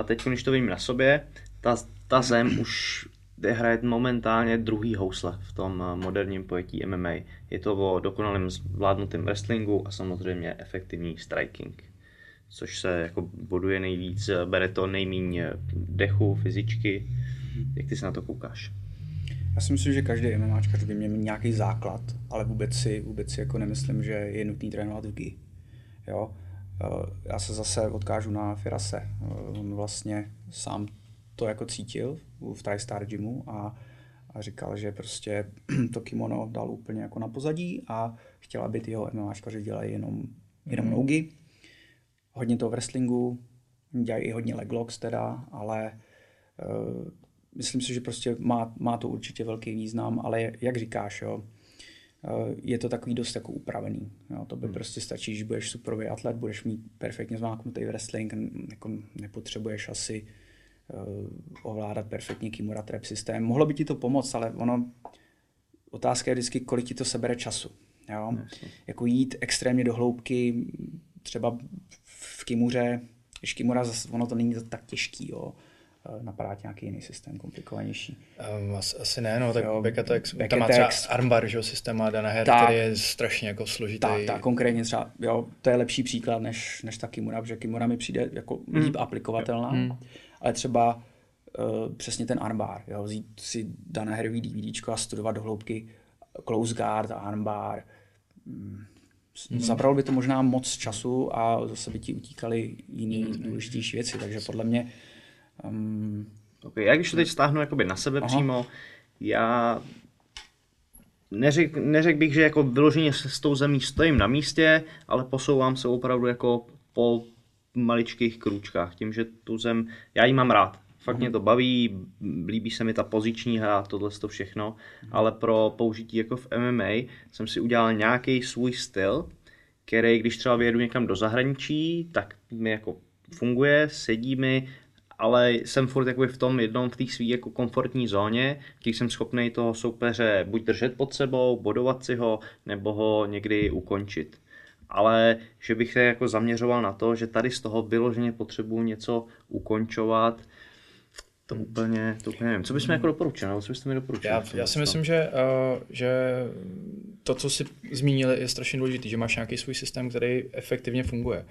teď když to vidím na sobě, ta, ta zem už hraje momentálně druhý housle v tom uh, moderním pojetí MMA. Je to o dokonalém zvládnutém wrestlingu a samozřejmě efektivní striking což se jako boduje nejvíc, bere to nejméně dechu, fyzičky jak ty se na to koukáš? Já si myslím, že každý MMAčkař by měl mít nějaký základ, ale vůbec si, vůbec si jako nemyslím, že je nutný trénovat v GI. Jo? Eh, já se zase odkážu na Firase. Eh, on vlastně sám to jako cítil v TriStar Gymu a, a říkal, že prostě to kimono dal úplně jako na pozadí a chtěl, aby ty jeho MMAčkaři dělají jenom, jenom mm. nogi. Hodně toho wrestlingu, dělají i hodně leglocks teda, ale uh, myslím si, že prostě má, má to určitě velký význam, ale jak říkáš, jo, je to takový dost jako upravený. Jo. To by hmm. prostě stačí, že budeš superový atlet, budeš mít perfektně zmáknutý wrestling, jako nepotřebuješ asi uh, ovládat perfektně Kimura trap systém. Mohlo by ti to pomoct, ale ono, otázka je vždycky, kolik ti to sebere času. Jo? Jako jít extrémně do hloubky, třeba v Kimuře, když Kimura, zase, ono to není tak těžký, jo Eh, napadat nějaký jiný systém, komplikovanější. Um, asi, ne, no, tak Bekatex, tam má třeba armbar, že systém má her, tak, který je strašně jako složitý. Tak, tak, konkrétně třeba, jo, to je lepší příklad než, než ta Kimura, protože Kimura mi přijde jako hmm. líp aplikovatelná, hmm. ale třeba uh, přesně ten armbar, jo, vzít si dané herový DVDčko a studovat do hloubky close guard a armbar, hmm. Hmm. Zabralo by to možná moc času a zase by ti utíkaly jiné hmm. důležitější věci, takže podle mě Um, okay, já když to teď stáhnu jakoby na sebe Aha. přímo, já neřekl neřek bych, že jako vyloženě se s tou zemí stojím na místě, ale posouvám se opravdu jako po maličkých krůčkách, tím, že tu zem, já ji mám rád. Fakt mě to baví, líbí se mi ta poziční hra, tohle to všechno, ale pro použití jako v MMA jsem si udělal nějaký svůj styl, který když třeba vyjedu někam do zahraničí, tak mi jako funguje, sedí mi ale jsem furt jakoby v tom jednom, v té své jako komfortní zóně, kde jsem schopný toho soupeře buď držet pod sebou, bodovat si ho, nebo ho někdy ukončit. Ale že bych se jako zaměřoval na to, že tady z toho vyloženě potřebuji něco ukončovat, To úplně, to úplně nevím. Co bychom jako doporučili, nebo co byste mi doporučili? Já, já si myslím, že, uh, že to, co jsi zmínil, je strašně důležité, že máš nějaký svůj systém, který efektivně funguje.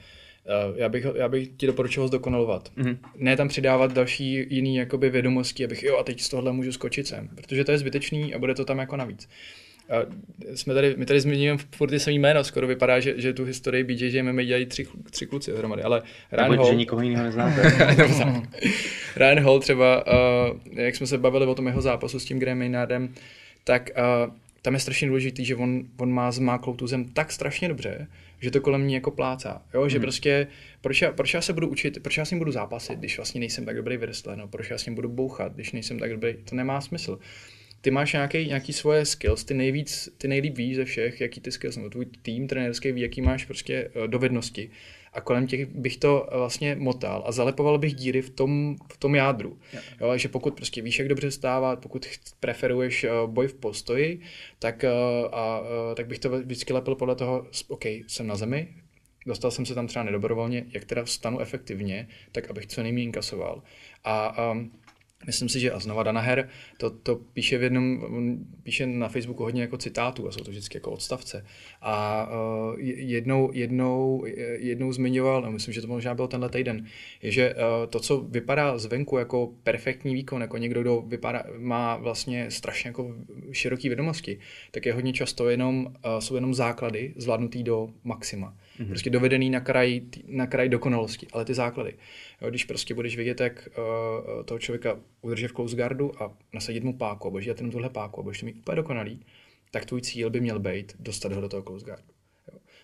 Uh, já, bych, já bych ti doporučil zdokonalovat. Mm-hmm. Ne tam přidávat další jiný jakoby vědomosti, abych jo a teď z tohle můžu skočit sem, protože to je zbytečný a bude to tam jako navíc. A jsme tady, my tady zmiňujeme furt ty samý jméno, skoro vypadá, že, že tu historii BJJ MMA dělají tři, tři kluci dohromady, ale Ryan Nebo, Hall... že nikoho jiného neznáte. Ryan Hall třeba, uh, jak jsme se bavili o tom jeho zápasu s tím Graham Maynardem, tak uh, tam je strašně důležitý, že on, on má zmáklou tu zem tak strašně dobře, že to kolem ní jako plácá. Jo? Že hmm. prostě, proč já, proč já, se budu učit, proč já s ním budu zápasit, když vlastně nejsem tak dobrý v no? proč já s ním budu bouchat, když nejsem tak dobrý, to nemá smysl ty máš nějaký, nějaký svoje skills, ty nejvíc, ty nejlíp víš ze všech, jaký ty skills, nebo tvůj tým trenérský ví, jaký máš prostě uh, dovednosti. A kolem těch bych to uh, vlastně motal a zalepoval bych díry v tom, v tom jádru. Jo, že pokud prostě víš, jak dobře stávat, pokud preferuješ uh, boj v postoji, tak, uh, a, tak bych to vždycky lepil podle toho, OK, jsem na zemi, dostal jsem se tam třeba nedobrovolně, jak teda vstanu efektivně, tak abych co nejméně inkasoval. A um, Myslím si, že a znova Danaher to, to píše v jednom, píše na Facebooku hodně jako citátů a jsou to vždycky jako odstavce. A uh, jednou, jednou, jednou zmiňoval, no myslím, že to možná byl tenhle týden, je, že uh, to, co vypadá zvenku jako perfektní výkon, jako někdo, kdo vypadá, má vlastně strašně jako široký vědomosti, tak je hodně často jenom, uh, jsou jenom základy zvládnutý do maxima. Mm-hmm. Prostě dovedený na kraj, na kraj dokonalosti, ale ty základy. Jo, když prostě budeš vidět, jak uh, toho člověka udržet v close guardu a nasadit mu páku a budeš dělat jenom tuhle páku a budeš to mít úplně dokonalý, tak tvůj cíl by měl být dostat ho do toho close guardu.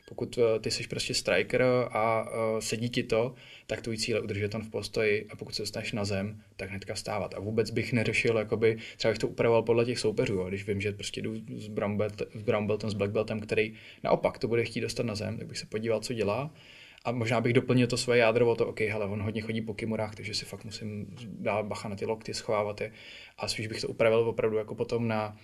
Pokud uh, ty jsi prostě striker a uh, sedí ti to, tak tvůj cíl je udržet tam v postoji a pokud se dostaneš na zem, tak hnedka stávat. A vůbec bych neřešil, jakoby, třeba bych to upravoval podle těch soupeřů, jo. když vím, že prostě jdu s brown, belt, s brown beltem, s black beltem, který naopak to bude chtít dostat na zem, tak bych se podíval, co dělá a možná bych doplnil to svoje jádro o to, OK, hele, on hodně chodí po kimurách, takže si fakt musím dát bacha na ty lokty, schovávat je. A spíš bych to upravil opravdu jako potom na,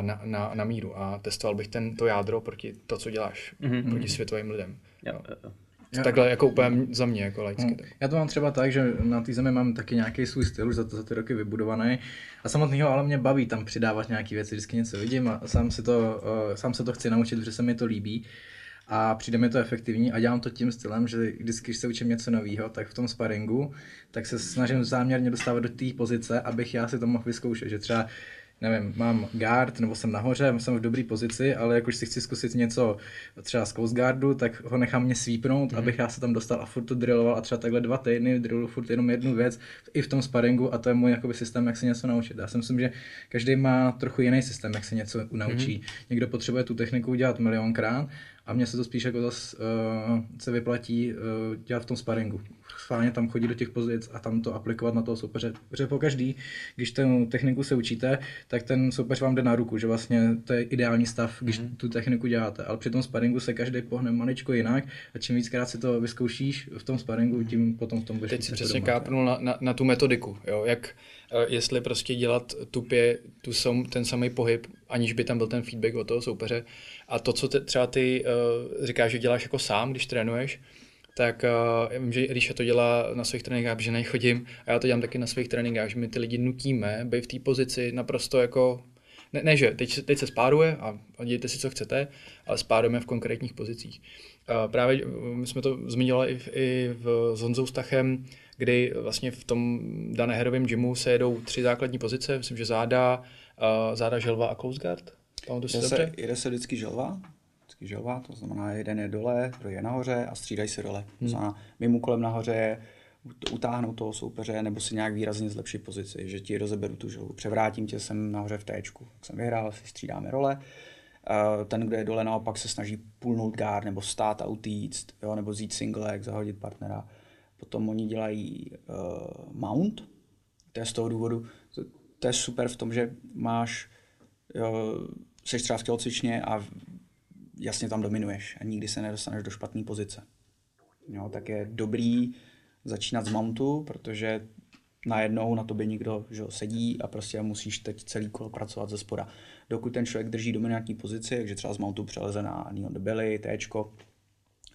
na, na, na míru a testoval bych ten, to jádro proti to, co děláš, mm-hmm. proti světovým lidem. Jo, jo. Já, Takhle jako úplně za mě, jako laicky. No, já to mám třeba tak, že na té zemi mám taky nějaký svůj styl, už za, to, za ty roky vybudovaný. A samotného ale mě baví tam přidávat nějaké věci, vždycky něco vidím a sám, si to, uh, sám se to chci naučit, protože se mi to líbí a přijde mi to efektivní a dělám to tím stylem, že vždycky, když se učím něco nového, tak v tom sparingu, tak se snažím záměrně dostávat do té pozice, abych já si to mohl vyzkoušet, že třeba nevím, mám guard, nebo jsem nahoře, jsem v dobré pozici, ale jak už si chci zkusit něco třeba z Coast Guardu, tak ho nechám mě svípnout, mm. abych já se tam dostal a furt to drilloval a třeba takhle dva týdny drillu furt jenom jednu věc i v tom sparingu a to je můj jakoby, systém, jak se něco naučit. Já si myslím, že každý má trochu jiný systém, jak se něco naučí. Mm. Někdo potřebuje tu techniku udělat milionkrát a mně se to spíš jako zase uh, se vyplatí uh, dělat v tom sparingu. Schválně tam chodit do těch pozic a tam to aplikovat na toho soupeře. Protože po každý, když tu techniku se učíte, tak ten soupeř vám jde na ruku, že vlastně to je ideální stav, když mm-hmm. tu techniku děláte. Ale při tom sparingu se každý pohne maličko jinak a čím víckrát si to vyzkoušíš v tom sparingu, tím potom v tom budeš Teď si přesně kápnul na, na, na, tu metodiku, jo? jak uh, jestli prostě dělat tupě tu sam, ten samý pohyb, aniž by tam byl ten feedback od toho soupeře, a to, co te, třeba ty uh, říkáš, že děláš jako sám, když trénuješ, tak uh, já vím, že když to dělá na svých tréninkách, že nechodím, a já to dělám taky na svých tréninkách, že my ty lidi nutíme být v té pozici naprosto jako ne, ne že teď, teď se spáruje a, a dějte si, co chcete, ale spárujeme v konkrétních pozicích. Uh, právě my jsme to zmiňovali i, v, i v, s Honzou Stachem, kdy vlastně v tom dané herovém gymu se jedou tři základní pozice, myslím, že záda, záda, želva a close guard. Si dobře? Jede se vždycky želva, vždycky želva, to znamená jeden je dole, druhý je nahoře a střídají se dole. Hmm. To znamená, mým úkolem nahoře je utáhnout toho soupeře nebo si nějak výrazně zlepšit pozici, že ti rozeberu tu želvu, převrátím tě sem nahoře v téčku. Jak jsem vyhrál, si střídáme role. Ten, kdo je dole, naopak se snaží pulnout guard nebo stát a utíct, jo, nebo zít single leg, zahodit partnera. Potom oni dělají uh, mount, to je z toho důvodu, to, to je super v tom, že máš jo, seš třeba v tělocvičně a jasně tam dominuješ a nikdy se nedostaneš do špatné pozice. Jo, tak je dobrý začínat z mountu, protože najednou na tobě někdo že sedí a prostě musíš teď celý kolo pracovat ze spoda. Dokud ten člověk drží dominantní pozici, takže třeba z mountu přeleze na knee on the belly, téčko,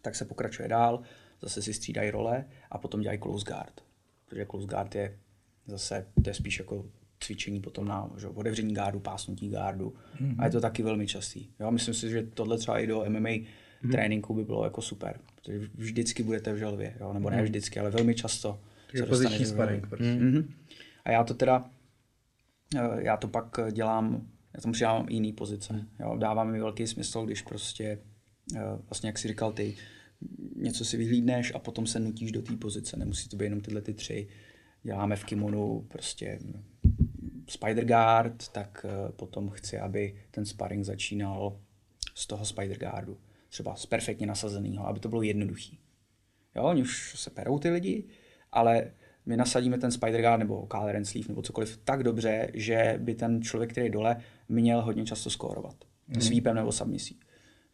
tak se pokračuje dál, zase si střídají role a potom dělají close guard. Protože close guard je Zase to je spíš jako cvičení potom na že, otevření gárdu, pásnutí gárdu. Mm-hmm. A je to taky velmi častý. Jo, myslím si, že tohle třeba i do MMA mm-hmm. tréninku by bylo jako super. Protože vždycky budete v želvě, jo? nebo ne mhm. vždycky, ale velmi často. Takže poziční sparring. Mm-hmm. A já to teda, eh, já to pak dělám, já tam přidávám jiný pozice. Mm. Jo? Dává mi velký smysl, když prostě, eh, vlastně jak jsi říkal ty, něco si vyhlídneš a potom se nutíš do té pozice. Nemusí to být jenom tyhle ty tři. Děláme v kimonu prostě Spider Guard, tak eh, potom chci, aby ten sparring začínal z toho Spider Guardu. Třeba z perfektně nasazeného, aby to bylo jednoduchý. Jo, oni už se perou ty lidi, ale my nasadíme ten Spider Guard nebo Collar Sleeve nebo cokoliv tak dobře, že by ten člověk, který je dole, měl hodně často skórovat. Mm. Svípem nebo submisí.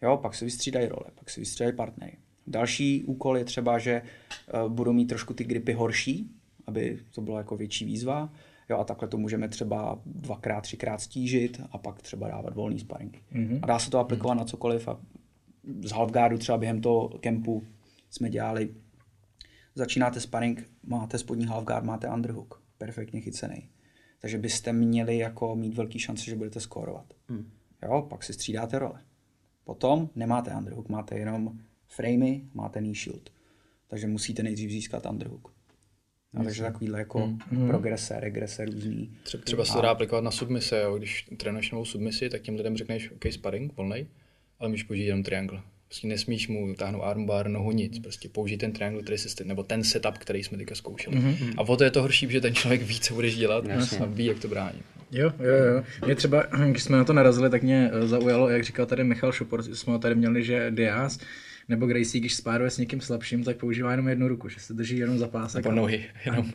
Jo, pak se vystřídají role, pak se vystřídají partnery. Další úkol je třeba, že uh, budou mít trošku ty gripy horší, aby to byla jako větší výzva. Jo, a takhle to můžeme třeba dvakrát, třikrát stížit a pak třeba dávat volný sparring. Mm-hmm. A dá se to aplikovat mm-hmm. na cokoliv. A z halfguardu třeba během toho kempu jsme dělali, začínáte sparring, máte spodní halfguard, máte underhook, perfektně chycený. Takže byste měli jako mít velký šance, že budete skórovat. Mm. Jo, pak si střídáte role. Potom nemáte underhook, máte jenom framey, máte knee shield. Takže musíte nejdřív získat underhook. A takže takovýhle jako hmm. progrese, regrese různý. Třeba, třeba se to dá aplikovat na submise, jo? když trénuješ novou submisi, tak těm lidem řekneš, OK, sparring, volnej, ale můžeš použít jenom triangle. Prostě nesmíš mu táhnout armbar, nohu, nic. Prostě použij ten triangle, který jsi, nebo ten setup, který jsme teďka zkoušeli. Mm-hmm. A o to je to horší, že ten člověk ví, co budeš dělat Jasně. a ví, jak to brání. Jo, jo, jo. Mě třeba, když jsme na to narazili, tak mě zaujalo, jak říkal tady Michal Šupor, jsme tady měli, že Diaz nebo Gracie, když spáruje s někým slabším, tak používá jenom jednu ruku, že se drží jenom za pásek. Nebo nohy, jenom.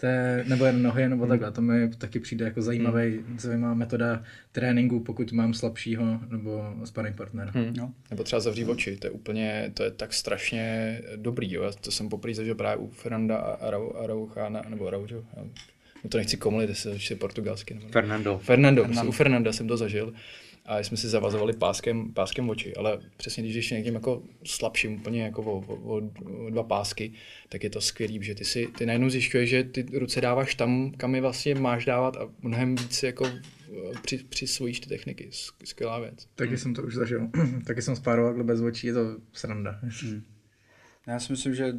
To je, nebo jen nohy, nebo hmm. takhle. To mi taky přijde jako zajímavý, hmm. zajímavá metoda tréninku, pokud mám slabšího nebo sparring partnera. Hmm. No. Nebo třeba zavřít hmm. oči, to je úplně, to je tak strašně dobrý, jo. Já to jsem poprvé zažil právě u Fernanda Arauchána, nebo Araujo, no to nechci komulit, jestli je portugalsky. Nebo... Fernando. Fernando. Fernando. U Fernanda jsem to zažil a jsme si zavazovali páskem, páskem oči, ale přesně když je někým jako slabším, úplně jako o, o, o, dva pásky, tak je to skvělý, že ty si ty najednou zjišťuješ, že ty ruce dáváš tam, kam je vlastně máš dávat a mnohem víc jako při, přisvojíš ty techniky. Skvělá věc. Taky hmm. jsem to už zažil. Taky jsem spároval bez očí, je to sranda. Hmm. Já si myslím, že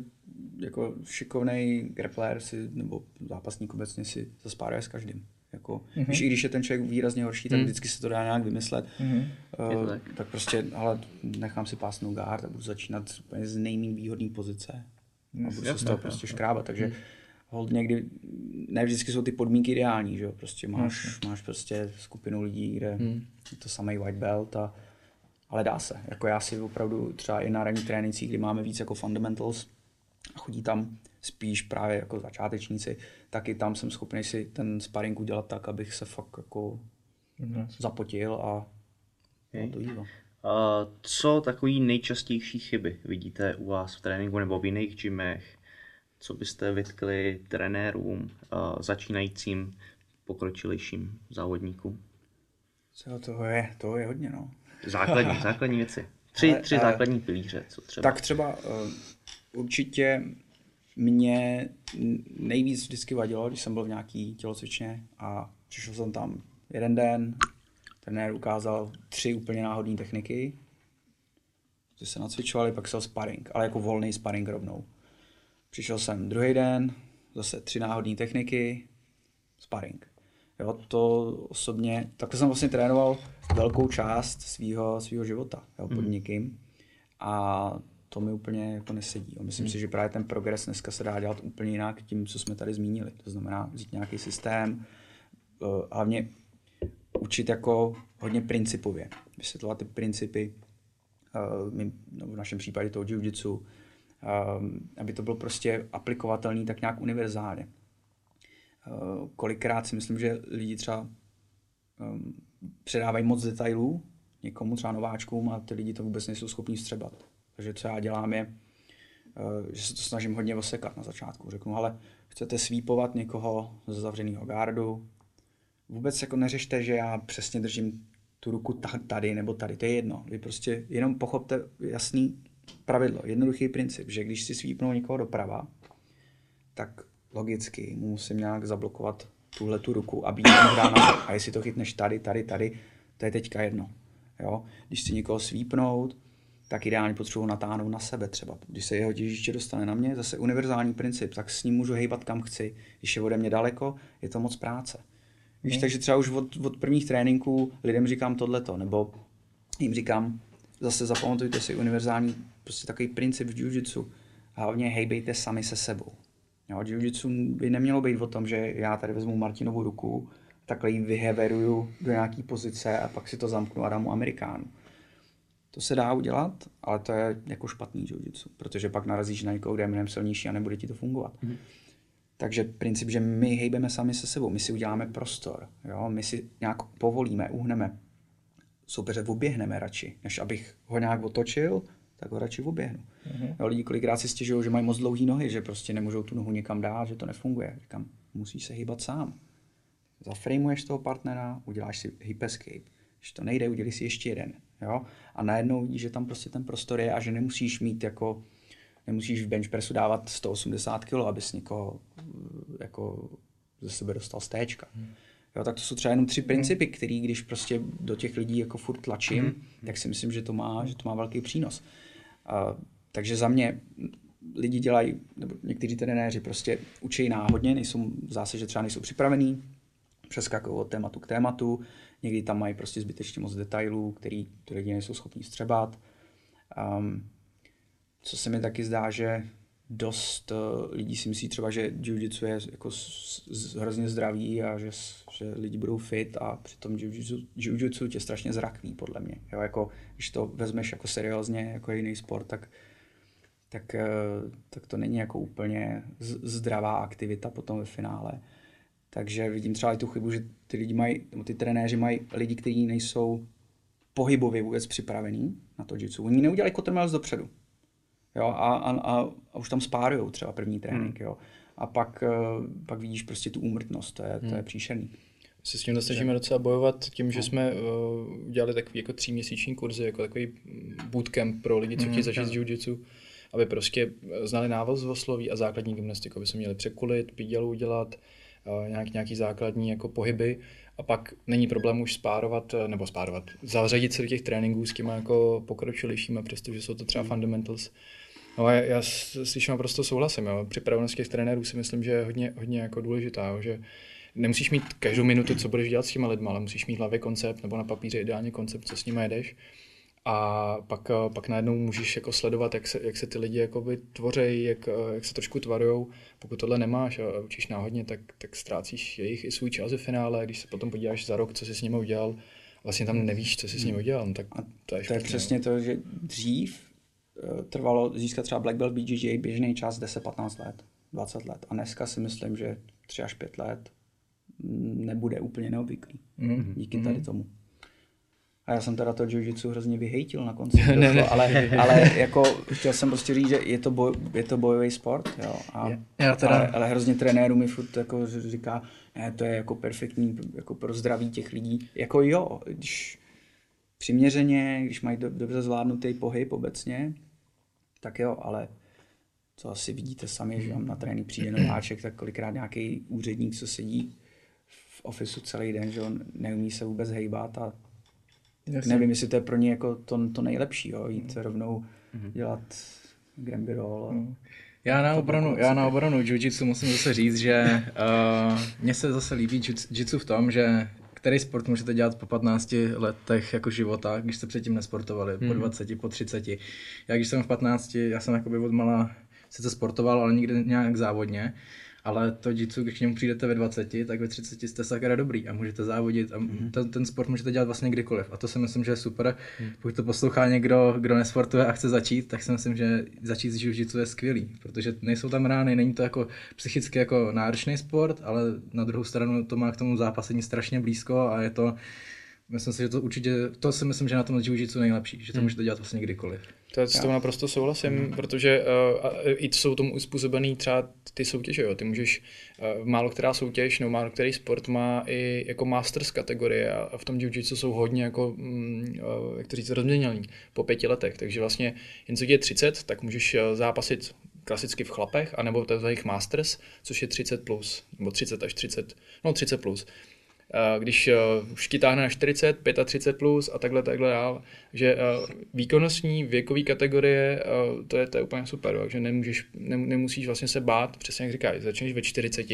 jako šikovný grappler si, nebo zápasník obecně si zaspáruje s každým. Jako, mm-hmm. víš, i když je ten člověk výrazně horší, tak mm. vždycky se to dá nějak vymyslet. Mm-hmm. Uh, tak. tak prostě, ale nechám si pásnout guard a budu začínat úplně z nejméně výhodné pozice. A budu se z toho prostě škrábat, takže mm. hold někdy, ne vždycky jsou ty podmínky ideální, že jo, prostě máš, mm. máš prostě skupinu lidí, kde mm. je to samý white belt a ale dá se. Jako já si opravdu třeba i na ranní trénincích, kdy máme víc jako fundamentals a chodí tam spíš právě jako začátečníci, taky tam jsem schopný si ten sparring udělat tak, abych se fakt jako mm. zapotil a okay. to jílo. Uh, co takový nejčastější chyby vidíte u vás v tréninku nebo v jiných gymech? Co byste vytkli trenérům, uh, začínajícím, pokročilejším závodníkům? Co toho je? Toho je hodně, no. Základní, základní věci. Tři, Ale, tři základní pilíře, co třeba? Tak třeba uh, určitě mě nejvíc vždycky vadilo, když jsem byl v nějaký tělocvičně a přišel jsem tam jeden den, trenér ukázal tři úplně náhodné techniky, ty se nacvičovali, pak šel sparring, ale jako volný sparring rovnou. Přišel jsem druhý den, zase tři náhodné techniky, sparring. Jo, to osobně, takhle jsem vlastně trénoval velkou část svého svého života jo, pod mm. někým. A to mi úplně jako nesedí. A myslím hmm. si, že právě ten progres dneska se dá dělat úplně jinak tím, co jsme tady zmínili. To znamená vzít nějaký systém, uh, hlavně učit jako hodně principově. Vysvětlovat ty principy, uh, my, no v našem případě toho jiu-jitsu, um, aby to bylo prostě aplikovatelný tak nějak univerzálně. Kolikrát si myslím, že lidi třeba předávají moc detailů někomu, třeba nováčkům, a ty lidi to vůbec nejsou schopni střebat. Takže co já dělám je, eh, že se to snažím hodně osekat na začátku. Řeknu, ale chcete svípovat někoho ze zavřeného gardu, vůbec jako neřešte, že já přesně držím tu ruku tady nebo tady, to je jedno. Vy prostě jenom pochopte jasný pravidlo, jednoduchý princip, že když si svípnou někoho doprava, tak logicky mu musím nějak zablokovat tuhle tu ruku, mohl dát na A jestli to chytneš tady, tady, tady, to je teďka jedno. Jo? Když si někoho svípnout, tak ideálně potřebuji natáhnout na sebe třeba. Když se jeho těžiště dostane na mě, zase univerzální princip, tak s ním můžu hejbat kam chci. Když je ode mě daleko, je to moc práce. Víš, takže třeba už od, od prvních tréninků lidem říkám tohleto, nebo jim říkám, zase zapamatujte si univerzální prostě takový princip v jiu-jitsu. Hlavně hejbejte sami se sebou. Jo, jiu-jitsu by nemělo být o tom, že já tady vezmu Martinovu ruku, takhle ji vyheveruju do nějaký pozice a pak si to zamknu a dám mu Amerikánu. To se dá udělat, ale to je jako špatný jiu-jitsu, protože pak narazíš na někoho, kde je mnohem silnější a nebude ti to fungovat. Mm. Takže princip, že my hejbeme sami se sebou, my si uděláme prostor, jo? my si nějak povolíme, uhneme, soupeře oběhneme radši, než abych ho nějak otočil, tak ho radši oběhnu. Mm-hmm. Jo, lidi kolikrát si stěžují, že mají moc dlouhé nohy, že prostě nemůžou tu nohu někam dát, že to nefunguje. Říkám, musíš se hýbat sám. Zaframuješ toho partnera, uděláš si hip escape. Když to nejde, udělej si ještě jeden. Jo? A najednou vidíš, že tam prostě ten prostor je a že nemusíš mít jako, nemusíš v bench pressu dávat 180 kg, abys někoho jako ze sebe dostal z téčka. Hmm. Jo, tak to jsou třeba jenom tři principy, které když prostě do těch lidí jako furt tlačím, hmm. tak si myslím, že to má, že to má velký přínos. A, takže za mě lidi dělají, nebo někteří trenéři prostě učí náhodně, nejsou v zásadě třeba nejsou připravení, přeskakují od tématu k tématu, někdy tam mají prostě zbytečně moc detailů, který ty lidi nejsou schopni střebat. Um, co se mi taky zdá, že dost uh, lidí si myslí třeba, že jiu-jitsu je jako z, z, hrozně zdravý a že, že lidi budou fit a přitom jiu-jitsu, jiu-jitsu tě strašně zrakví, podle mě. Jo, jako, když to vezmeš jako seriózně, jako jiný sport, tak, tak, uh, tak to není jako úplně z, zdravá aktivita potom ve finále. Takže vidím třeba i tu chybu, že ty lidi mají, nebo ty trenéři mají lidi, kteří nejsou pohybově vůbec připravení na to jitsu. Oni neudělají kotrmelec dopředu. Jo, a, a, a, a už tam spárujou třeba první trénink, hmm. jo. A pak, eh, pak vidíš prostě tu úmrtnost, to je, hmm. to je hmm. příšerný. Se s tím snažíme docela bojovat tím, že no. jsme uh, udělali takový jako tříměsíční kurzy, jako takový bootcamp pro lidi, co chtějí hmm, začít s jiu aby prostě znali návaz osloví a základní gymnastiku, aby se měli překulit, pídělu udělat, nějak, nějaký základní jako pohyby a pak není problém už spárovat, nebo spárovat, zařadit se do těch tréninků s těma jako pokročilejšíma, přestože jsou to třeba mm. fundamentals, No a já, já s tím naprosto souhlasím. Jo. Připravenost těch trenérů si myslím, že je hodně, hodně jako důležitá. Jo. Že nemusíš mít každou minutu, co budeš dělat s těma lidma, ale musíš mít hlavě koncept nebo na papíře ideálně koncept, co s nimi jedeš. A pak, pak najednou můžeš jako sledovat, jak se, jak se ty lidi jakoby tvoří, jak, jak se trošku tvarujou. Pokud tohle nemáš a učíš náhodně, tak, tak ztrácíš jejich i svůj čas v finále. Když se potom podíváš za rok, co jsi s nimi udělal, vlastně tam nevíš, co jsi s nimi udělal. No, tak to je, to je přesně to, že dřív Eh, trvalo získat třeba Black Belt BJJ běžný čas 10-15 let, 20 let. A dneska si myslím, že 3 až 5 let nebude úplně neobvyklý. Mm-hmm. Díky tady mhm. tomu. A já jsem teda to jiu-jitsu hrozně vyhejtil na konci, ne, ne, ne. ale, ale jako chtěl jsem prostě říct, že je to, boj, je to bojový sport, jo. A, já teda... ale, ale, hrozně trenéru mi furt jako říká, ne, to je jako perfektní jako pro zdraví těch lidí. Jako jo, když přiměřeně, když mají do, dobře zvládnutý pohyb obecně, tak jo, ale co asi vidíte sami, že vám na trénink přijde nováček, tak kolikrát nějaký úředník, co sedí v ofisu celý den, že on neumí se vůbec hejbat a Jasně. nevím, jestli to je pro ně jako to, to nejlepší, jo, jít mm. rovnou mm. dělat. A... Mm. Já na obranu, já na obranu jiu-jitsu musím zase říct, že uh, mně se zase líbí jiu-jitsu v tom, že který sport můžete dělat po 15 letech jako života, když jste předtím nesportovali, hmm. po 20, po 30. Já když jsem v 15, já jsem jakoby od mala sice sportoval, ale nikdy nějak závodně ale to jitsu, když k němu přijdete ve 20, tak ve 30 jste sakra dobrý a můžete závodit a mm. ten, ten sport můžete dělat vlastně kdykoliv. A to si myslím, že je super. Mm. Pokud to poslouchá někdo, kdo nesportuje a chce začít, tak si myslím, že začít s jiu je skvělý, protože nejsou tam rány, není to jako psychicky jako náročný sport, ale na druhou stranu to má k tomu zápasení strašně blízko a je to Myslím si, že to určitě, to si myslím, že na tom jiu nejlepší, že to hmm. můžete dělat vlastně kdykoliv. To je s tím naprosto souhlasím, mm. protože uh, i jsou tomu uspůsobený třeba ty soutěže, jo. Ty můžeš, uh, málo která soutěž nebo málo který sport má i jako masters kategorie a v tom jiu-jitsu jsou hodně jako, um, uh, jak to říct, rozměněný po pěti letech, takže vlastně jen co je 30, tak můžeš zápasit klasicky v chlapech, anebo tzv. Masters, což je 30 plus, nebo 30 až 30, no 30 plus. Když už ti táhne na 40, 35 plus a takhle, takhle dál, že výkonnostní věkové kategorie, to je, to je úplně super, takže nemůžeš, nemusíš vlastně se bát, přesně jak říkáš, začneš ve 40,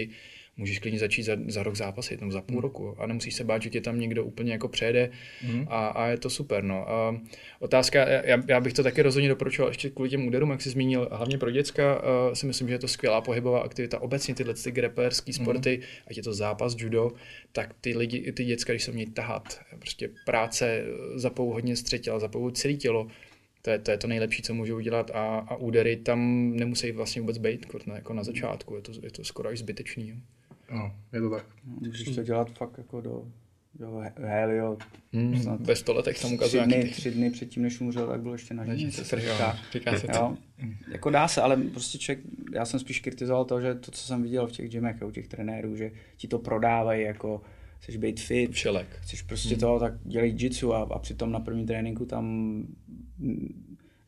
můžeš klidně začít za, za rok zápasit, no za půl mm. roku a nemusíš se bát, že tě tam někdo úplně jako přejede mm. a, a, je to super. No. A otázka, já, já, bych to taky rozhodně doporučoval ještě kvůli těm úderům, jak jsi zmínil, hlavně pro děcka uh, si myslím, že je to skvělá pohybová aktivita. Obecně tyhle ty grapplerské mhm. sporty, mm. ať je to zápas, judo, tak ty lidi, ty děcka, když se mějí tahat, prostě práce zapou hodně střetěla, zapou celé tělo, to je, to je to nejlepší, co můžou udělat a, a údery tam nemusí vlastně vůbec být, jako na začátku, je to, je to skoro až zbytečný. Jo. No, je to tak. Můžeš to dělat fakt jako do, do Helio. Hmm, snad ve stoletech tam ukazuje tři dny, tři dny předtím, než umřel, tak byl ještě na. Říká, říká se to. Jako dá se, ale prostě člověk, já jsem spíš kritizoval to, že to, co jsem viděl v těch gymech a u těch trenérů, že ti to prodávají jako chceš být fit, Všelek. chceš prostě hmm. to, tak dělej jitsu a, a přitom na první tréninku tam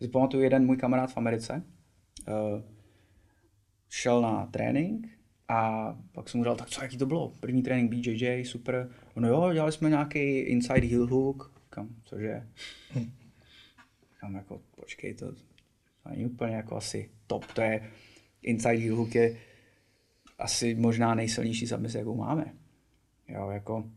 si pamatuju jeden můj kamarád v Americe, uh, šel na trénink a pak jsem mu dal, tak co, jaký to bylo? První trénink BJJ, super. No jo, dělali jsme nějaký inside heel hook. Kam, cože? Kam jako, počkej, to, to není úplně jako asi top. To je, inside heel hook je asi možná nejsilnější submise, jakou máme. Jo, jako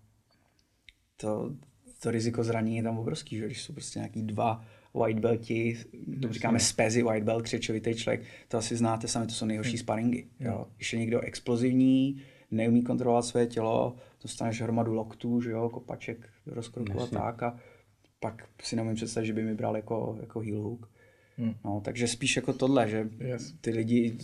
to, to riziko zranění je tam obrovský, že když jsou prostě nějaký dva white belti, to říkáme spezi white belt, křečovitý člověk, to asi znáte sami, to jsou nejhorší hmm. sparingy. Jo. Když je někdo explozivní, neumí kontrolovat své tělo, dostaneš hromadu loktů, že jo, kopaček do rozkroku a tak a pak si nemůžu představit, že by mi bral jako, jako heel hook. Hmm. No, takže spíš jako tohle, že yes. ty lidi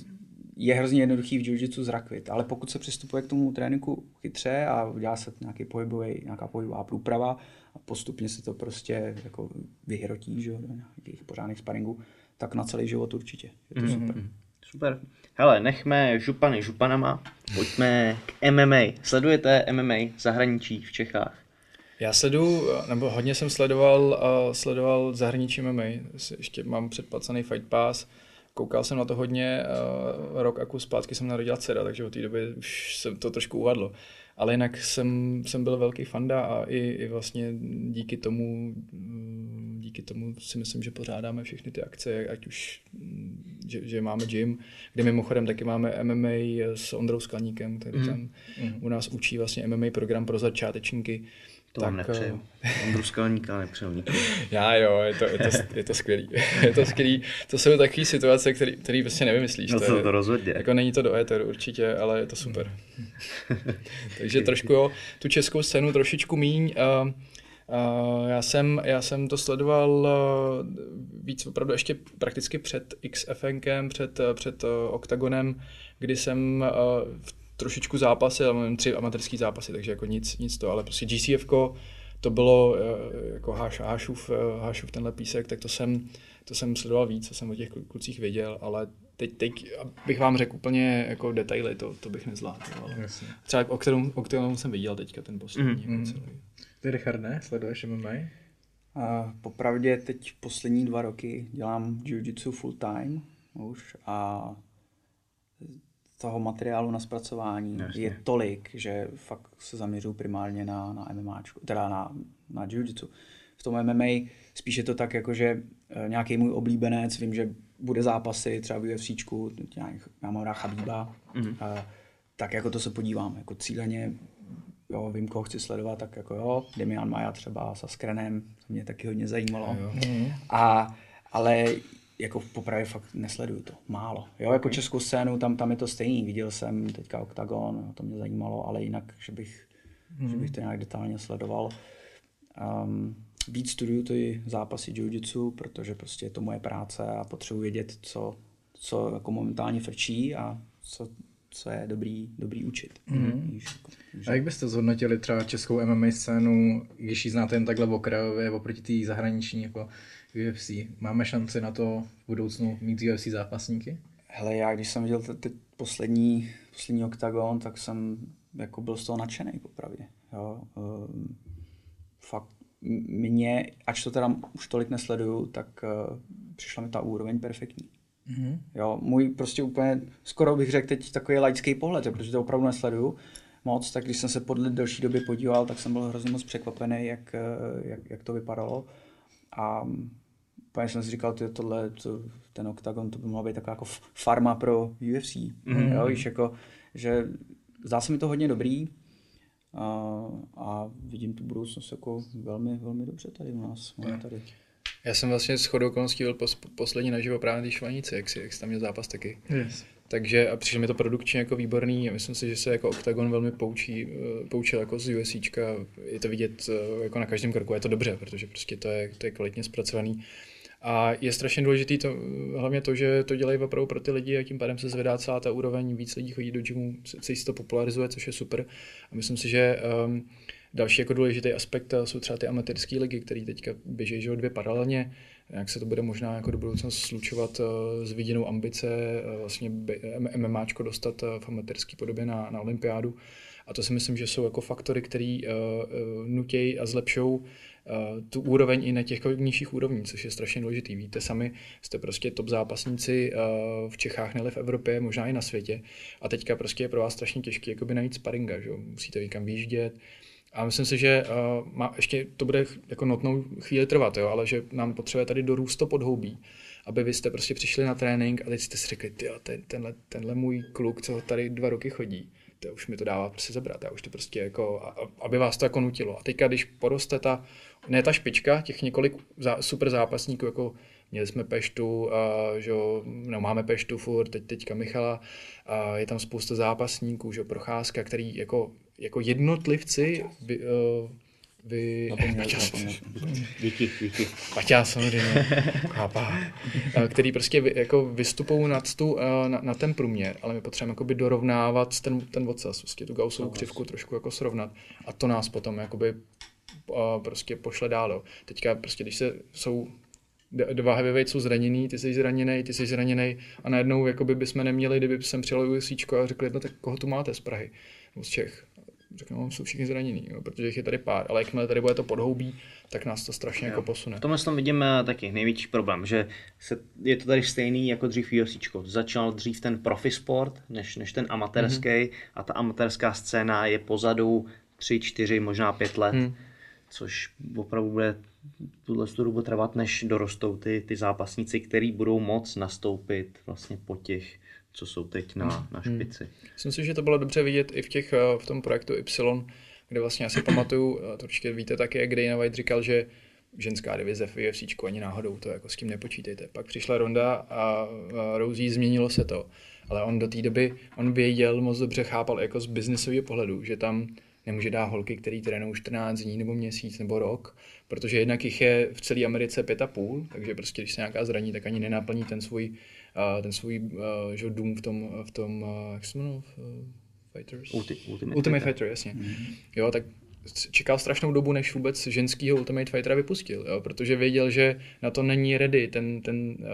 je hrozně jednoduchý v jiu zrakvit, ale pokud se přistupuje k tomu tréninku chytře a dělá se nějaký pohybový, nějaká pohybová průprava a postupně se to prostě jako vyhrotí že, do nějakých pořádných sparingů, tak na celý život určitě. Je to mm-hmm. super. Super. Hele, nechme župany županama, pojďme k MMA. Sledujete MMA v zahraničí v Čechách? Já sledu, nebo hodně jsem sledoval, uh, sledoval zahraničí MMA. Ještě mám předplacený Fight Pass koukal jsem na to hodně, uh, rok a kus zpátky jsem narodila dcera, takže od té doby už jsem to trošku uvadlo. Ale jinak jsem, jsem byl velký fanda a i, i vlastně díky tomu, díky tomu si myslím, že pořádáme všechny ty akce, ať už, mm, že, že máme gym, kde mimochodem taky máme MMA s Ondrou Skleníkem, který mm. tam mm. u nás učí vlastně MMA program pro začátečníky, to tak, vám nepřeju. Ondru Skalníka nepřeju nikomu. Já jo, je to, je to, je to skvělý. je to skvělý. To jsou takové situace, které který prostě nevymyslíš. No to, je, to rozhodně. Jako není to do éteru určitě, ale je to super. Takže trošku jo, tu českou scénu trošičku míň. Uh, Uh, já, jsem, já jsem to sledoval uh, víc opravdu ještě prakticky před XFNkem, před, před uh, Octagonem, kdy jsem uh, v trošičku zápasy, ale mám tři amatérský zápasy, takže jako nic, nic to, ale prostě GCF to bylo eh, jako Háš, Hášův, eh, Hášův tenhle písek, tak to jsem, to jsem sledoval víc, co jsem o těch klucích věděl, ale teď, teď bych vám řekl úplně jako detaily, to, to bych nezvládl. Ale Jasně. třeba o kterém, o kterém jsem viděl teďka ten poslední. Mm-hmm. Jako celý. Ty Richard, ne? Sleduješ MMA? Uh, popravdě teď poslední dva roky dělám jiu-jitsu full time už a toho materiálu na zpracování Jasně. je tolik, že fakt se zaměřuju primárně na, na MMA, teda na, na jiu-jitsu. V tom MMA spíš je to tak, jako že eh, nějaký můj oblíbenec, vím, že bude zápasy třeba v UFC, já mám rád Chabíba, mm-hmm. a, tak jako to se podívám, jako cíleně, jo, vím, koho chci sledovat, tak jako jo, Demian Maja třeba s Askrenem, to mě taky hodně zajímalo. A, ale jako popravě fakt nesleduju to, málo. Jo, jako českou scénu, tam, tam je to stejný, viděl jsem teďka Octagon, to mě zajímalo, ale jinak, že bych, mm. že bych to nějak detailně sledoval. Um, víc studuju ty zápasy jiu protože prostě je to moje práce a potřebuji vědět, co, co jako momentálně frčí a co, co je dobrý, dobrý učit. Mm. Víš, jako, že... A jak byste zhodnotili třeba českou MMA scénu, když ji znáte jen takhle okrajově, oproti té zahraniční, jako UFC. Máme šanci na to v budoucnu mít UFC zápasníky? Hele, já když jsem viděl teď poslední, poslední oktagon, tak jsem jako byl z toho nadšený popravdě. Jo. Um, fakt mě, ač to teda už tolik nesleduju, tak uh, přišla mi ta úroveň perfektní. Mm-hmm. Jo, můj prostě úplně, skoro bych řekl teď takový laický pohled, jo, protože to opravdu nesleduju moc, tak když jsem se podle delší doby podíval, tak jsem byl hrozně moc překvapený, jak, eh, jak, jak to vypadalo. A úplně jsem si říkal, že tohle, to, ten OKTAGON, to by mohla být taková jako farma pro UFC. Mm-hmm. Jo, víš, jako, že zdá se mi to hodně dobrý a, a vidím tu budoucnost jako velmi, velmi dobře tady u nás. Tady. Já jsem vlastně s chodou okolností byl pos, poslední naživo právě na té švanici, jak, si, jak jsi tam měl zápas taky. Yes. Takže a přišlo mi to produkčně jako výborný a myslím si, že se jako Octagon velmi poučí, eh, poučil jako z USCčka. Je to vidět eh, jako na každém kroku, je to dobře, protože prostě to je, to je kvalitně zpracovaný. A je strašně důležité to, hlavně to, že to dělají opravdu pro ty lidi a tím pádem se zvedá celá ta úroveň, víc lidí chodí do gymu, se to popularizuje, což je super. A myslím si, že um, další jako důležitý aspekt eh, jsou třeba ty amatérské ligy, které teďka běží že dvě paralelně. Jak se to bude možná jako do budoucna slučovat uh, s viděnou ambice uh, vlastně MMAčko dostat v amatérské podobě na, na olympiádu. A to si myslím, že jsou jako faktory, které nutějí a zlepšou tu úroveň i na těch nižších úrovních, což je strašně důležitý. Víte sami, jste prostě top zápasníci v Čechách, nebo v Evropě, možná i na světě. A teďka prostě je pro vás strašně těžké najít sparinga, že? musíte někam výjíždět. A myslím si, že uh, má, ještě to bude jako notnou chvíli trvat, jo, ale že nám potřebuje tady dorůst to podhoubí, aby vy jste prostě přišli na trénink a teď jste si řekli, ty ten, tenhle, tenhle můj kluk, co tady dva roky chodí, to už mi to dává prostě zabrat, já už to prostě jako, aby vás to jako nutilo. A teďka, když poroste ta, ne ta špička, těch několik zá, super zápasníků, jako měli jsme Peštu, a, že no, máme Peštu furt, teď, teďka Michala, a je tam spousta zápasníků, že Procházka, který jako, jako jednotlivci by, uh, vy... Díky, díky. Paťá samozřejmě, chápá. Který prostě vy, jako vystupují nad, tu, na, na, ten průměr, ale my potřebujeme jakoby dorovnávat ten, ten odsaz, prostě tu gausovou křivku trošku jako srovnat a to nás potom jakoby prostě pošle dál. Teďka prostě, když se jsou dva heavyweight jsou zraněný, ty jsi zraněný, ty jsi zraněný a najednou jakoby bychom neměli, kdyby jsem přijel UFC a řekli, no tak koho tu máte z Prahy, z Čech řeknu, no, jsou všichni zranění, jo, protože jich je tady pár, ale jakmile tady bude to podhoubí, tak nás to strašně jo. jako posune. V tomhle tom vidím taky největší problém, že se, je to tady stejný jako dřív UFC. Začal dřív ten profi sport, než, než ten amatérský mm-hmm. a ta amatérská scéna je pozadu 3, 4, možná 5 let, mm. což opravdu bude tuhle dobu trvat, než dorostou ty, ty zápasníci, který budou moc nastoupit vlastně po těch co jsou teď na, hmm. na špici. Hmm. Myslím si, že to bylo dobře vidět i v, těch, eh, v tom projektu Y, kde vlastně asi pamatuju, to určitě víte taky, jak Dana White říkal, že ženská divize v UFC ani náhodou, to jako s tím nepočítejte. Pak přišla ronda a, Rousey změnilo se to. Ale on do té doby, on věděl, moc dobře chápal jako z biznesového pohledu, že tam nemůže dát holky, který trénují 14 dní nebo měsíc nebo rok, protože jednak jich je v celé Americe pět a půl, takže prostě když se nějaká zraní, tak ani nenaplní ten svůj ten svůj uh, že, dům v tom, v tom uh, jak se jmenuje? Fighters? Ulti, Ultimate, Ultimate Fighter, jasně. Mm-hmm. Jo, tak čekal strašnou dobu, než vůbec ženskýho Ultimate Fightera vypustil, jo, protože věděl, že na to není ready ten, ten, uh,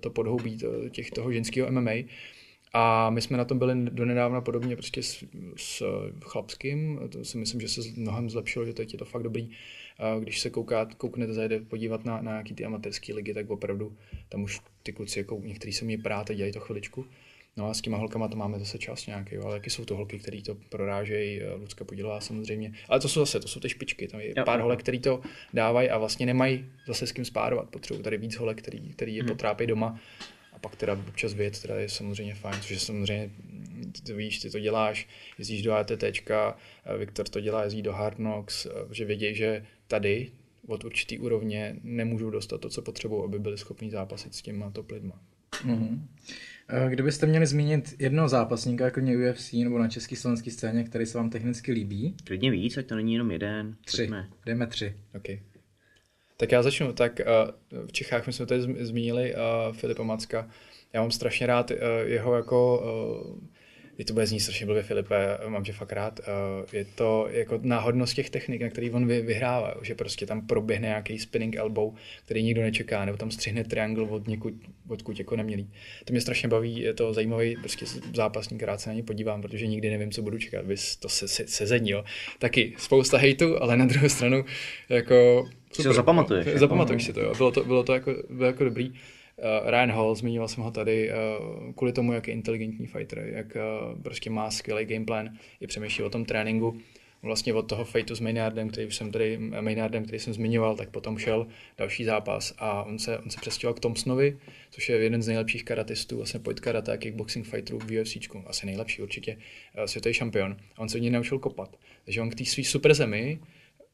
to podhoubí to, těch toho ženského MMA. A my jsme na tom byli donedávna podobně prostě s, s chlapským, to si myslím, že se mnohem zlepšilo, že teď je to fakt dobrý když se kouká, kouknete, zajde podívat na, na nějaký ty amatérské ligy, tak opravdu tam už ty kluci, jako někteří se mě prát a dělají to chviličku. No a s těma holkama to máme zase čas nějaký, ale jaký jsou to holky, které to prorážejí, eh, Lucka Podílová samozřejmě. Ale to jsou zase, to jsou ty špičky, tam je jo. pár holek, který to dávají a vlastně nemají zase s kým spárovat. Potřebují tady víc holek, který, který je hmm. potrápí doma a pak teda občas věc, teda je samozřejmě fajn, což je samozřejmě, ty to víš, ty to děláš, jezdíš do ATT, Viktor to dělá, jezdí do Hard Knocks, že vědějí, že tady od určitý úrovně nemůžou dostat to, co potřebují, aby byli schopni zápasit s těma top lidma. Mm-hmm. Kdybyste měli zmínit jednoho zápasníka, jako UFC nebo na české slovenské scéně, který se vám technicky líbí? Klidně víc, ať to není jenom jeden. Tři. Pojďme. Dejme tři. Okay. Tak já začnu. Tak uh, v Čechách my jsme tady zmínili uh, Filipa Macka. Já mám strašně rád uh, jeho jako je to bude znít strašně blbě, Filipe, mám tě fakt rád. Eh, je to jako náhodnost těch technik, na který on vyhrává, že prostě tam proběhne nějaký spinning elbow, který nikdo nečeká, nebo tam střihne triangle od někud, odkud jako nemělý. To mě strašně baví, je to zajímavý prostě zápasník, rád se na ně podívám, protože nikdy nevím, co budu čekat, bys to se, se, sezení, jo. Taky spousta hejtu, ale na druhou stranu jako... Super, si to zapamatuješ. Zapamatuješ si to, jo. Bylo to, bylo to jako, bylo jako dobrý. Uh, Ryan Hall, zmiňoval jsem ho tady, uh, kvůli tomu, jak je inteligentní fighter, jak uh, prostě má skvělý gameplan, je přemýšlí o tom tréninku. Vlastně od toho fightu s Maynardem, který jsem tady, Maynardem, který jsem zmiňoval, tak potom šel další zápas a on se, on se přestěhoval k Thompsonovi, což je jeden z nejlepších karatistů, vlastně point karate a kickboxing fighterů v UFC, asi nejlepší určitě, světový šampion. A on se od něj naučil kopat. Takže on k té své super zemi,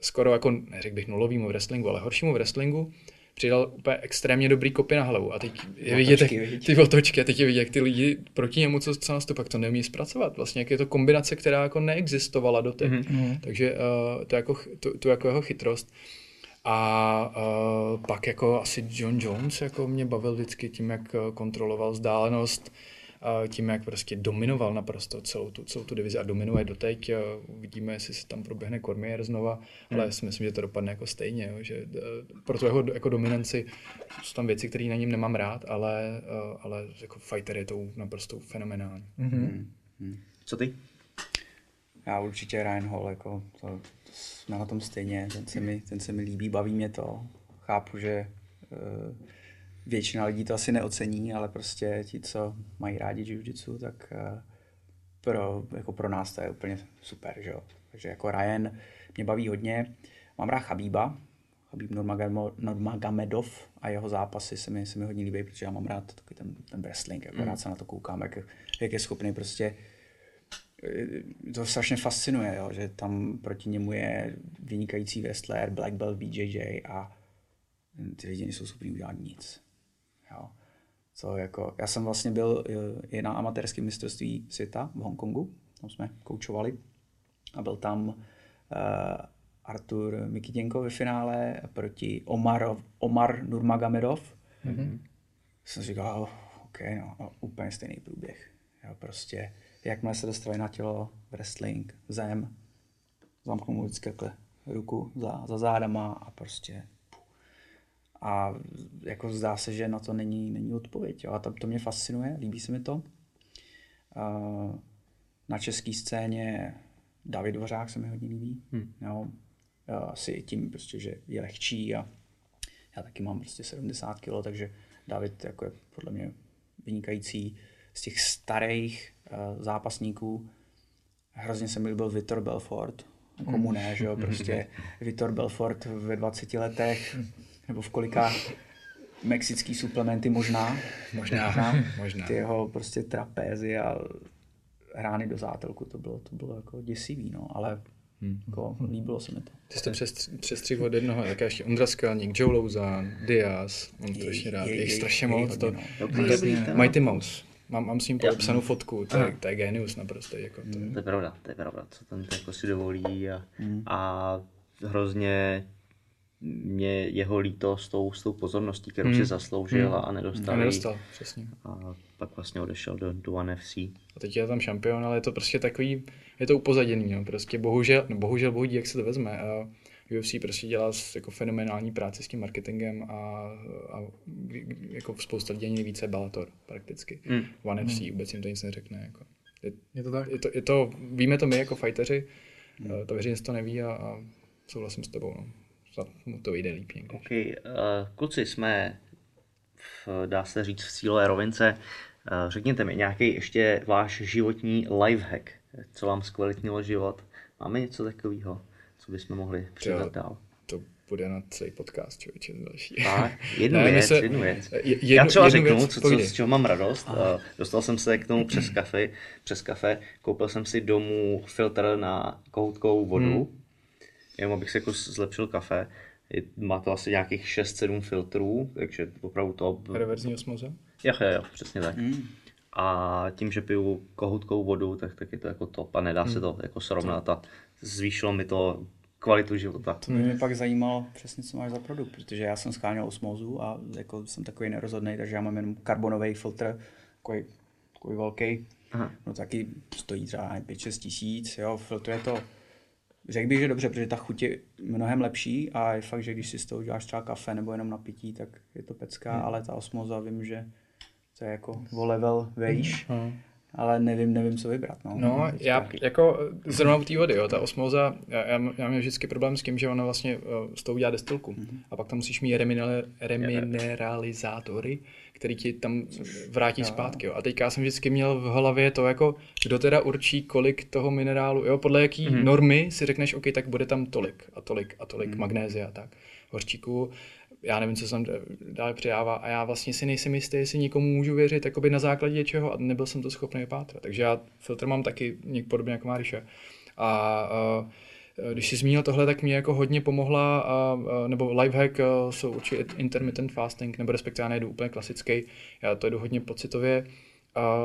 skoro jako, neřekl bych nulovýmu wrestlingu, ale horšímu v wrestlingu, přidal úplně extrémně dobrý kopy na hlavu. A teď je vidět, jak, ty otočky, a teď je vidět, jak ty lidi proti němu, co, co nastup, to neumí zpracovat. Vlastně, jak je to kombinace, která jako neexistovala doteď. Mm-hmm. Takže uh, to, jako, to, to jako jeho chytrost. A uh, pak jako asi John Jones jako mě bavil vždycky tím, jak kontroloval vzdálenost, tím, jak prostě dominoval naprosto celou tu, celou tu divizi a dominuje doteď. Uvidíme, jestli se tam proběhne Cormier znova, hmm. ale já si myslím, že to dopadne jako stejně, jo, že e, pro tu jeho jako dominanci jsou tam věci, které na něm nemám rád, ale, ale jako fighter je to naprosto fenomenální. Mm-hmm. Hmm. Co ty? Já určitě Ryan Hall, jako to, to jsme na tom stejně, ten se, mi, ten se mi líbí, baví mě to. Chápu, že uh, většina lidí to asi neocení, ale prostě ti, co mají rádi jiu-jitsu, tak eh, pro, jako pro nás to je úplně super, že jo. Takže jako Ryan mě baví hodně. Mám rád Chabíba, Chabíb Nurmagomedov a jeho zápasy se mi, se mi hodně líbí, protože já mám rád takový ten, ten wrestling, jako mm. rád se na to koukám, jak, jak je schopný prostě eh, to strašně fascinuje, jo, že tam proti němu je vynikající wrestler, Black Belt, BJJ a ty lidi nejsou schopni udělat nic. Jo. Co jako, já jsem vlastně byl eh, i na amatérském mistrovství světa v Hongkongu, tam jsme koučovali a byl tam uh, Artur Mikitěnko ve finále proti Omar, Omar Nurmagomedov. Mm-hmm. Jsem říkal, OK, no, no, úplně stejný průběh. Jo, prostě, jakmile se dostali na tělo, wrestling, zem, zamknul mu vždycky ruku za, za zádama a prostě a jako zdá se, že na to není, není odpověď. Jo? A to, to mě fascinuje, líbí se mi to. Na české scéně David Dvořák se mi hodně líbí. Hmm. Jo? Asi tím, prostě, že je lehčí a já taky mám prostě 70 kg, takže David jako je podle mě vynikající z těch starých uh, zápasníků. Hrozně se mi líbil Vitor Belfort, komu ne, že jo, prostě Vitor Belfort ve 20 letech nebo v kolika mexický suplementy možná. Možná, možná. možná. Ty jeho prostě trapézy a rány do zátelku, to bylo, to bylo jako děsivý, no, ale Hmm. Jako, líbilo se mi to. Ty jste přes, přestřih od jednoho, jak ještě Ondra Skalník, Joe Louzan, Diaz, mám to strašně rád, je, je, strašně moc. To, no. Mighty Mouse. Mám, mám s ním podepsanou fotku, to je, to je genius naprosto. Jako to. Hmm. to je pravda, to je pravda, co ten jako si dovolí a, hmm. a hrozně mě jeho líto s tou, s tou pozorností, kterou hmm. si zasloužil hmm. a nedostal. A nedostal, přesně. A pak vlastně odešel do, do One FC. A teď je tam šampion, ale je to prostě takový, je to upozaděný, no. prostě bohužel, no bohužel, bohudí, jak se to vezme. A UFC prostě dělá jako fenomenální práci s tím marketingem a, a jako spousta lidí ani více Bellator prakticky. Hmm. One FC hmm. vůbec jim to nic neřekne. Jako. Je, je, to tak? Je to, je to, víme to my jako fighteři, hmm. to veřejnost to neví a, a souhlasím s tebou. No snad mu to vyjde líp někdy. Okay. Uh, kluci, jsme, v, dá se říct, v cílové rovince. Uh, řekněte mi nějaký ještě váš životní lifehack, co vám zkvalitnilo život. Máme něco takového, co bychom mohli předat dál? To bude na celý podcast, člověče, další. Tak, jednu ne, věc, se, jednu věc. Jednu, Já třeba jednu řeknu, věc, co, co, z čeho mám radost. Uh, dostal jsem se k tomu přes kafe, přes kafe, koupil jsem si domů filtr na kohoutkovou vodu, hmm jenom abych si jako zlepšil kafe. Je, má to asi nějakých 6-7 filtrů, takže opravdu to... Reverzní osmoza? Jo, jo, jo, přesně tak. Mm. A tím, že piju kohoutkou vodu, tak, tak je to jako top a nedá mm. se to jako srovnat a zvýšilo mi to kvalitu života. To mě pak zajímalo přesně, co máš za produkt, protože já jsem scháněl osmózu a jako jsem takový nerozhodný, takže já mám jenom karbonový filtr, takový, takový velký, Aha. no taky stojí třeba 5-6 tisíc, jo, filtruje to Řekl bych, že dobře, protože ta chuť je mnohem lepší a je fakt, že když si z toho uděláš třeba kafe nebo jenom na pití, tak je to pecká, hmm. ale ta osmoza vím, že to je jako o level vejš. Hmm. ale nevím, nevím, co vybrat. No, No, já jako zrovna u té vody, jo, ta osmoza, já, já, já mám vždycky problém s tím, že ona vlastně uh, z toho udělá destilku. Mm-hmm. A pak tam musíš mít remineralizátory, který ti tam vrátí zpátky. Jo. A teďka jsem vždycky měl v hlavě to jako, kdo teda určí, kolik toho minerálu, jo, podle jaký mm-hmm. normy si řekneš, OK, tak bude tam tolik a tolik a tolik mm-hmm. magnézia a tak, hořčíku já nevím, co jsem dále přidává a já vlastně si nejsem jistý, jestli nikomu můžu věřit jakoby na základě čeho a nebyl jsem to schopný pátrat. Takže já filtr mám taky podobně jako Máriša. A, a když jsi zmínil tohle, tak mě jako hodně pomohla, a, a, nebo lifehack jsou určitě intermittent fasting, nebo respektive já nejdu úplně klasický, já to jdu hodně pocitově. A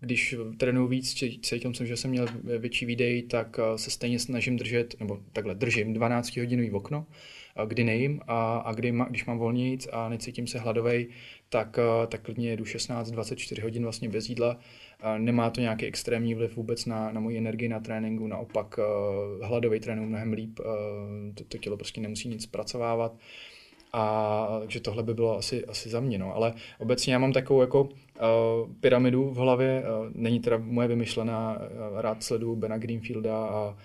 když trénuji víc, cítil jsem, že jsem měl větší výdej, tak se stejně snažím držet, nebo takhle držím 12 hodinový okno, kdy nejím a, a kdy, ma, když mám volnějíc a necítím se hladovej, tak, tak klidně jedu 16-24 hodin vlastně bez jídla. Nemá to nějaký extrémní vliv vůbec na, na moji energii na tréninku, naopak hladový trénink mnohem líp, to, to tělo prostě nemusí nic zpracovávat. A takže tohle by bylo asi, asi za mě. No. Ale obecně já mám takovou jako uh, pyramidu v hlavě. Uh, není teda moje vymyšlená. Uh, rád sleduju Bena Greenfielda a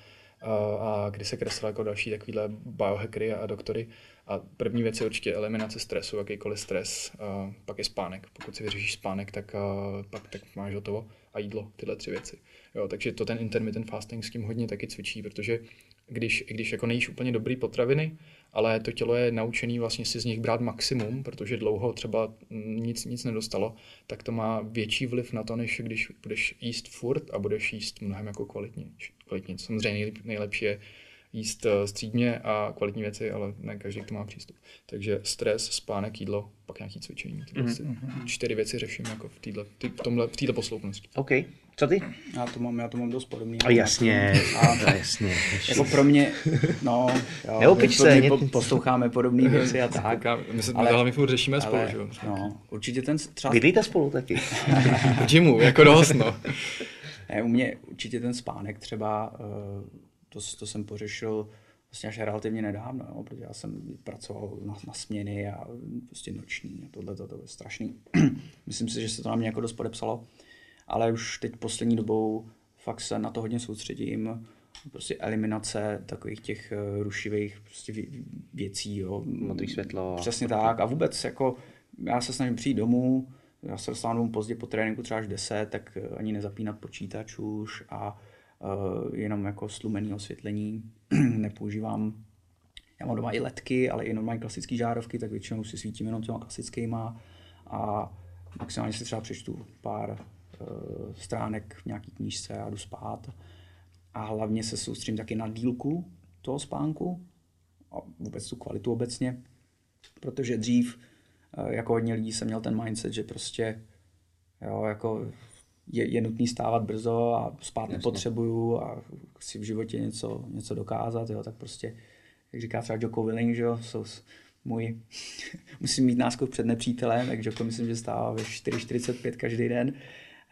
a kdy se kreslil jako další takovýhle biohackery a doktory. A první věc je určitě eliminace stresu, jakýkoliv stres, a pak je spánek. Pokud si vyřešíš spánek, tak pak tak máš hotovo. A jídlo, tyhle tři věci. Jo, takže to ten intermittent fasting s tím hodně taky cvičí, protože když, když jako nejíš úplně dobrý potraviny, ale to tělo je naučený vlastně si z nich brát maximum, protože dlouho třeba nic, nic nedostalo, tak to má větší vliv na to, než když budeš jíst furt a budeš jíst mnohem jako kvalitně. kvalitně. Samozřejmě nejlepší je jíst eh, střídně a kvalitní věci, ale ne každý k tomu má přístup. Takže stres, spánek, jídlo, pak nějaký cvičení. Tyhle mm-hmm. čtyři věci řeším jako v této v tomhle, v této posloupnosti. OK. Co ty? Já to mám, já to mám dost podobný. A jasně, a, jasně. Jako pro mě, no, jo, Neopič se, my po, posloucháme podobné věci a tak. My se ale, hlavně furt řešíme spolu, že jo? No, určitě ten třeba... Bydlíte spolu taky? v gymu, jako dost, no. Ne, u mě určitě ten spánek třeba, eh, to, to jsem pořešil vlastně až relativně nedávno, jo, protože já jsem pracoval na, na směny a prostě noční a tohle to, to je strašný. Myslím si, že se to na mě jako dost podepsalo ale už teď poslední dobou fakt se na to hodně soustředím. Prostě eliminace takových těch eh, rušivých prostě věcí. Jo. Modrý světlo. Přesně tak. A vůbec jako já se snažím přijít domů, já se dostávám domů pozdě po tréninku třeba až 10, tak eh, ani nezapínat počítač už a jenom jako slumený osvětlení. Nepoužívám, já mám doma i ledky, ale i normální klasické žárovky, tak většinou si svítím jenom těma klasickýma a maximálně si třeba přečtu pár Eh, stránek v nějaký knížce a jdu spát. A hlavně se soustředím taky na dílku toho spánku a vůbec tu kvalitu obecně, protože dřív eh, jako hodně lidí jsem měl ten mindset, že prostě jo, jako je, je nutný stávat brzo a spát Jasně. nepotřebuju a chci v životě něco, něco dokázat, jo, tak prostě, jak říká třeba Joko Willing, že jo, jsou můj, musím mít náskok před nepřítelem, tak Joko myslím, že stává ve 4.45 každý den,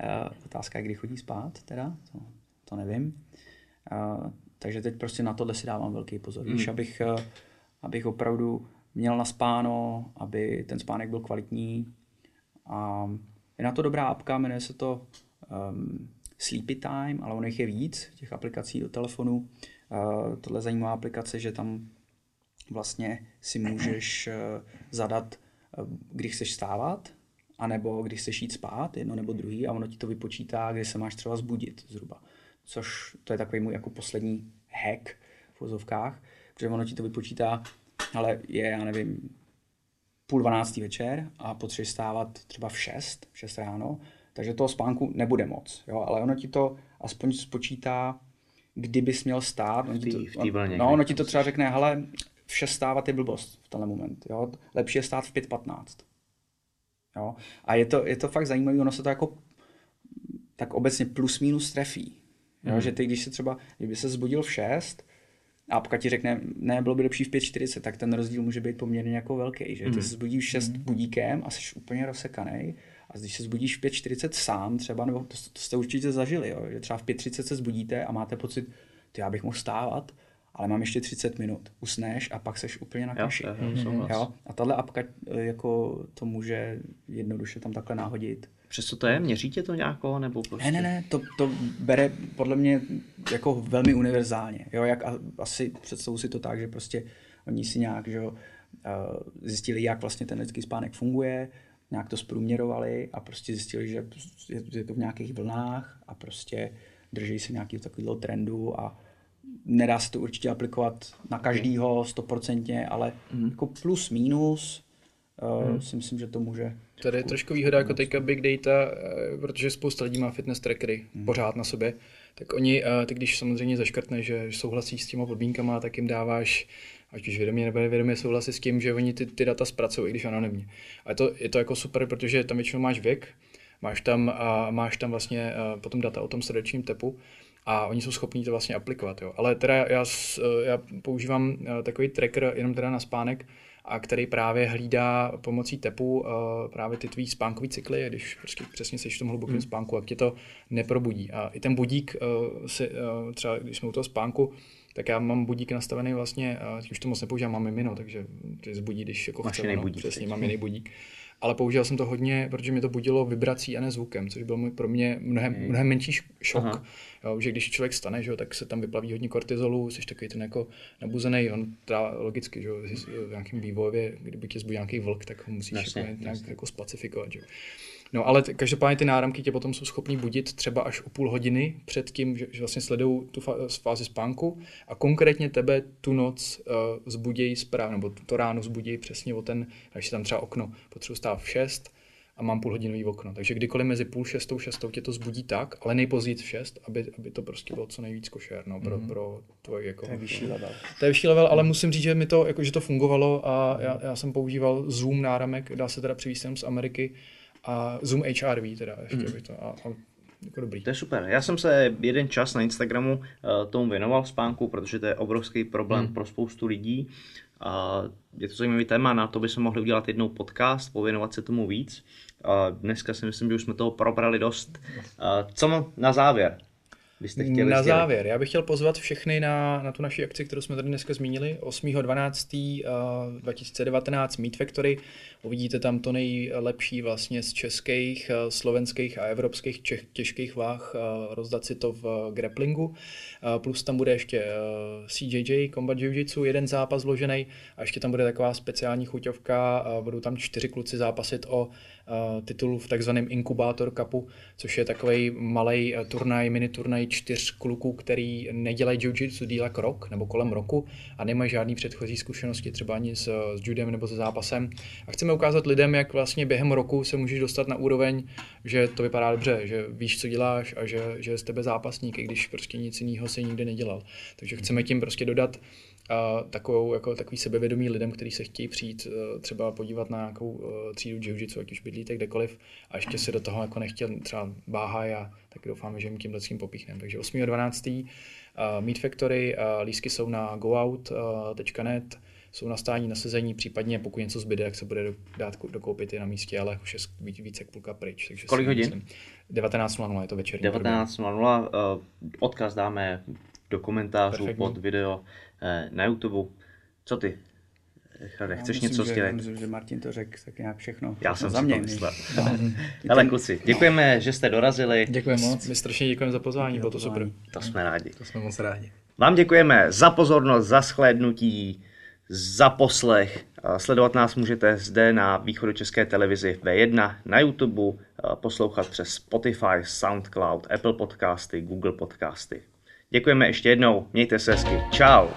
Uh, otázka je, kdy chodí spát, teda, to, to nevím. Uh, takže teď prostě na tohle si dávám velký pozor. Mm. Víš, abych, uh, abych opravdu měl na spáno, aby ten spánek byl kvalitní. A je na to dobrá apka, jmenuje se to um, Sleepy Time, ale ono jich je víc, těch aplikací do telefonu. Uh, tohle zajímavá aplikace, že tam vlastně si můžeš uh, zadat, uh, kdy chceš stávat, anebo když se jít spát, jedno nebo druhý, a ono ti to vypočítá, kdy se máš třeba zbudit zhruba. Což to je takový můj jako poslední hack v vozovkách, protože ono ti to vypočítá, ale je, já nevím, půl dvanáctý večer a potřebuješ stávat třeba v šest, v šest ráno, takže toho spánku nebude moc, jo, ale ono ti to aspoň spočítá, kdybys měl stát. Ono ti to, v vlně, no, ono ti to třeba řekne, hele, v 6 stávat je blbost v tenhle moment. Jo? Lepší je stát v 5.15. Jo? A je to, je to fakt zajímavé, ono se to jako tak obecně plus minus trefí. Jo? Mm. Že ty, když se třeba, kdyby se zbudil v 6, a pokud ti řekne, ne, bylo by lepší v 5.40, tak ten rozdíl může být poměrně jako velký. Že? Ty mm. se zbudíš v 6 mm. budíkem a jsi úplně rozsekaný. A když se zbudíš v 5.40 sám třeba, nebo to, to jste určitě zažili, jo? že třeba v 5.30 se zbudíte a máte pocit, ty já bych mohl stávat, ale mám ještě 30 minut. Usneš a pak seš úplně na kaši. Jo, jo, jo. A tahle apka eh, jako to může jednoduše tam takhle náhodit Přesto to je? Měříte to nějako? Nebo prostě... Ne, ne, ne, to, to bere podle mě jako velmi univerzálně. Jo, jak a, asi představu si to tak, že prostě oni si nějak že jo, zjistili, jak vlastně ten lidský spánek funguje, nějak to zprůměrovali a prostě zjistili, že je, je to v nějakých vlnách a prostě drží se nějakého takového trendu a nedá se to určitě aplikovat na každýho stoprocentně, ale mm. jako plus minus mm. si myslím, že to může. Tady je trošku výhoda jako teďka Big Data, eh, protože spousta lidí má fitness trackery mm. pořád na sobě, tak oni, eh, ty když samozřejmě zaškrtne, že souhlasí s těma podmínkama, tak jim dáváš ať už vědomě nebo nevědomě souhlasí s tím, že oni ty, ty data zpracují, i když anonymně. A je to, je to jako super, protože tam většinou máš věk, máš tam, a máš tam vlastně a potom data o tom srdečním tepu a oni jsou schopní to vlastně aplikovat. Jo. Ale teda já, já používám takový tracker jenom teda na spánek, a který právě hlídá pomocí tepu uh, právě ty tvý spánkové cykly, když prostě přesně jsi v tom hlubokém hmm. spánku, jak tě to neprobudí. A i ten budík, uh, si, uh, třeba když jsme u toho spánku, tak já mám budík nastavený vlastně, uh, už to moc nepoužívám, mám mimo, takže to zbudí, když jako chce, no, budík, přesně, mám jiný budík ale používal jsem to hodně, protože mi to budilo vibrací a ne zvukem, což byl pro mě mnohem, mnohem menší šok. Jo, že když člověk stane, že jo, tak se tam vyplaví hodně kortizolu, jsi takový ten jako nabuzený, on teda logicky, že jo, v nějakém vývojově, kdyby tě zbudil nějaký vlk, tak ho musíš jasně, jako, nějak jasně. jako spacifikovat. Že jo. No ale t- každopádně ty náramky tě potom jsou schopní budit třeba až o půl hodiny před tím, že, že vlastně sledují tu fázi spánku a konkrétně tebe tu noc uh, zbudějí správně, nebo to ráno zbudějí přesně o ten, když tam třeba okno, potřebuji stát v 6 a mám půlhodinový okno. Takže kdykoliv mezi půl šestou, šestou tě to zbudí tak, ale nejpozději v šest, aby, aby to prostě bylo co nejvíc košer, no, pro, mm-hmm. pro tvoj jako... To je vyšší level. To je vyšší level, ale musím říct, že mi to, jako, že to fungovalo a já, já jsem používal Zoom náramek, dá se teda přivést z Ameriky, a Zoom HRV teda ještě mm. by to. A, a jako dobrý. To je super. Já jsem se jeden čas na Instagramu uh, tomu věnoval spánku, protože to je obrovský problém mm. pro spoustu lidí. A je to zajímavý téma, na to bychom mohli udělat jednou podcast, pověnovat se tomu víc. A dneska si myslím, že už jsme toho probrali dost. A co na závěr? Byste chtěli Na sdělit? závěr, já bych chtěl pozvat všechny na, na tu naši akci, kterou jsme tady dneska zmínili, 8.12.2019 uh, Meet Factory. Uvidíte tam to nejlepší vlastně z českých, uh, slovenských a evropských čech, těžkých váh, uh, rozdat si to v grapplingu. Plus tam bude ještě CJJ, Combat Jiu-Jitsu, jeden zápas vložený a ještě tam bude taková speciální chuťovka, budou tam čtyři kluci zápasit o titul v takzvaném Inkubátor Cupu, což je takový malý turnaj, mini turnaj čtyř kluků, který nedělají jiu-jitsu díle rok nebo kolem roku a nemají žádný předchozí zkušenosti třeba ani s, s judem nebo se zápasem. A chceme ukázat lidem, jak vlastně během roku se můžeš dostat na úroveň, že to vypadá dobře, že víš, co děláš a že, že je z tebe zápasník, i když prostě nic jiného se nikdy nedělal. Takže chceme tím prostě dodat a takovou, jako takový sebevědomí lidem, kteří se chtějí přijít uh, třeba podívat na nějakou uh, třídu jiu-jitsu, ať už bydlíte kdekoliv, a ještě se do toho jako nechtěl třeba báhaj a tak doufáme, že jim tímhle tím popíchneme. Takže 8.12. Uh, Meet Factory, lísky jsou na goout.net, jsou na stání, na sezení, případně pokud něco zbyde, jak se bude dát dokoupit i na místě, ale už je více jak půlka pryč. Takže Kolik hodin? 19.00 je to večerní. 19.00, uh, odkaz dáme do komentářů Perfektní. pod video na YouTube. Co ty? Chade, chceš myslím, něco sdělit? Myslím, že Martin to řekl tak nějak všechno. Já jsem za mě. myslel. Ale kluci, děkujeme, že jste dorazili. Děkujeme moc. My strašně děkujeme za pozvání, bylo to super. To jsme rádi. To jsme moc rádi. Vám děkujeme za pozornost, za shlédnutí, za poslech. Sledovat nás můžete zde na východočeské televizi V1, na YouTube, poslouchat přes Spotify, SoundCloud, Apple podcasty, Google podcasty. Děkujeme ještě jednou, mějte se hezky. Čau.